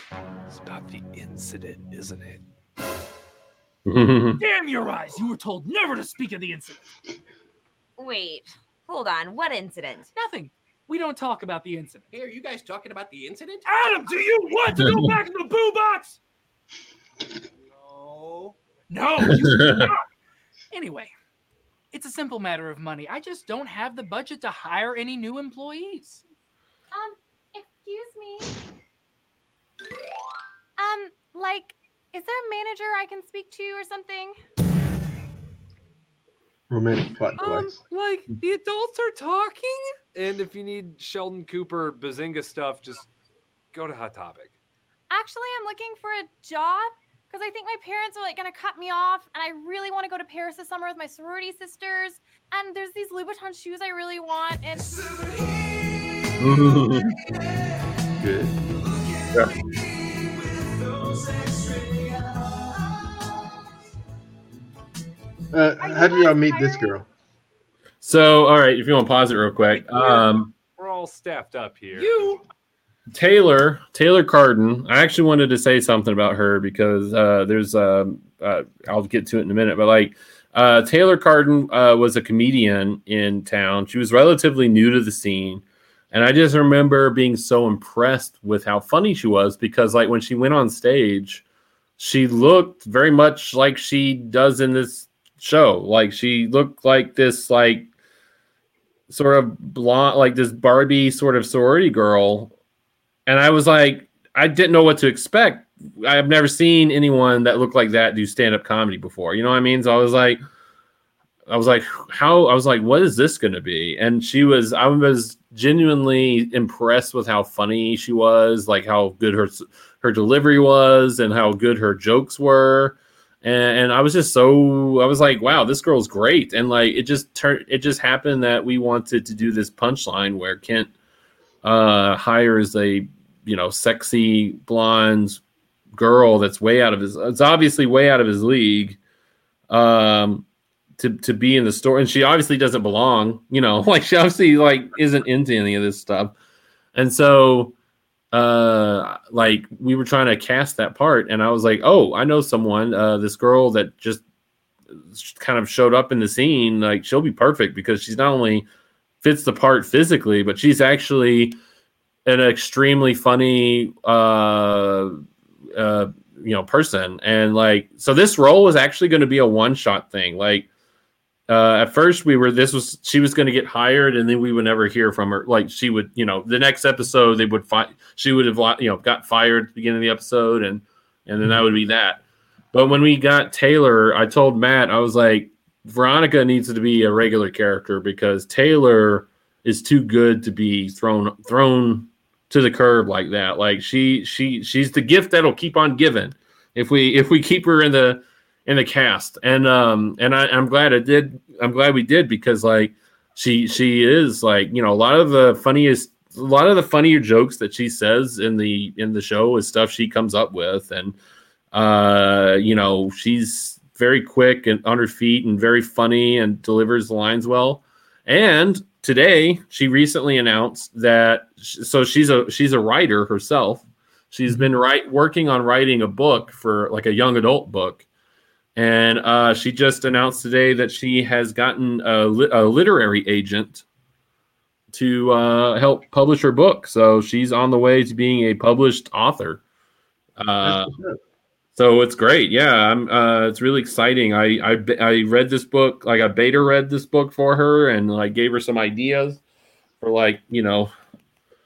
Speaker 12: really about. It's about the incident, isn't it?
Speaker 10: Damn your eyes! You were told never to speak of the incident.
Speaker 13: Wait, hold on. What incident?
Speaker 10: Nothing. We don't talk about the incident.
Speaker 11: Hey, are you guys talking about the incident?
Speaker 10: Adam, do you want to go back in the boo box?
Speaker 11: No.
Speaker 10: No, you do not. Anyway, it's a simple matter of money. I just don't have the budget to hire any new employees.
Speaker 13: Um, excuse me. Um, like, is there a manager I can speak to or something?
Speaker 1: Romantic plot
Speaker 12: Um, like the adults are talking, and if you need Sheldon Cooper Bazinga stuff, just go to Hot Topic.
Speaker 13: Actually, I'm looking for a job because I think my parents are like gonna cut me off, and I really want to go to Paris this summer with my sorority sisters. And there's these Louboutin shoes I really want, and
Speaker 1: Good. Uh, how did y'all meet this girl?
Speaker 2: So, all right, if you want to pause it real quick. Um,
Speaker 12: We're all staffed up here.
Speaker 10: You
Speaker 2: Taylor, Taylor Carden. I actually wanted to say something about her because uh, there's, um, uh, I'll get to it in a minute, but like uh, Taylor Carden uh, was a comedian in town. She was relatively new to the scene. And I just remember being so impressed with how funny she was because, like, when she went on stage, she looked very much like she does in this show. Like, she looked like this, like, sort of blonde, like this Barbie sort of sorority girl. And I was like, I didn't know what to expect. I've never seen anyone that looked like that do stand up comedy before. You know what I mean? So I was like, I was like, how? I was like, what is this going to be? And she was, I was genuinely impressed with how funny she was, like how good her her delivery was, and how good her jokes were. And, and I was just so, I was like, wow, this girl's great. And like, it just turned, it just happened that we wanted to do this punchline where Kent uh, hires a, you know, sexy blonde girl that's way out of his, it's obviously way out of his league. Um, to to be in the store and she obviously doesn't belong you know like she obviously like isn't into any of this stuff and so uh like we were trying to cast that part and i was like oh i know someone uh this girl that just kind of showed up in the scene like she'll be perfect because she's not only fits the part physically but she's actually an extremely funny uh uh you know person. And like so this role was actually going to be a one shot thing. Like uh, at first we were this was she was going to get hired and then we would never hear from her. Like she would you know the next episode they would fight she would have you know got fired at the beginning of the episode and and then that would be that. But when we got taylor i told matt i was like veronica needs to be a regular character because taylor is too good to be thrown thrown to the curb like that. Like she she she's the gift that'll keep on giving. If we if we keep her in the in the cast, and um, and I, I'm glad I did. I'm glad we did because like she she is like you know a lot of the funniest a lot of the funnier jokes that she says in the in the show is stuff she comes up with. And uh you know she's very quick and on her feet and very funny and delivers the lines well. And today she recently announced that so she's a she's a writer herself. She's been right working on writing a book for like a young adult book and uh, she just announced today that she has gotten a, li- a literary agent to uh, help publish her book. So she's on the way to being a published author. Uh, so it's great. Yeah, I'm. Uh, it's really exciting. I, I I read this book. Like I beta read this book for her, and like gave her some ideas for like you know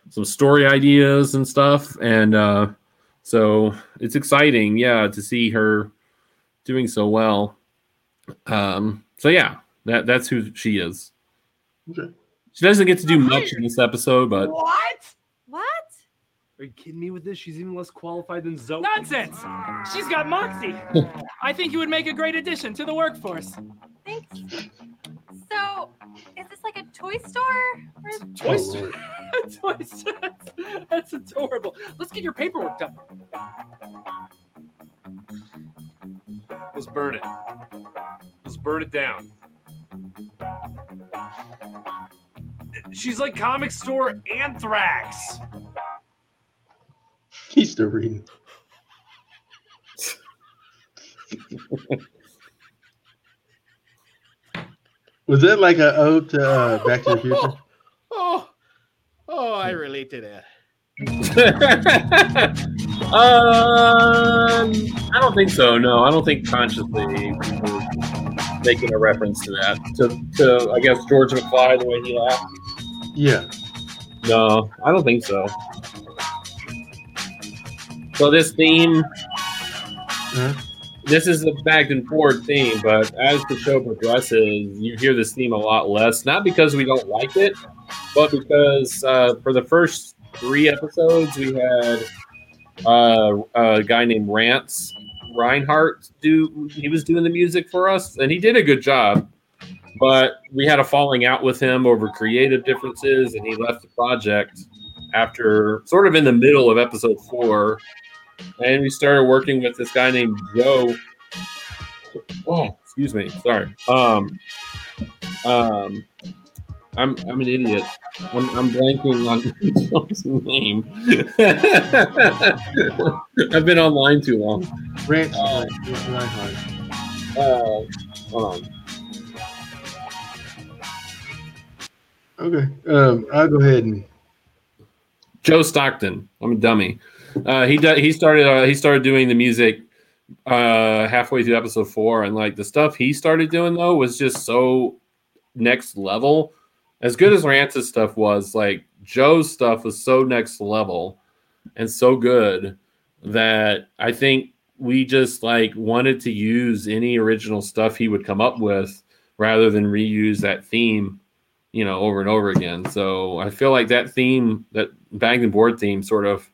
Speaker 2: some story ideas and stuff. And uh, so it's exciting. Yeah, to see her doing so well. Um, so yeah, that that's who she is.
Speaker 1: Okay.
Speaker 2: She doesn't get to do much in this episode, but
Speaker 10: What?
Speaker 13: What?
Speaker 12: Are you kidding me with this? She's even less qualified than Zoe.
Speaker 10: Nonsense! She's got moxie. I think you would make a great addition to the workforce.
Speaker 13: Thanks. So, is this like a toy store? Or...
Speaker 10: Toy store. Toy store. That's adorable. Let's get your paperwork done.
Speaker 12: Let's burn it. Let's burn it down. She's like comic store anthrax.
Speaker 1: He's still reading. Was that like an ode to uh, Back to the Future?
Speaker 11: Oh, oh, I relate to that.
Speaker 2: Um, I don't think so. No, I don't think consciously making a reference to that. To, to I guess George McFly the way he laughed.
Speaker 1: Yeah.
Speaker 2: No, I don't think so. So this theme, this is the back and forward theme, but as the show progresses, you hear this theme a lot less. Not because we don't like it, but because uh, for the first three episodes, we had uh, a guy named Rance Reinhardt do. He was doing the music for us, and he did a good job. But we had a falling out with him over creative differences, and he left the project after sort of in the middle of episode four. And we started working with this guy named Joe. Oh, excuse me. Sorry. Um, um, I'm I'm an idiot. I'm, I'm blanking on his name. I've been online too long.
Speaker 1: Rance
Speaker 2: Uh, uh, hold on.
Speaker 1: Okay. Um, I'll go ahead and
Speaker 2: Joe Stockton. I'm a dummy. Uh, he do, he started uh, he started doing the music uh, halfway through episode four, and like the stuff he started doing though was just so next level. As good as Rance's stuff was, like Joe's stuff was so next level and so good that I think we just like wanted to use any original stuff he would come up with rather than reuse that theme, you know, over and over again. So I feel like that theme, that bag and board theme, sort of,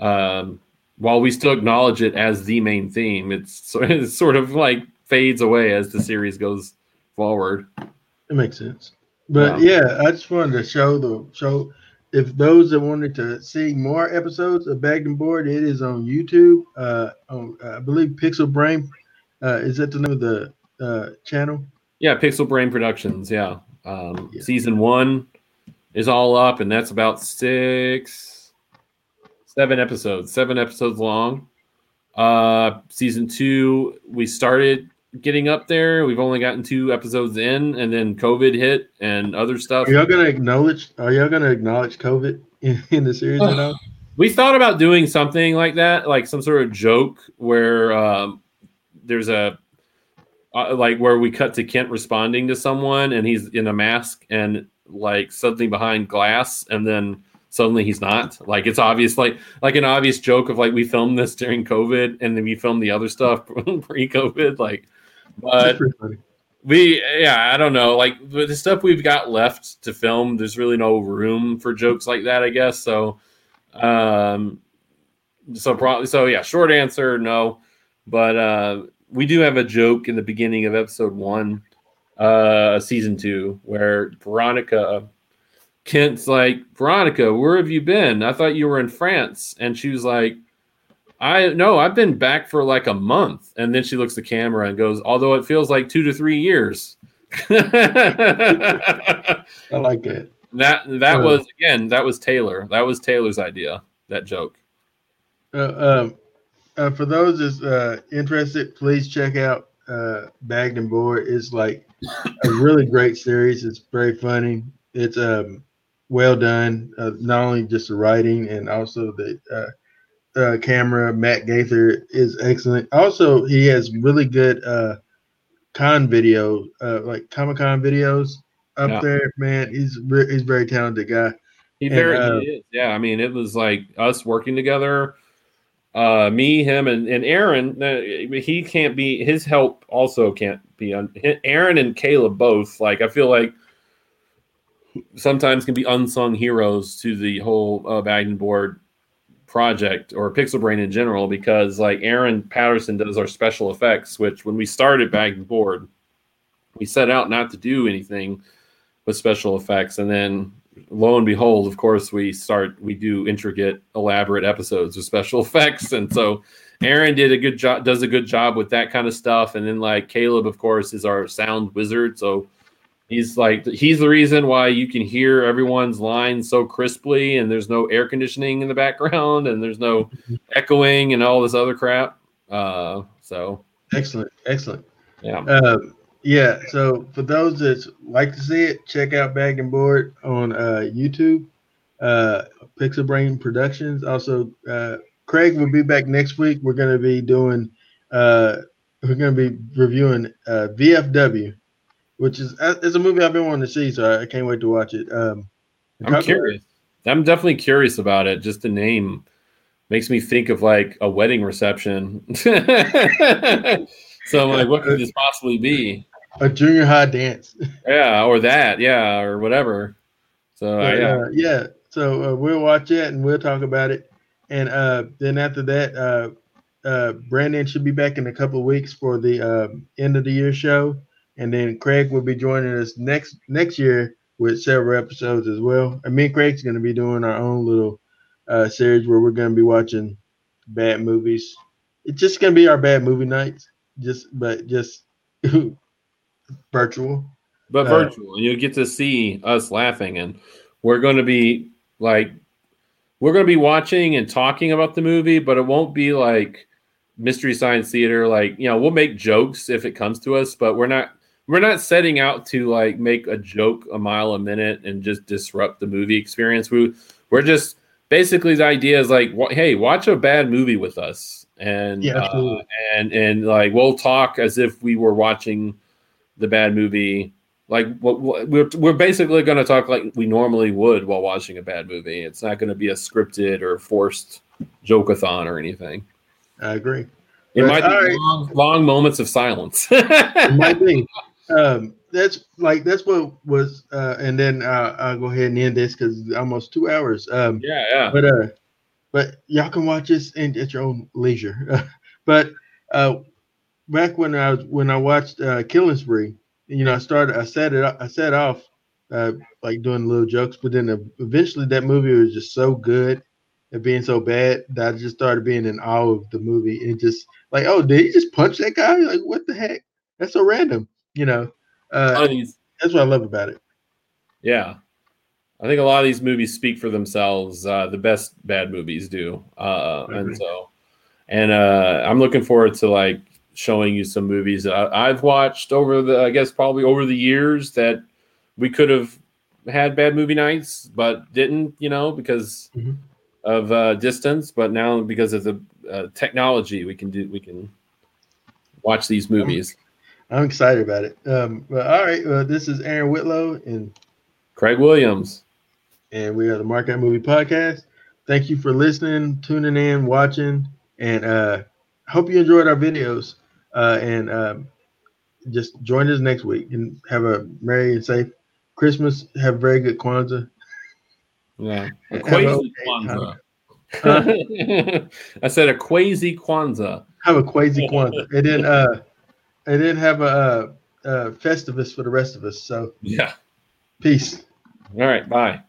Speaker 2: um, while we still acknowledge it as the main theme, it's, it's sort of like fades away as the series goes forward.
Speaker 1: It makes sense. But yeah, I just wanted to show the show if those that wanted to see more episodes of Bagged and Board, it is on YouTube. Uh, on I believe Pixel Brain. Uh, is that the name of the uh, channel?
Speaker 2: Yeah, Pixel Brain Productions. Yeah. Um, Season one is all up, and that's about six, seven episodes, seven episodes long. Uh, season two, we started getting up there. We've only gotten two episodes in, and then COVID hit and other stuff.
Speaker 1: Are y'all gonna acknowledge? Are y'all gonna acknowledge COVID in, in the series? no?
Speaker 2: We thought about doing something like that, like some sort of joke where um, there's a uh, like where we cut to Kent responding to someone and he's in a mask and like something behind glass and then suddenly he's not. Like it's obvious, like like an obvious joke of like we filmed this during COVID and then we filmed the other stuff pre-COVID. Like, but we yeah i don't know. Like the stuff we've got left to film there's really no room for jokes like that i guess. So um so probably so yeah short answer no. But uh we do have a joke in the beginning of episode one uh season two where veronica kent's like veronica where have you been? I thought you were in france. And she was like I no, I've been back for like a month, and then she looks at the camera and goes, "Although it feels like two to three years."
Speaker 1: I like it.
Speaker 2: That that
Speaker 1: Uh,
Speaker 2: was again, that was Taylor. That was Taylor's idea. That joke.
Speaker 1: Uh, um, uh, for those that's uh, interested, please check out uh, Bagged and Board. It's like a really great series. It's very funny. It's um, well done. Uh, not only just the writing and also the uh, uh, camera. Matt Gaither is excellent. Also, he has really good uh, con video, uh, like Comic Con videos up
Speaker 2: Yeah.
Speaker 1: there. Man, he's re- he's a very talented guy.
Speaker 2: He
Speaker 1: And,
Speaker 2: very
Speaker 1: uh,
Speaker 2: he is. Yeah, I mean, it was like us working together. Uh, me, him, and, and Aaron. uh, He can't be. His help also can't be on. Aaron and Caleb both. Like I feel like sometimes can be unsung heroes to the whole uh, Bagged Board project or Pixel Brain in general because like Aaron Patterson does our special effects, which when we started Bagged and Board, we set out not to do anything with special effects, and then lo and behold, of course, we start we do intricate, elaborate episodes with special effects, and so Aaron did a good job, does a good job with that kind of stuff, and then like Caleb, of course, is our sound wizard, so he's like he's the reason why you can hear everyone's lines so crisply, and there's no air conditioning in the background, and there's no echoing and all this other crap. Uh, so
Speaker 1: Excellent, excellent.
Speaker 2: Yeah.
Speaker 1: Um, yeah. So for those that like to see it, check out Bag and Board on uh, YouTube. Uh, Pixel Brain Productions. Also, uh, Craig will be back next week. We're going to be doing. Uh, we're going to be reviewing uh, VFW, which is uh, it's a movie I've been wanting to see, so I, can't wait to watch it. Um,
Speaker 2: I'm curious. I'm definitely curious about it. Just the name makes me think of like a wedding reception. so I'm like, what could this possibly be?
Speaker 1: A junior high dance.
Speaker 2: Yeah, or that, yeah, or whatever. So uh, yeah,
Speaker 1: uh, yeah. So uh, we'll watch it and we'll talk about it. And uh, then after that, uh, uh, Brandon should be back in a couple of weeks for the end of the year show, and then Craig will be joining us next next year with several episodes as well. And me and Craig's going to be doing our own little uh, series where we're going to be watching bad movies. It's just going to be our bad movie nights, just but just virtual.
Speaker 2: but
Speaker 1: Uh,
Speaker 2: virtual, and you'll get to see us laughing, and we're going to be like, we're going to be watching and talking about the movie, but it won't be like mystery science theater. Like you know, we'll make jokes if it comes to us, but we're not we're not setting out to like make a joke a mile a minute and just disrupt the movie experience. We we're just basically the idea is like, wa- hey, watch a bad movie with us, and
Speaker 1: Yeah,
Speaker 2: uh, and and like we'll talk as if we were watching the bad movie. Like what what- we're we're basically going to talk like we normally would while watching a bad movie. It's not going to be a scripted or forced jokeathon or anything.
Speaker 1: I agree.
Speaker 2: It
Speaker 1: But,
Speaker 2: might be
Speaker 1: right.
Speaker 2: long, long moments of silence.
Speaker 1: It might be. Um, that's like that's what was, uh, and then uh, I'll go ahead and end this because almost two hours. Um,
Speaker 2: Yeah, yeah.
Speaker 1: But uh, but y'all can watch this and at your own leisure. but uh, back when I was when I watched uh, Killing Spree, you know, I started I set it I set off uh, like doing little jokes, but then eventually that movie was just so good at being so bad that I just started being in awe of the movie and just like, oh, did he just punch that guy? Like, what the heck? That's so random, you know. Uh,
Speaker 2: these-
Speaker 1: that's what I love about it.
Speaker 2: Yeah. I think a lot of these movies speak for themselves. Uh, the best bad movies do. Uh, and so, and uh, I'm looking forward to like showing you some movies that I, I've watched over the, I guess, probably over the years that we could have had bad movie nights, but didn't, you know, because
Speaker 1: Mhm.
Speaker 2: of uh, distance. But now because of the uh, technology, we can do, we can watch these movies.
Speaker 1: I'm excited about it. Um, but all right, uh, this is Aaron Whitlow, and
Speaker 2: Craig Williams.
Speaker 1: and we are the Mark Out Movie Podcast. Thank you for listening, tuning in, watching, and uh, hope you enjoyed our videos. Uh, and um, just join us next week and have a merry and safe Christmas. Have a very good Kwanzaa.
Speaker 2: Yeah. A quasi Kwanzaa.
Speaker 1: Huh?
Speaker 2: I said a quasi Kwanzaa.
Speaker 1: Have a crazy Kwanzaa, and then uh, and then have a, uh uh Festivus for the rest of us. So
Speaker 2: Yeah.
Speaker 1: peace.
Speaker 2: All right. Bye.